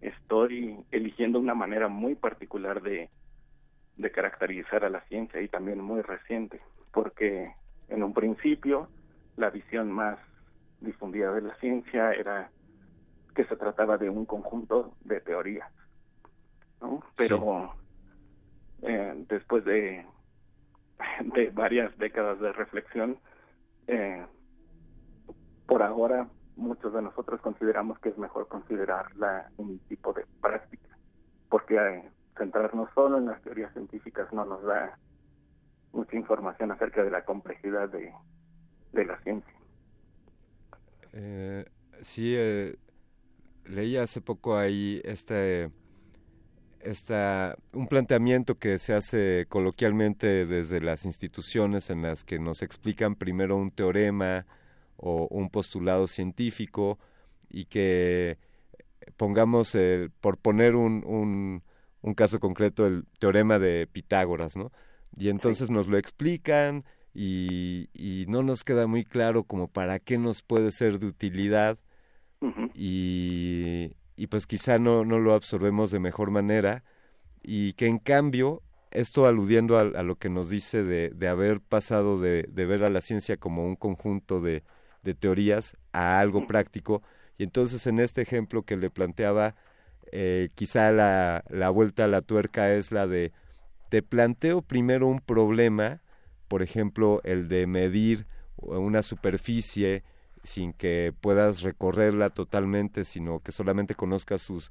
estoy eligiendo una manera muy particular de, de caracterizar a la ciencia y también muy reciente, porque en un principio la visión más difundida de la ciencia era que se trataba de un conjunto de teorías, ¿no? Pero eh, después de, de varias décadas de reflexión, eh, por ahora muchos de nosotros consideramos que es mejor considerarla un tipo de práctica, porque eh, centrarnos solo en las teorías científicas no nos da mucha información acerca de la complejidad de, la ciencia.
Eh, sí, eh, leí hace poco ahí este, esta, un planteamiento que se hace coloquialmente desde las instituciones en las que nos explican primero un teorema o un postulado científico y que pongamos, el, por poner un, un, un caso concreto, el teorema de Pitágoras, ¿no? Y entonces nos lo explican y, y no nos queda muy claro como para qué nos puede ser de utilidad y, y pues quizá no, no lo absorbemos de mejor manera y que en cambio, esto aludiendo a, a lo que nos dice de, de haber pasado de, de, ver a la ciencia como un conjunto de, de teorías a algo práctico, y entonces en este ejemplo que le planteaba, eh, quizá la, la vuelta a la tuerca es la de, te planteo primero un problema, por ejemplo, el de medir una superficie sin que puedas recorrerla totalmente, sino que solamente conozcas sus,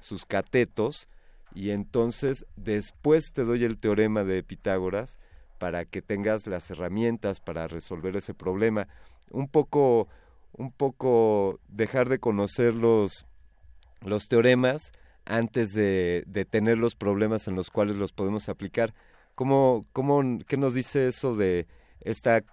sus catetos, y entonces después te doy el teorema de Pitágoras para que tengas las herramientas para resolver ese problema. Un poco, un poco dejar de conocer los, los teoremas antes de, tener los problemas en los cuales los podemos aplicar. ¿Cómo, ¿Qué nos dice eso de este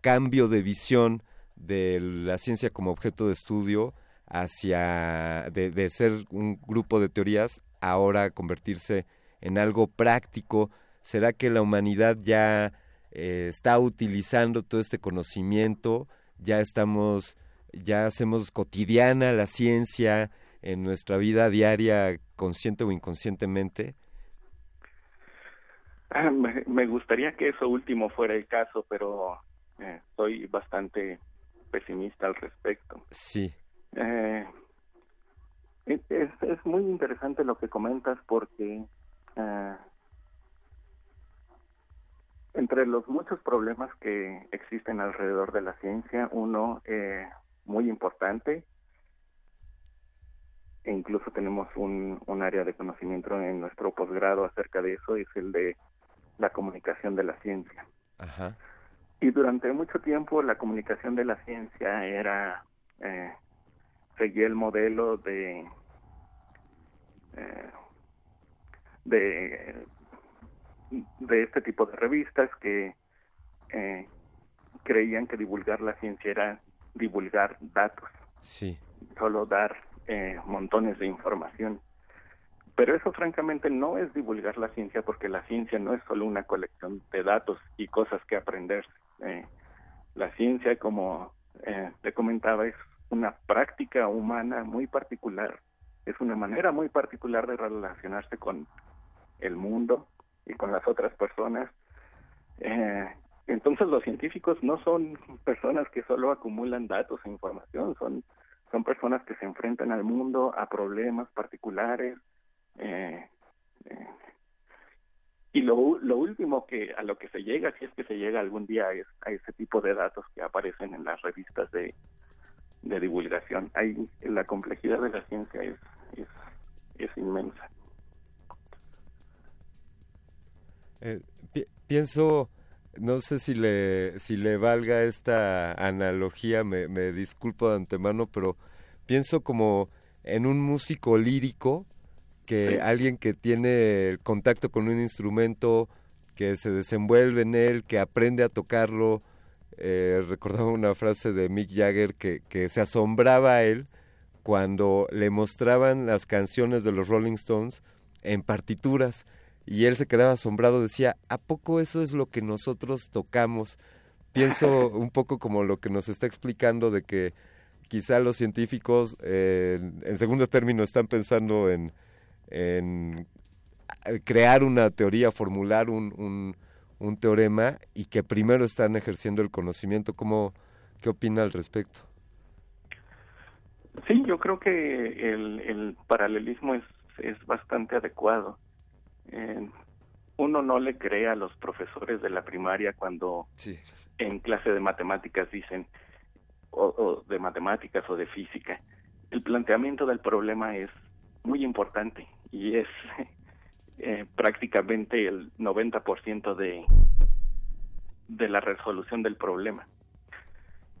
cambio de visión de la ciencia como objeto de estudio hacia de, de, ser un grupo de teorías ahora convertirse en algo práctico? ¿Será que la humanidad ya eh, está utilizando todo este conocimiento? ¿Ya estamos, ya hacemos cotidiana la ciencia en nuestra vida diaria, consciente o inconscientemente?
Ah, me, me, gustaría que eso último fuera el caso, pero eh, soy bastante pesimista al respecto.
Sí.
Eh, es, es, muy interesante lo que comentas porque uh, entre los muchos problemas que existen alrededor de la ciencia, uno eh, muy importante, e incluso tenemos un, un área de conocimiento en nuestro posgrado acerca de eso, es el de la comunicación de la ciencia.
Ajá.
Y durante mucho tiempo la comunicación de la ciencia era eh, seguía el modelo de eh, de de este tipo de revistas que eh, creían que divulgar la ciencia era divulgar datos
sí.
solo dar eh, montones de información. Pero eso francamente no es divulgar la ciencia porque la ciencia no es solo una colección de datos y cosas que aprender eh, la ciencia como eh, te comentaba es una práctica humana muy particular, es una manera muy particular de relacionarse con el mundo y con las otras personas. Eh, entonces los científicos no son personas que solo acumulan datos e información, son, son personas que se enfrentan al mundo, a problemas particulares. Eh, eh, y lo, lo último que a lo que se llega, si es que se llega algún día, es a ese tipo de datos que aparecen en las revistas de, de divulgación. Ahí la complejidad de la ciencia es, es, inmensa.
Eh, pi pienso, no sé si le, si le valga esta analogía, me, me disculpo de antemano, pero pienso como en un músico lírico, que sí. alguien que tiene contacto con un instrumento, que se desenvuelve en él, que aprende a tocarlo, eh, recordaba una frase de Mick Jagger que, que se asombraba a él cuando le mostraban las canciones de los Rolling Stones en partituras y él se quedaba asombrado, decía, ¿a poco eso es lo que nosotros tocamos? pienso un poco como lo que nos está explicando de que quizá los científicos eh, en segundo término están pensando en, en crear una teoría, formular un, un, un teorema y que primero están ejerciendo el conocimiento. ¿Cómo, ¿Qué opina al respecto?
Sí, yo creo que el, el paralelismo es, es bastante adecuado. Eh, uno no le cree a los profesores de la primaria cuando en clase de matemáticas dicen, o, o de matemáticas o de física. El planteamiento del problema es muy importante y es eh, prácticamente el 90% de, de la resolución del problema.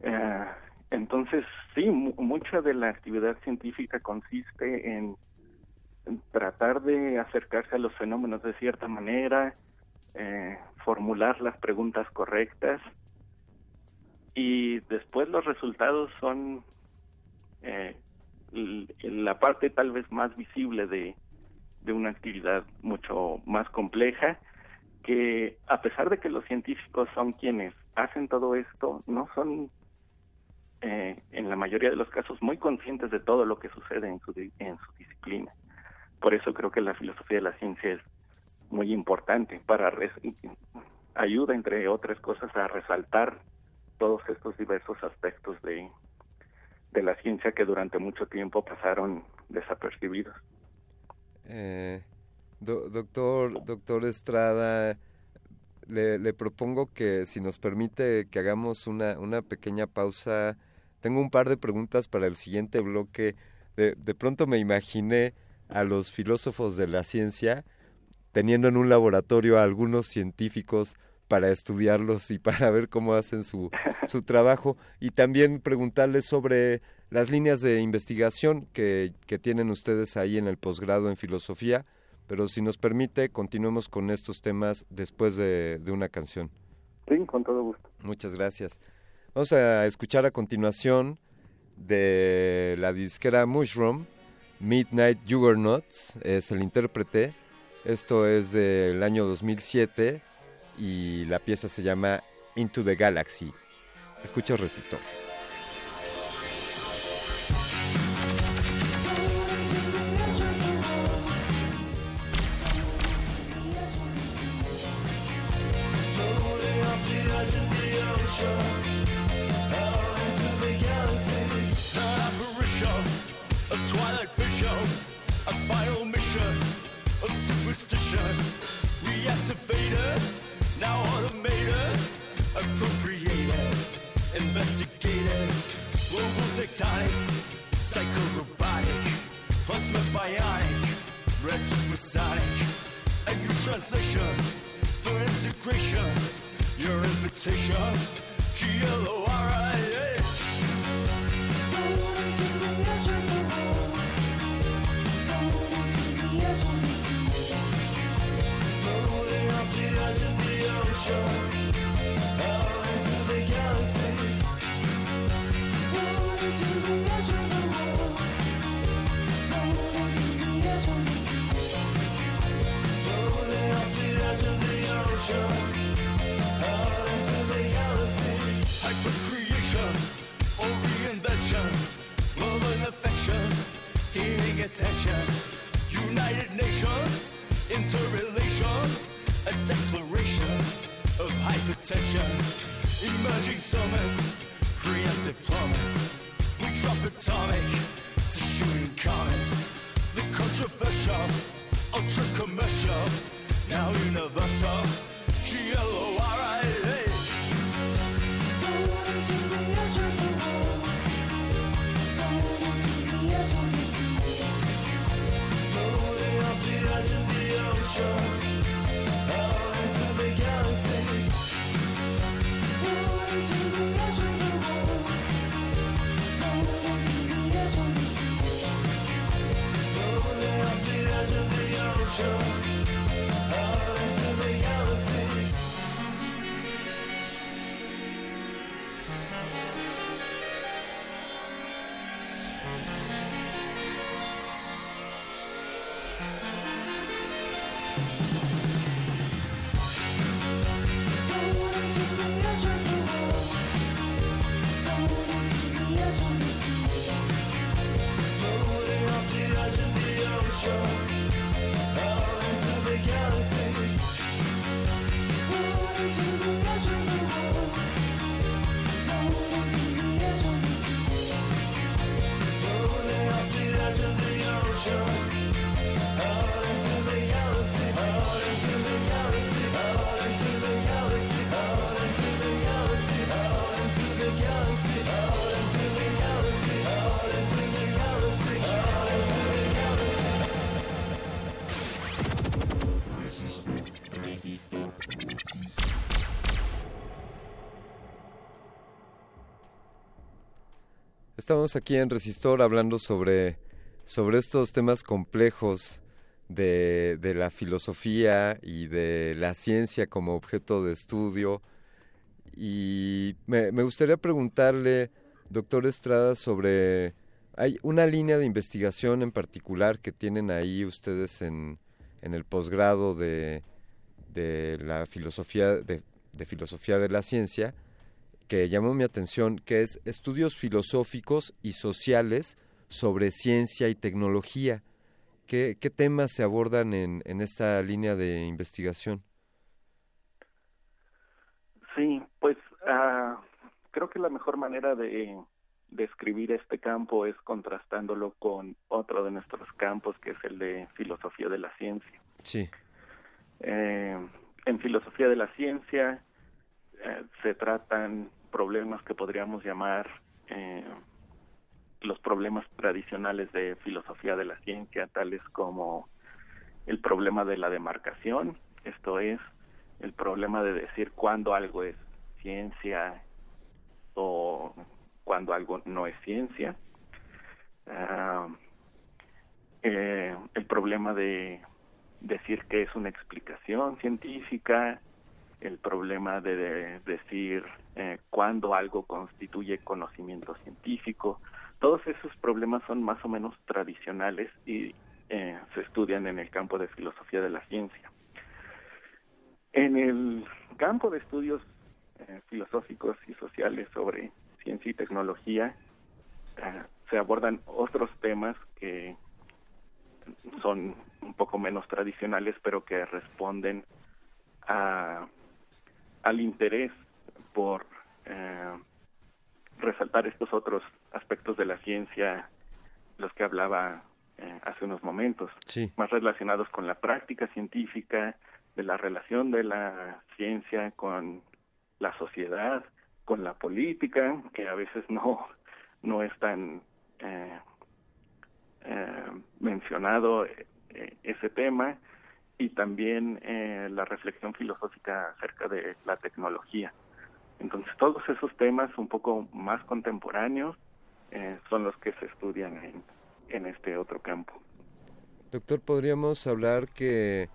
Eh, entonces, sí, mu- mucha de la actividad científica consiste en tratar de acercarse a los fenómenos de cierta manera, eh, formular las preguntas correctas y después los resultados son eh, la parte tal vez más visible de, de una actividad mucho más compleja que a pesar de que los científicos son quienes hacen todo esto, no son eh, en la mayoría de los casos muy conscientes de todo lo que sucede en su, en su disciplina. Por eso creo que la filosofía de la ciencia es muy importante para res- ayuda entre otras cosas a resaltar todos estos diversos aspectos de, de la ciencia que durante mucho tiempo pasaron desapercibidos.
Eh, do- doctor, doctor Estrada, le, le propongo que si nos permite que hagamos una, una pequeña pausa. Tengo un par de preguntas para el siguiente bloque. De, de pronto me imaginé a los filósofos de la ciencia teniendo en un laboratorio a algunos científicos para estudiarlos y para ver cómo hacen su, su trabajo y también preguntarles sobre las líneas de investigación que, que tienen ustedes ahí en el posgrado en filosofía, pero si nos permite, continuemos con estos temas después de, de una canción.
Sí, con todo gusto.
Muchas gracias. Vamos a escuchar a continuación de la disquera Mushroom, Midnight Juggernauts, es el intérprete. Esto es del año 2007 y la pieza se llama Into the Galaxy. Escucha Resistor.
Of superstition. Reactivated, now automated, appropriated, investigated. Global tectonics, psycho-robotic, bionic, red supersonic. A new transition for integration. Your invitation, G-L-O-R-I-A. Attention. United Nations, interrelations, a declaration of hypertension. Emerging summits, preemptive plumbing. We drop atomic to shooting comets. The controversial, ultra commercial, now universal. G-L-O-R-I-A. Floating off the edge of the ocean, reality. Out into the galaxy,
out into the edge
Estamos aquí en Resistor hablando sobre, sobre estos temas complejos de, de la filosofía y de la ciencia como objeto de estudio. Y me, gustaría preguntarle, doctor Estrada, sobre... Hay una línea de investigación en particular que tienen ahí ustedes en, en el posgrado de, de la filosofía de, de filosofía de la ciencia que llamó mi atención, que es estudios filosóficos y sociales sobre ciencia y tecnología. ¿Qué, qué temas se abordan en, en esta línea de investigación?
Sí, pues ah, creo que la mejor manera de describir este campo es contrastándolo con otro de nuestros campos, que es el de filosofía de la ciencia.
Sí.
Eh, en filosofía de la ciencia eh, se tratan problemas que podríamos llamar eh, los problemas tradicionales de filosofía de la ciencia, tales como el problema de la demarcación, esto es, el problema de decir cuándo algo es ciencia o cuando algo no es ciencia, eh, el problema de decir que es una explicación científica, el problema de, de decir eh, cuándo algo constituye conocimiento científico. Todos esos problemas son más o menos tradicionales y eh, se estudian en el campo de filosofía de la ciencia. En el campo de estudios eh, filosóficos y sociales sobre ciencia y tecnología se abordan otros temas que son un poco menos tradicionales, pero que responden a, al interés por eh, resaltar estos otros aspectos de la ciencia, los que hablaba eh, hace unos momentos,
Sí.
más relacionados con la práctica científica, de la relación de la ciencia con la sociedad, con la política, que a veces no, no es tan eh, eh, mencionado eh, ese tema, y también eh, la reflexión filosófica acerca de la tecnología. Entonces, todos esos temas un poco más contemporáneos eh, son los que se estudian en, en este otro campo.
Doctor, podríamos hablar que,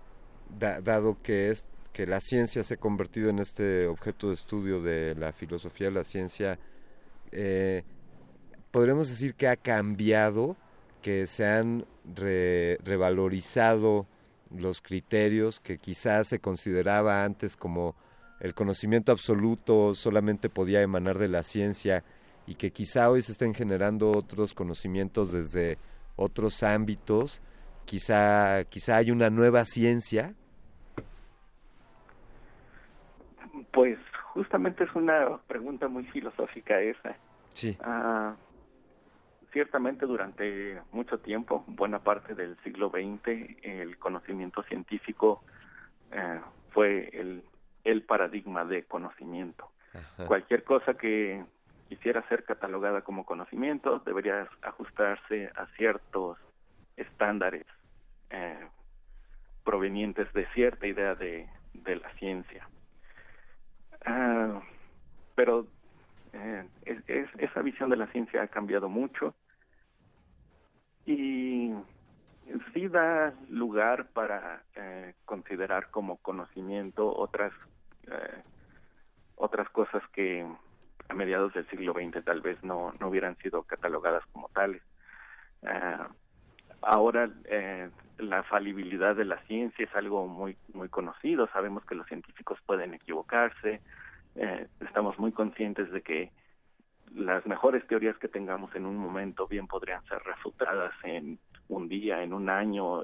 da- dado que es que la ciencia se ha convertido en este objeto de estudio de la filosofía la ciencia, eh, podríamos decir que ha cambiado, que se han re- revalorizado los criterios que quizás se consideraba antes como el conocimiento absoluto solamente podía emanar de la ciencia y que quizá hoy se estén generando otros conocimientos desde otros ámbitos, quizá quizá hay una nueva ciencia.
Pues justamente es una pregunta muy filosófica esa.
Sí.
Ah, ciertamente durante mucho tiempo, buena parte del siglo XX, el conocimiento científico eh, fue el, el paradigma de conocimiento. Cualquier cosa que quisiera ser catalogada como conocimiento debería ajustarse a ciertos estándares eh, provenientes de cierta idea de, de la ciencia. Ah, pero eh, es- es- esa visión de la ciencia ha cambiado mucho y sí da lugar para eh, considerar como conocimiento otras eh, otras cosas que a mediados del siglo XX tal vez no, no hubieran sido catalogadas como tales. Ah, ahora eh, la falibilidad de la ciencia es algo muy muy conocido sabemos que los científicos pueden equivocarse eh, estamos muy conscientes de que las mejores teorías que tengamos en un momento bien podrían ser refutadas en un día, en un año,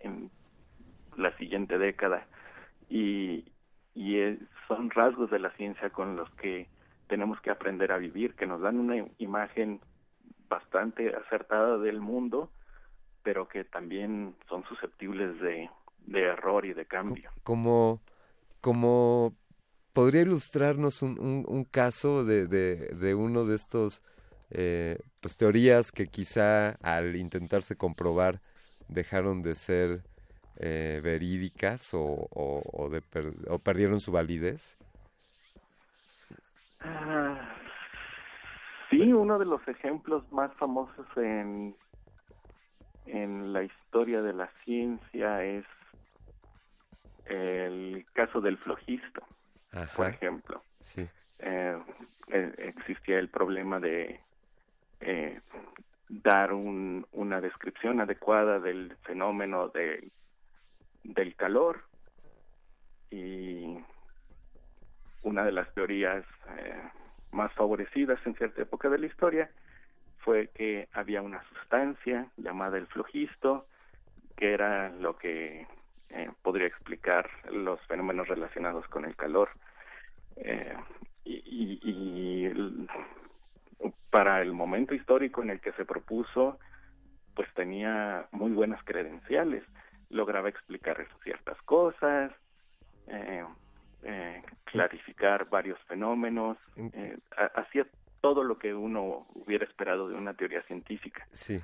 en la siguiente década. Y, y es- son rasgos de la ciencia con los que tenemos que aprender a vivir, que nos dan una imagen bastante acertada del mundo, pero que también son susceptibles de, de error y de cambio.
Como, como podría ilustrarnos un, caso de, uno de estos eh, pues teorías que quizá al intentarse comprobar dejaron de ser eh, verídicas o, perdieron su validez.
Ah, sí, uno de los ejemplos más famosos en, en la historia de la ciencia es el caso del flojisto,
Ajá.
por ejemplo.
Sí.
Eh, existía el problema de eh, dar un- una descripción adecuada del fenómeno de, del calor y una de las teorías eh, más favorecidas en cierta época de la historia fue que había una sustancia llamada el flojisto que era lo que eh, podría explicar los fenómenos relacionados con el calor. Eh, y, y- y el- para el momento histórico en el que se propuso pues tenía muy buenas credenciales. Lograba explicar ciertas cosas eh, eh, clarificar varios fenómenos eh, ha- hacía todo lo que uno hubiera esperado de una teoría científica.
Sí.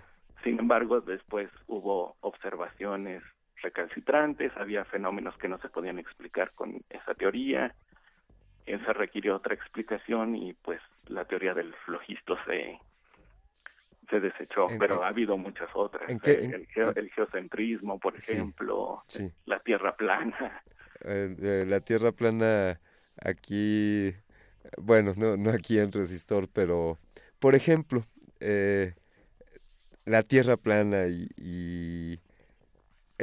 sin embargo, después hubo observaciones recalcitrantes, había fenómenos que no se podían explicar con esa teoría, se requirió otra explicación y pues la teoría del flojisto se se desechó,
¿En-
pero ha habido muchas otras.
en qué- en-
el, geo- el geocentrismo, por
Sí,
ejemplo,
sí.
la Tierra plana.
Eh, la Tierra plana aquí, bueno, no, no aquí en Resistor, pero, por ejemplo, eh, la Tierra plana y, y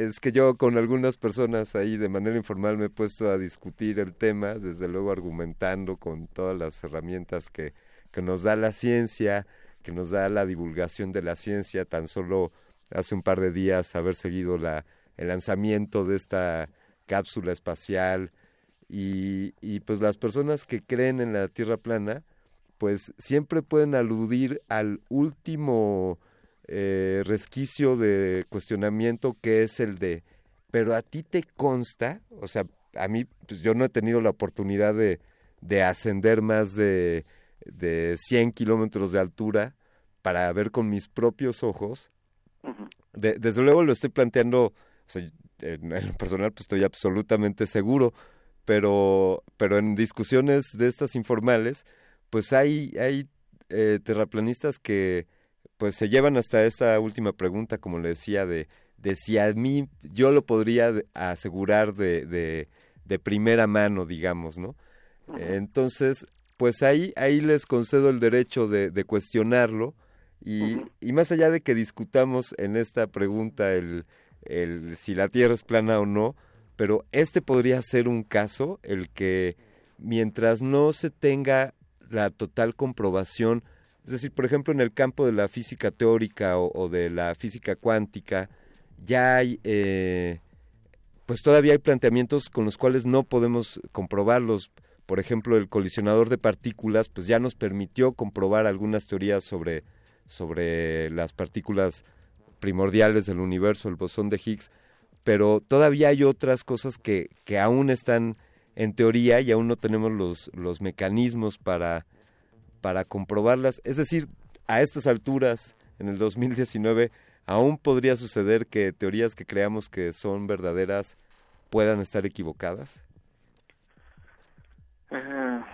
es que yo con algunas personas ahí de manera informal me he puesto a discutir el tema, desde luego argumentando con todas las herramientas que, que nos da la ciencia, que nos da la divulgación de la ciencia, tan solo hace un par de días haber seguido la, el lanzamiento de esta cápsula espacial y, y pues las personas que creen en la Tierra plana, pues siempre pueden aludir al último eh, resquicio de cuestionamiento que es el de, pero a ti te consta, o sea, a mí, pues yo no he tenido la oportunidad de, de ascender más de, de 100 kilómetros de altura para ver con mis propios ojos. De- desde luego lo estoy planteando, o sea, en, en lo personal pues estoy absolutamente seguro, pero, pero en discusiones de estas informales, pues hay, hay eh, terraplanistas que pues se llevan hasta esta última pregunta, como le decía, de, de si a mí yo lo podría asegurar de, de, de primera mano, digamos, ¿no? Entonces, pues ahí, ahí les concedo el derecho de, de cuestionarlo y, y más allá de que discutamos en esta pregunta el, el si la Tierra es plana o no, pero este podría ser un caso el que mientras no se tenga la total comprobación, es decir, por ejemplo, en el campo de la física teórica o, de la física cuántica, ya hay, eh, pues todavía hay planteamientos con los cuales no podemos comprobarlos. Por ejemplo, el colisionador de partículas, pues ya nos permitió comprobar algunas teorías sobre, sobre las partículas primordiales del universo, el bosón de Higgs, pero todavía hay otras cosas que, que aún están en teoría y aún no tenemos los, los mecanismos para, para comprobarlas. Es decir, a estas alturas, en el 2019, aún podría suceder que teorías que creamos que son verdaderas puedan estar equivocadas.
Ah,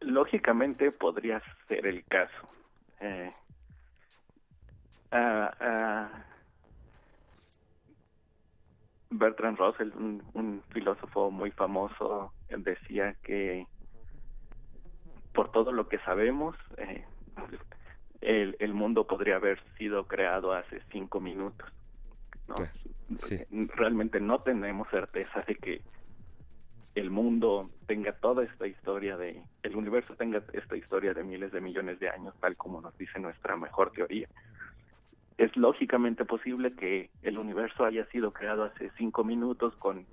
lógicamente podría ser el caso. Eh, Bertrand Russell, un, un filósofo muy famoso, decía que por todo lo que sabemos, eh, el, el mundo podría haber sido creado hace cinco minutos. ¿no? Realmente no tenemos certeza de que el mundo tenga toda esta historia de, el universo tenga esta historia de miles de millones de años, tal como nos dice nuestra mejor teoría. es lógicamente posible que el universo haya sido creado hace cinco minutos con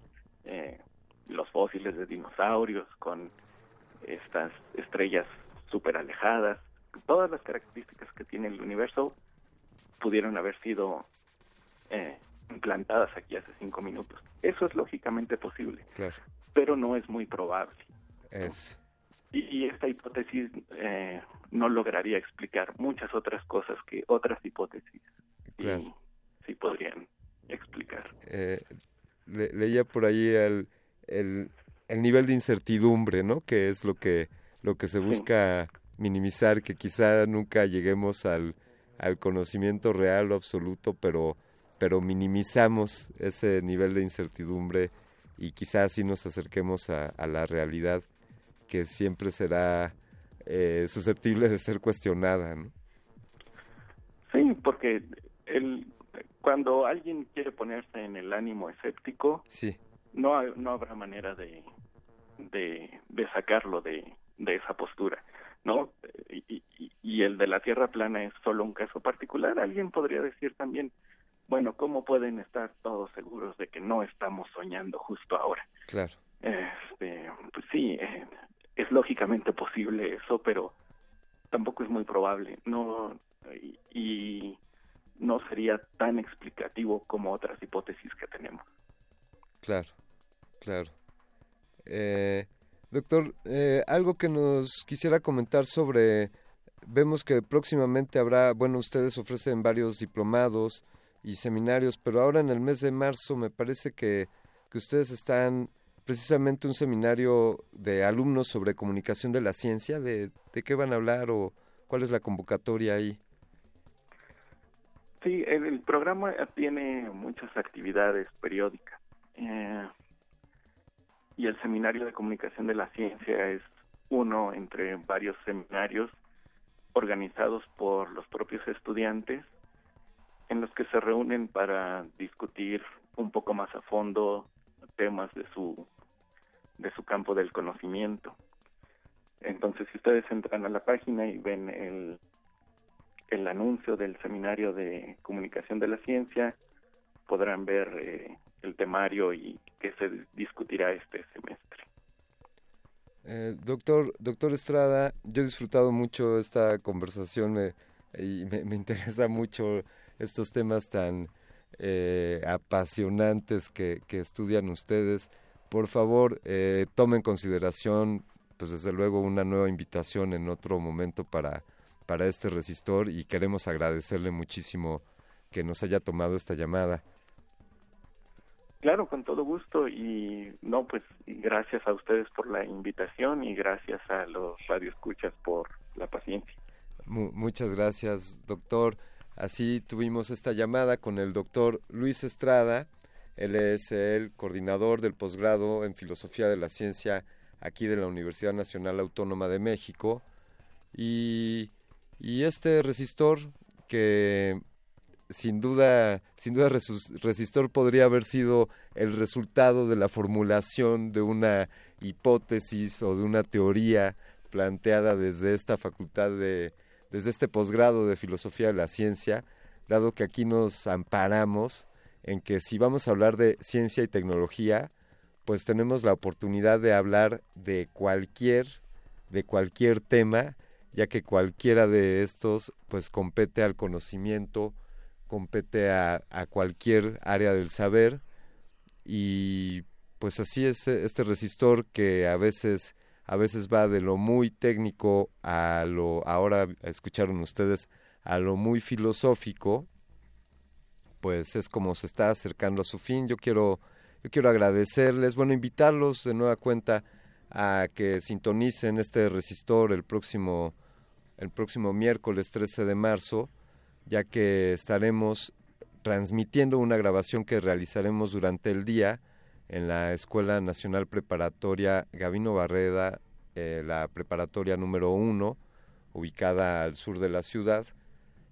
eh, los fósiles de dinosaurios, con estas estrellas súper alejadas. Todas las características que tiene el universo pudieron haber sido eh, implantadas aquí hace cinco minutos. Eso es lógicamente posible,
Claro.
pero no es muy probable.
Es.
Y, y esta hipótesis eh, no lograría explicar muchas otras cosas que otras hipótesis
Claro.
sí podrían explicar.
Eh, le- leía por ahí el, el, el nivel de incertidumbre, ¿no? Que es lo que, lo que se busca minimizar, que quizá nunca lleguemos al, al conocimiento real o absoluto, pero, pero minimizamos ese nivel de incertidumbre y quizá así nos acerquemos a, a la realidad que siempre será eh, susceptible de ser cuestionada, ¿no?
Sí, porque el, cuando alguien quiere ponerse en el ánimo escéptico,
Sí,
no, no habrá manera de, de, de sacarlo de, de esa postura, ¿no? Y, y- y el de la Tierra plana es solo un caso particular. Alguien podría decir también, bueno, ¿cómo pueden estar todos seguros de que no estamos soñando justo ahora?
claro.
Este, pues sí, eh, es lógicamente posible eso, pero tampoco es muy probable. No y, y no sería tan explicativo como otras hipótesis que tenemos.
Claro, claro. Eh, doctor, eh, algo que nos quisiera comentar sobre, vemos que próximamente habrá, bueno, ustedes ofrecen varios diplomados y seminarios, pero ahora en el mes de marzo me parece que, que ustedes están precisamente un seminario de alumnos sobre comunicación de la ciencia, de, qué van a hablar o cuál es la convocatoria ahí.
Sí, el, el programa tiene muchas actividades periódicas. Eh, y el Seminario de Comunicación de la Ciencia es uno entre varios seminarios organizados por los propios estudiantes en los que se reúnen para discutir un poco más a fondo temas de su de su campo del conocimiento. Entonces, si ustedes entran a la página y ven el el anuncio del seminario de comunicación de la ciencia, podrán ver eh, el temario y qué se discutirá este semestre.
Eh, doctor, doctor Estrada, yo he disfrutado mucho esta conversación y me, me interesa mucho estos temas tan eh, apasionantes que, que estudian ustedes. Por favor, eh, tome en consideración, pues desde luego, una nueva invitación en otro momento para, para este resistor y queremos agradecerle muchísimo que nos haya tomado esta llamada.
Claro, con todo gusto y no, pues gracias a ustedes por la invitación y gracias a los radioescuchas por la paciencia.
Mu- muchas gracias, doctor. Así tuvimos esta llamada con el doctor Luis Estrada. Él es el coordinador del posgrado en Filosofía de la Ciencia aquí de la Universidad Nacional Autónoma de México. Y, y este resistor que sin duda, sin duda resistor podría haber sido el resultado de la formulación de una hipótesis o de una teoría planteada desde esta facultad de, desde este posgrado de filosofía de la ciencia, dado que aquí nos amparamos en que si vamos a hablar de ciencia y tecnología, pues tenemos la oportunidad de hablar de cualquier, de cualquier tema, ya que cualquiera de estos pues compete al conocimiento, compete a, cualquier área del saber. Y pues así es eh, este resistor que a veces a veces va de lo muy técnico a lo ahora escucharon ustedes a lo muy filosófico pues es como se está acercando a su fin. Yo quiero yo quiero agradecerles bueno invitarlos de nueva cuenta a que sintonicen este resistor el próximo el próximo miércoles 13 de marzo ya que estaremos transmitiendo una grabación que realizaremos durante el día en la Escuela Nacional Preparatoria Gavino Barreda, eh, la preparatoria número uno, ubicada al sur de la ciudad,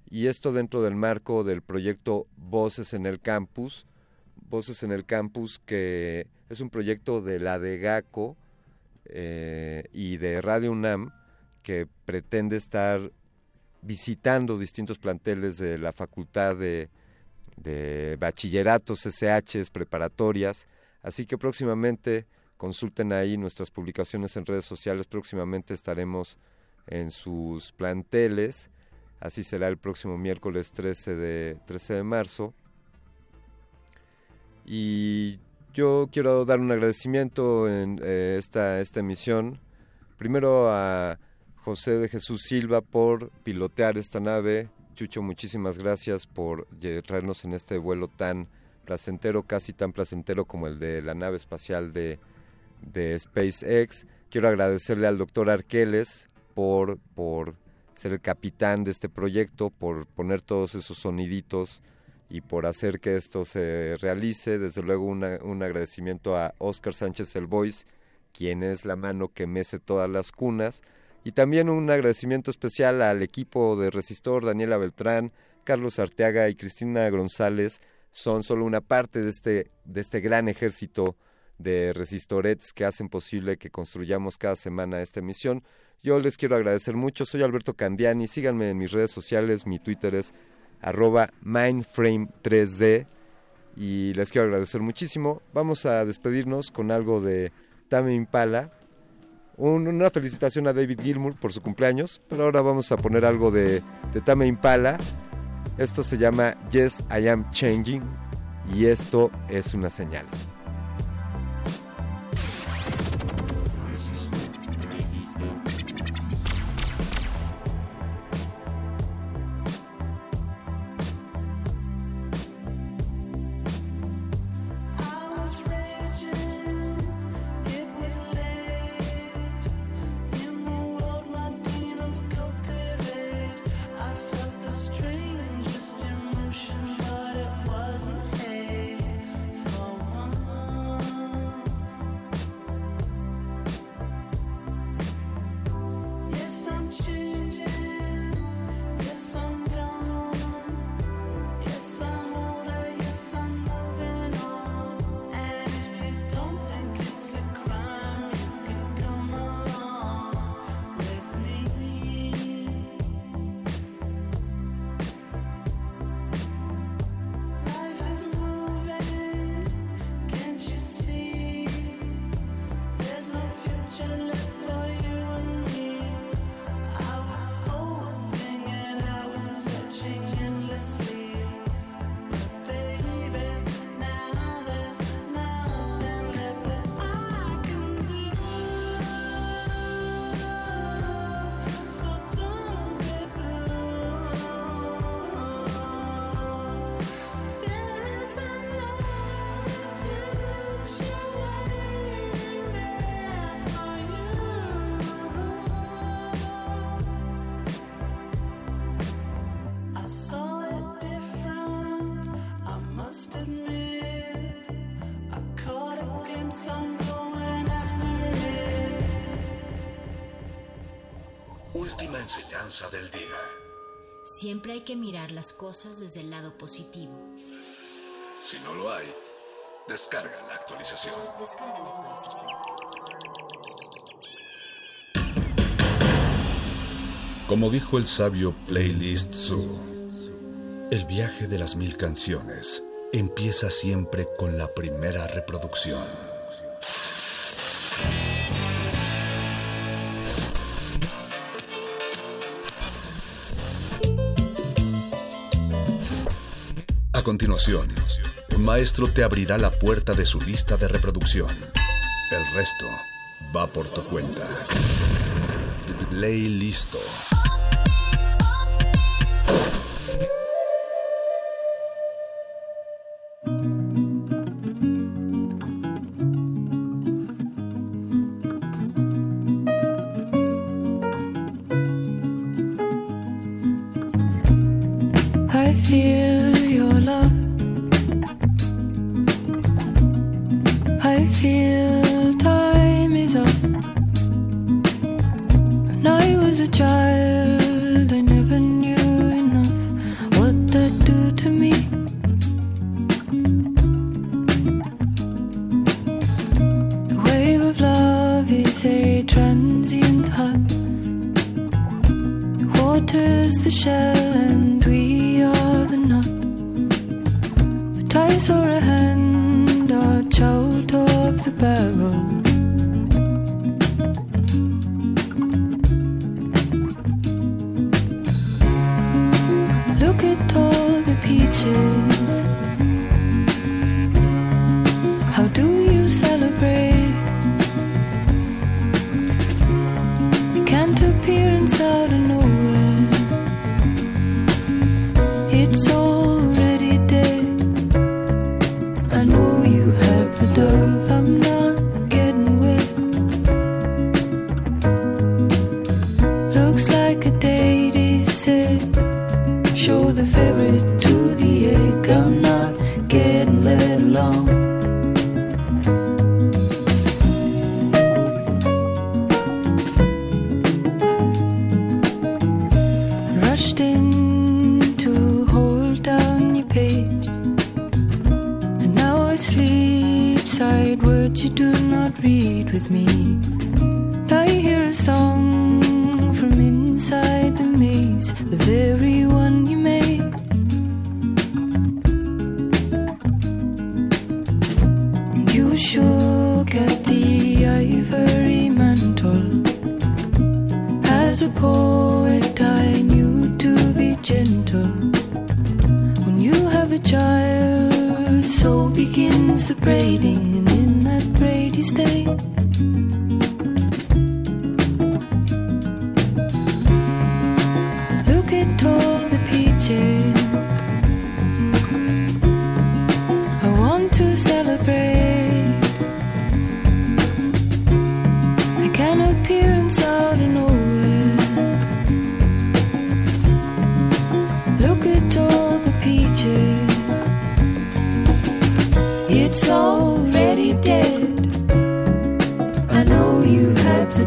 y esto dentro del marco del proyecto Voces en el Campus, Voces en el Campus que es un proyecto de la DEGACO eh, y de Radio UNAM que pretende estar visitando distintos planteles de la Facultad de, Bachilleratos, SHs, preparatorias. Así que próximamente consulten ahí nuestras publicaciones en redes sociales. Próximamente estaremos en sus planteles. Así será el próximo miércoles 13 de, 13 de marzo. Y yo quiero dar un agradecimiento en eh, esta, esta emisión. Primero a José de Jesús Silva por pilotear esta nave. Chucho, muchísimas gracias por traernos en este vuelo tan placentero, casi tan placentero como el de la nave espacial de, de SpaceX. Quiero agradecerle al doctor Arqueles por, por ser el capitán de este proyecto, por poner todos esos soniditos y por hacer que esto se realice. Desde luego una- un agradecimiento a Oscar Sánchez El quien es la mano que mece todas las cunas. Y también un agradecimiento especial al equipo de Resistor, Daniela Beltrán, Carlos Arteaga y Cristina González. Son solo una parte de este, de este gran ejército de resistorets que hacen posible que construyamos cada semana esta emisión. Yo les quiero agradecer mucho. Soy Alberto Candiani. Síganme en mis redes sociales. Mi Twitter es arroba mindframe3d y les quiero agradecer muchísimo. Vamos a despedirnos con algo de Tame Impala. Un- una felicitación a David Gilmour por su cumpleaños, pero ahora vamos a poner algo de, de Tame Impala. Esto se llama Yes, I Am Changing y esto es una señal.
Del día.
Siempre hay que mirar las cosas desde el lado positivo.
Si no lo hay, descarga la actualización.
Descarga la actualización.
Como dijo el sabio Playlist Zoo, el viaje de las mil canciones empieza siempre con la primera reproducción. Continuación, un maestro te abrirá la puerta de su lista de reproducción. El resto va por tu cuenta. Play listo.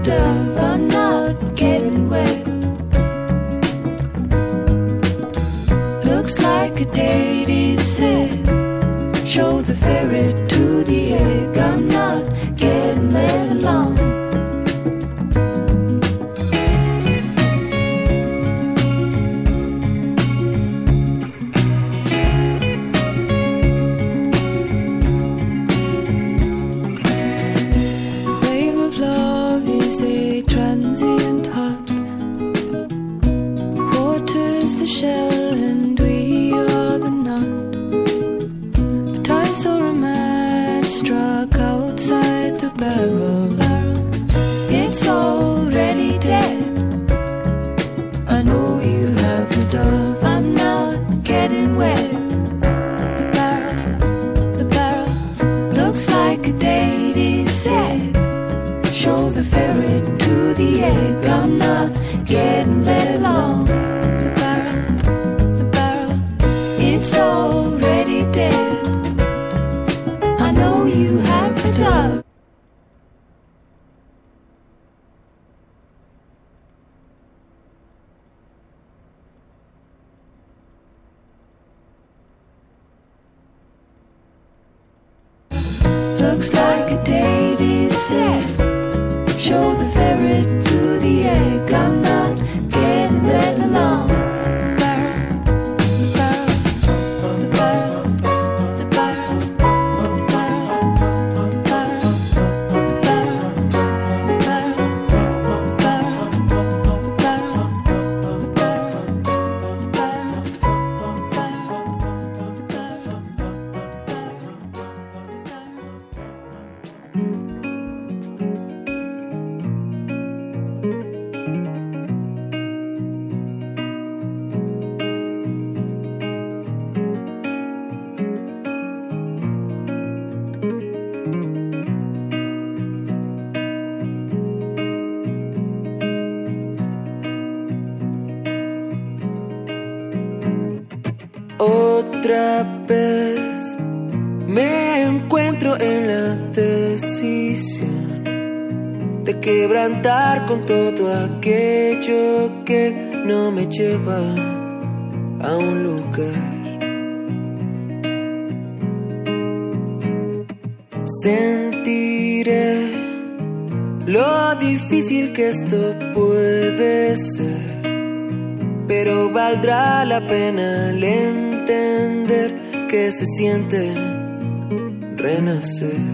I'm not getting wet. Looks like a date is set. Show the ferret
quebrantar con todo aquello que no me lleva a un lugar. Sentiré lo difícil que esto puede ser, pero valdrá la pena el entender que se siente renacer.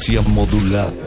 Resistencia modulada.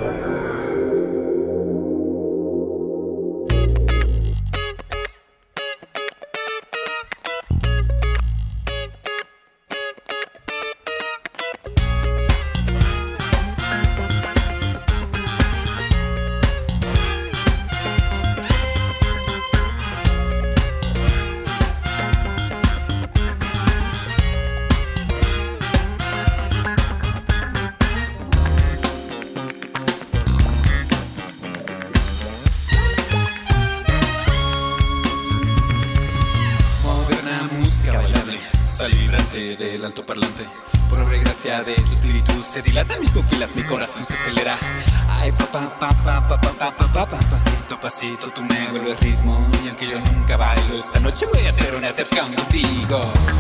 刚要第一个。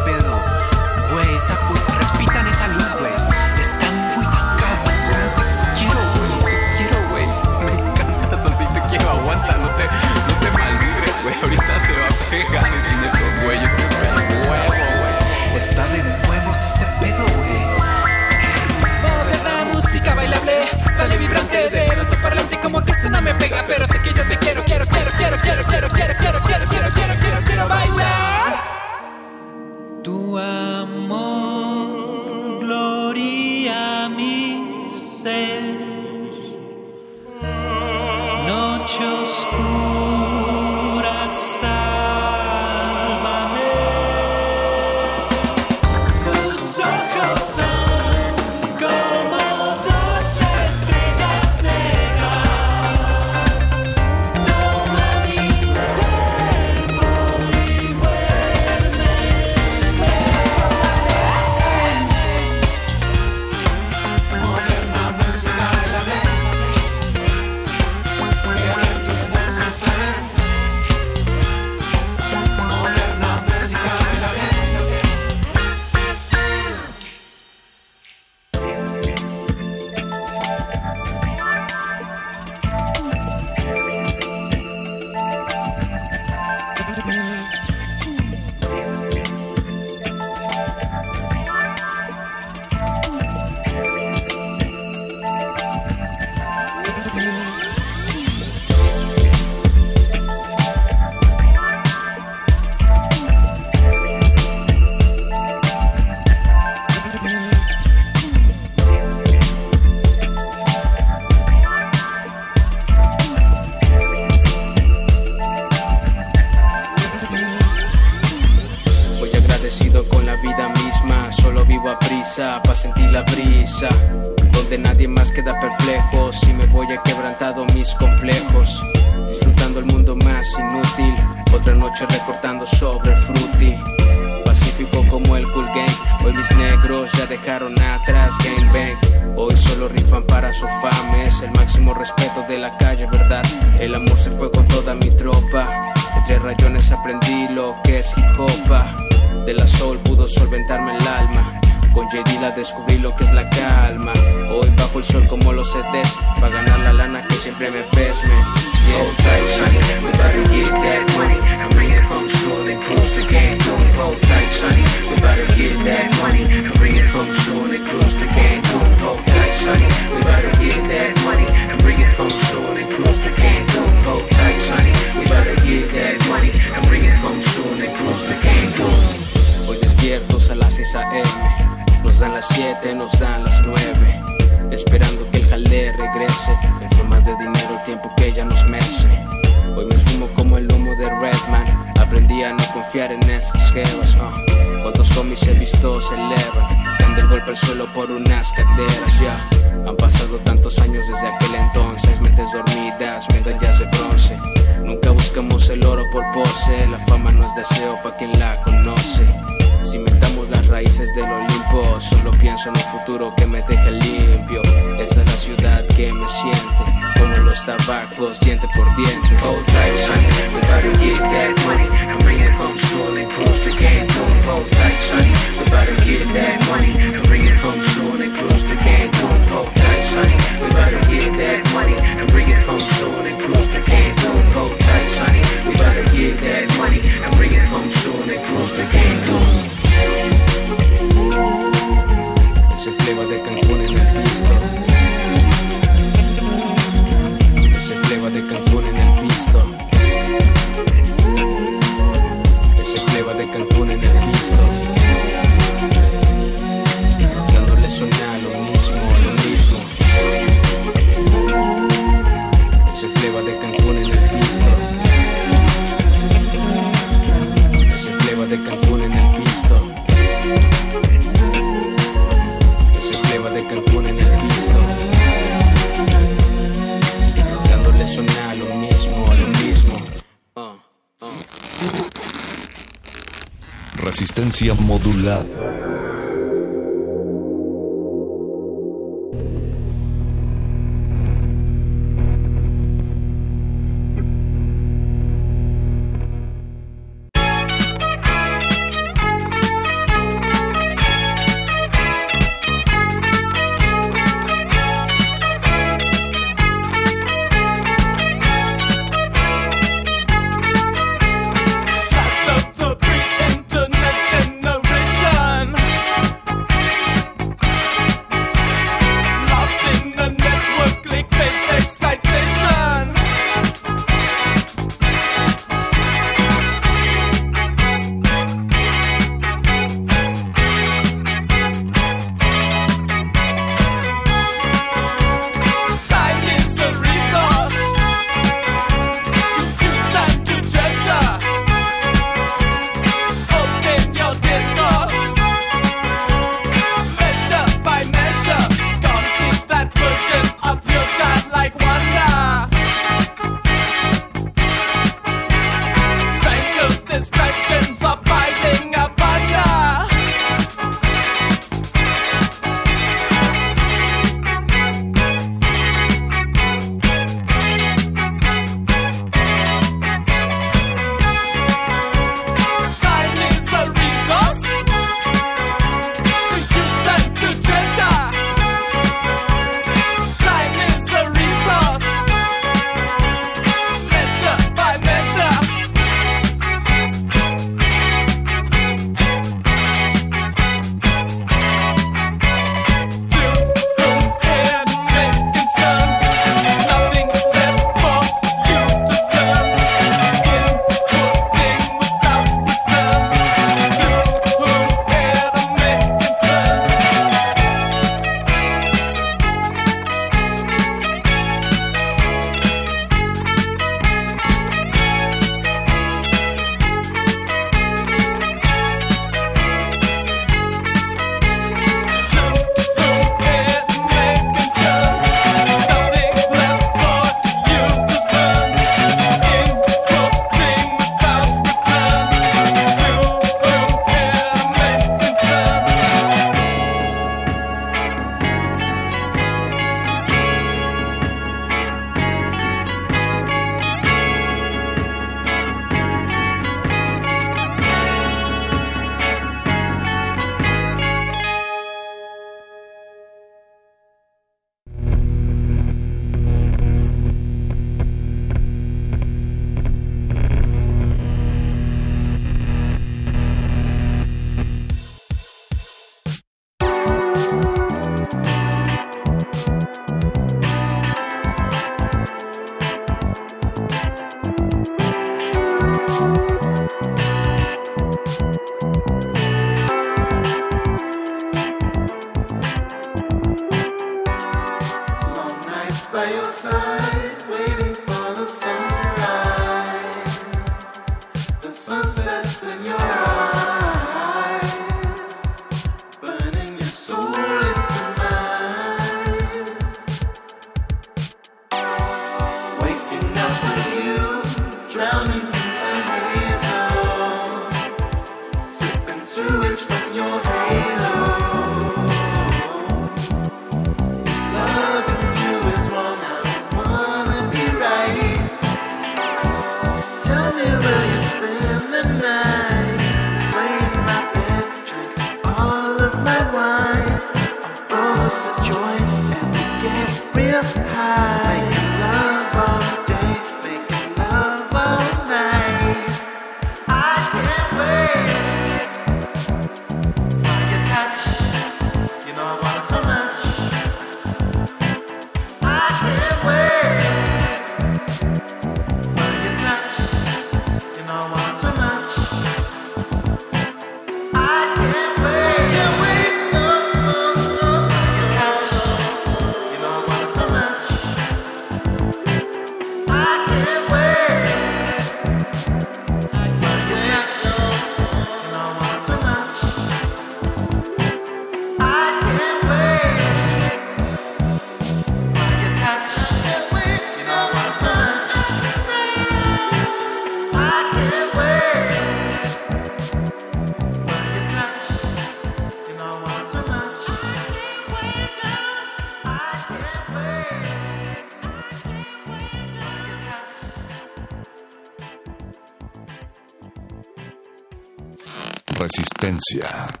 Resistencia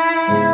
there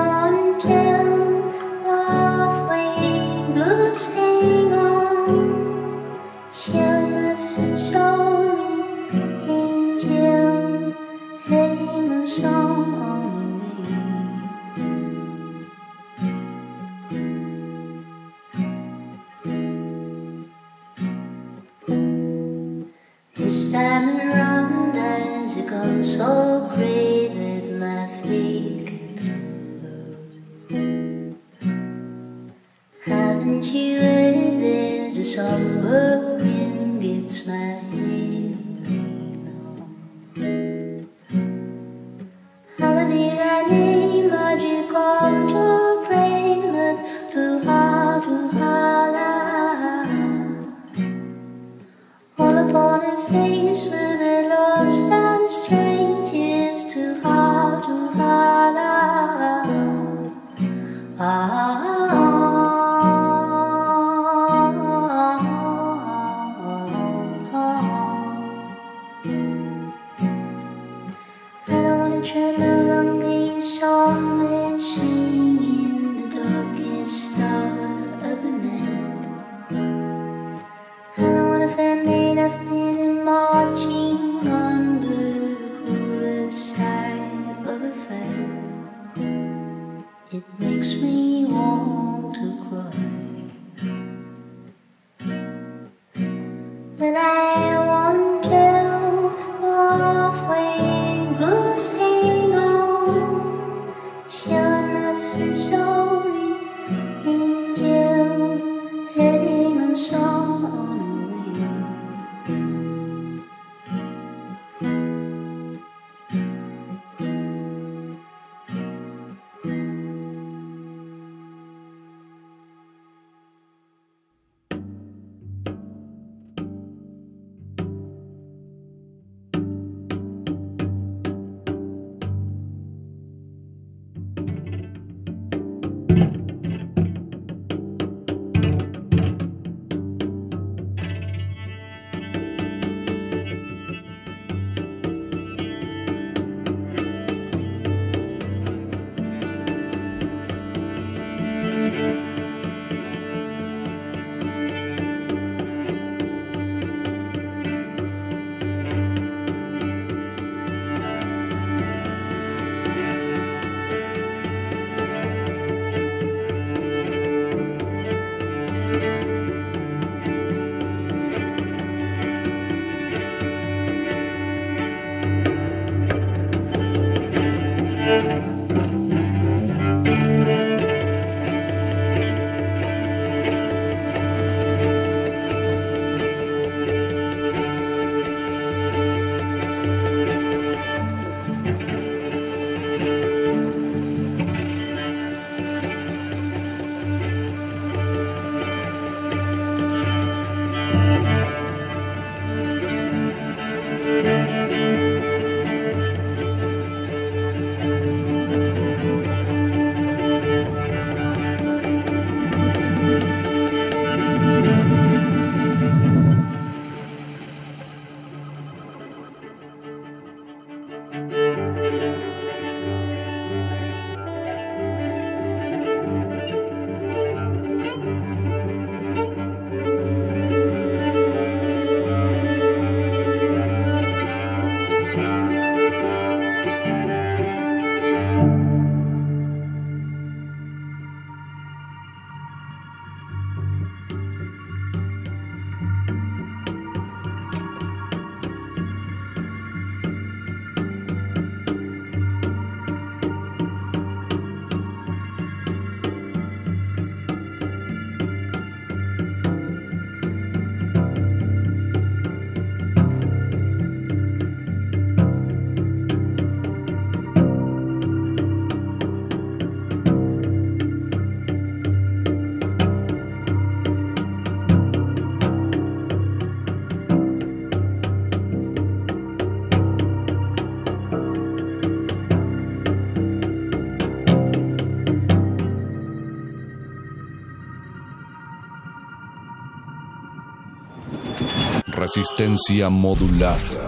Resistencia modulada.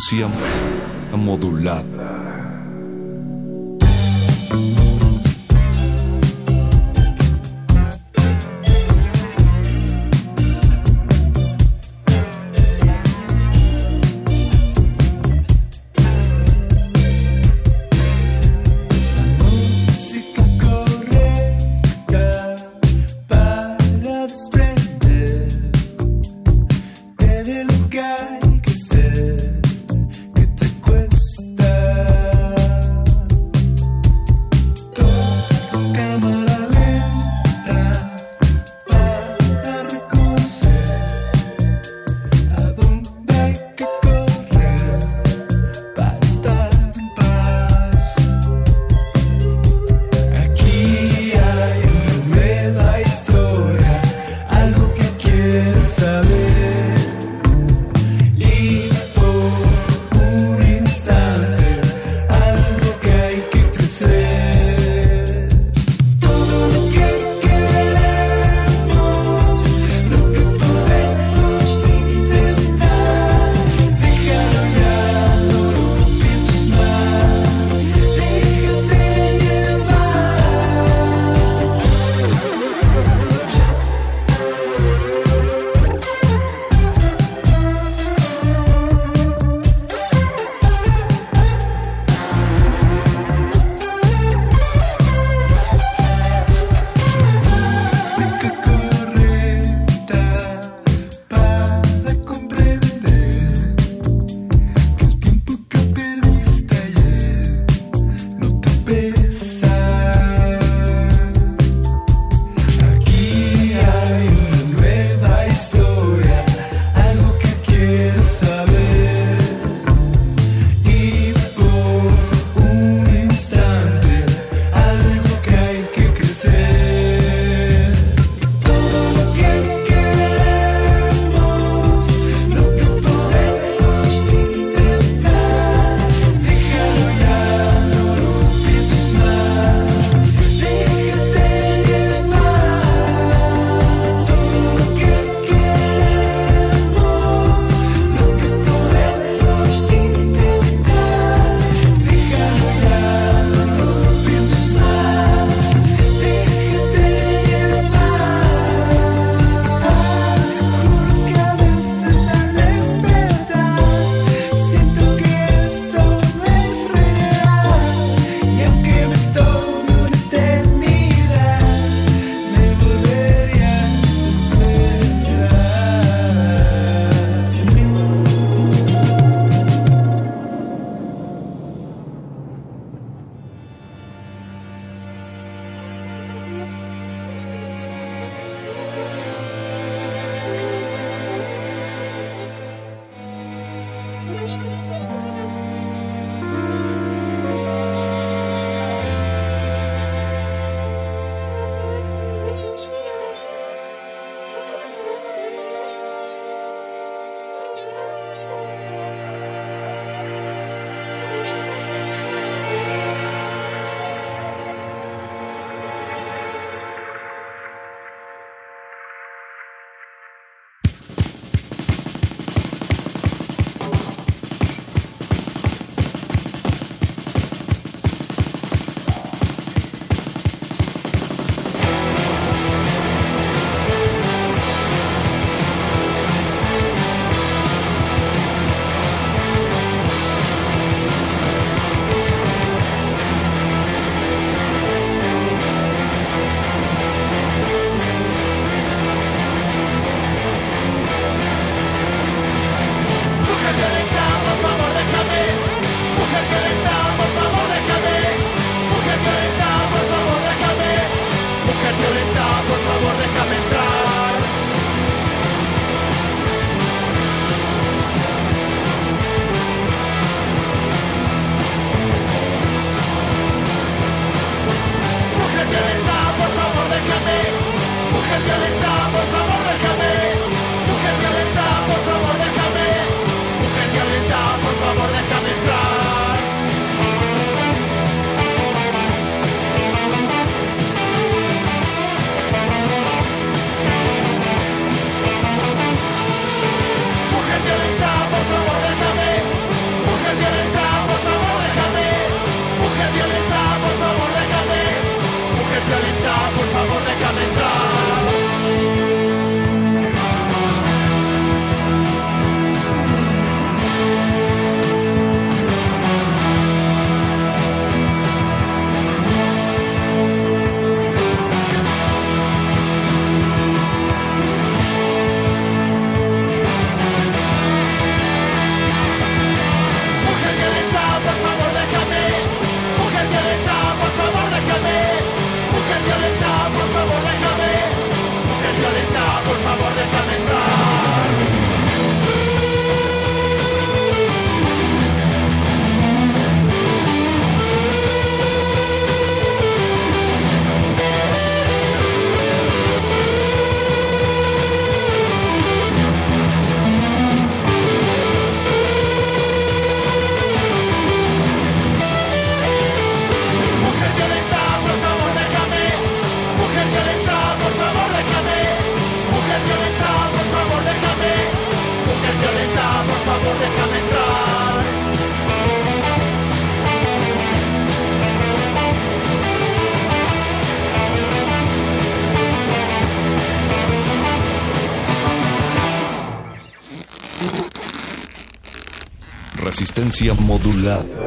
Resistencia modulada. Resistencia modulada.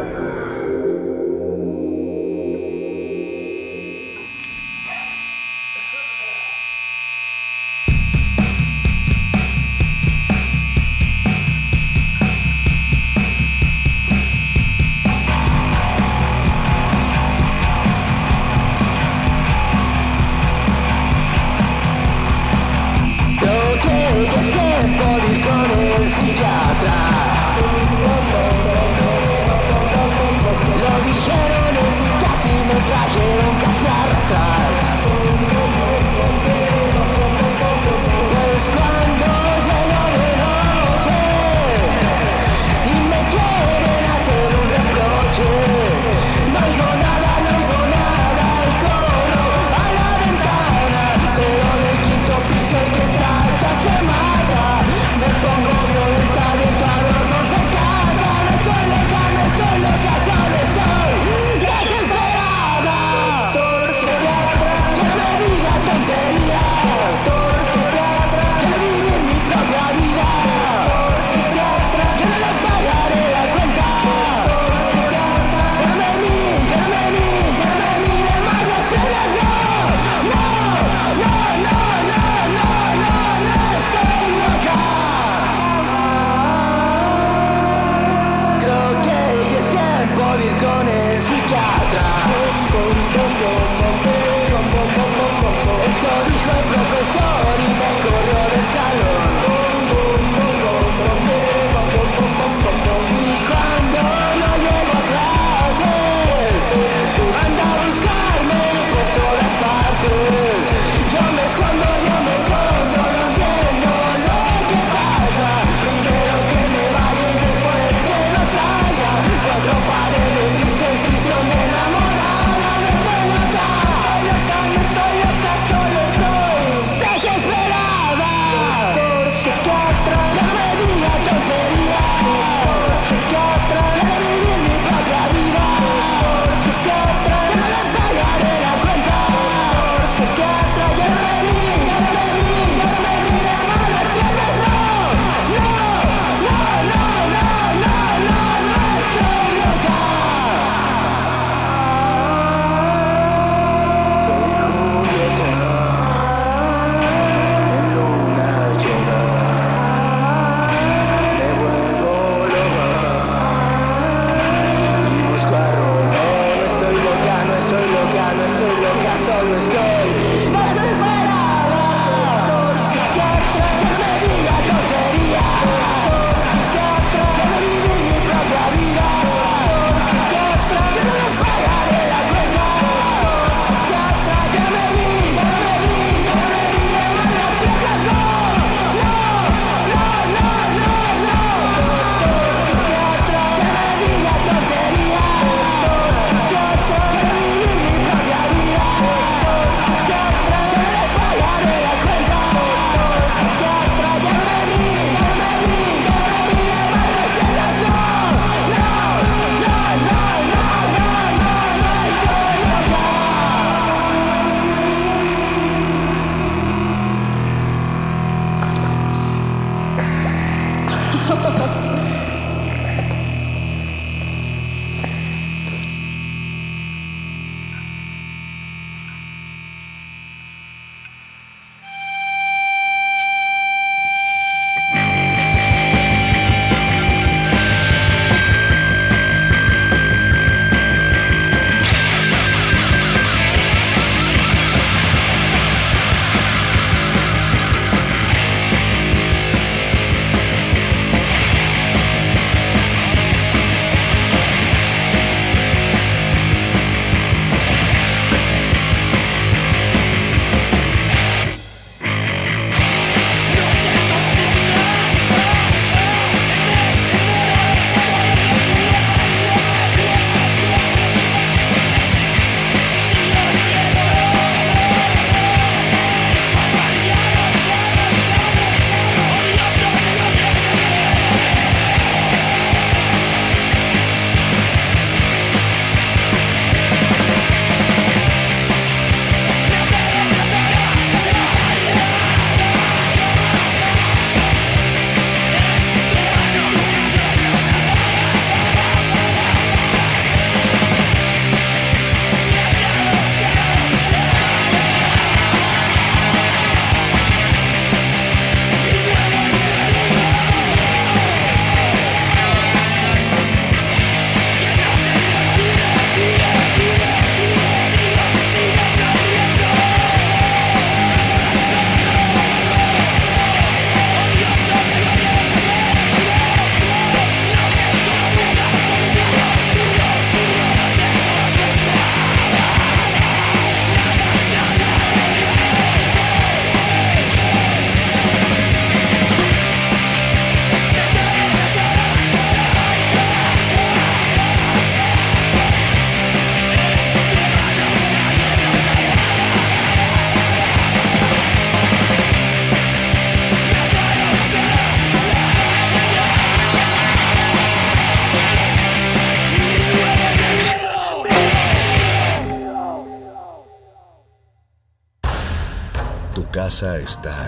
Está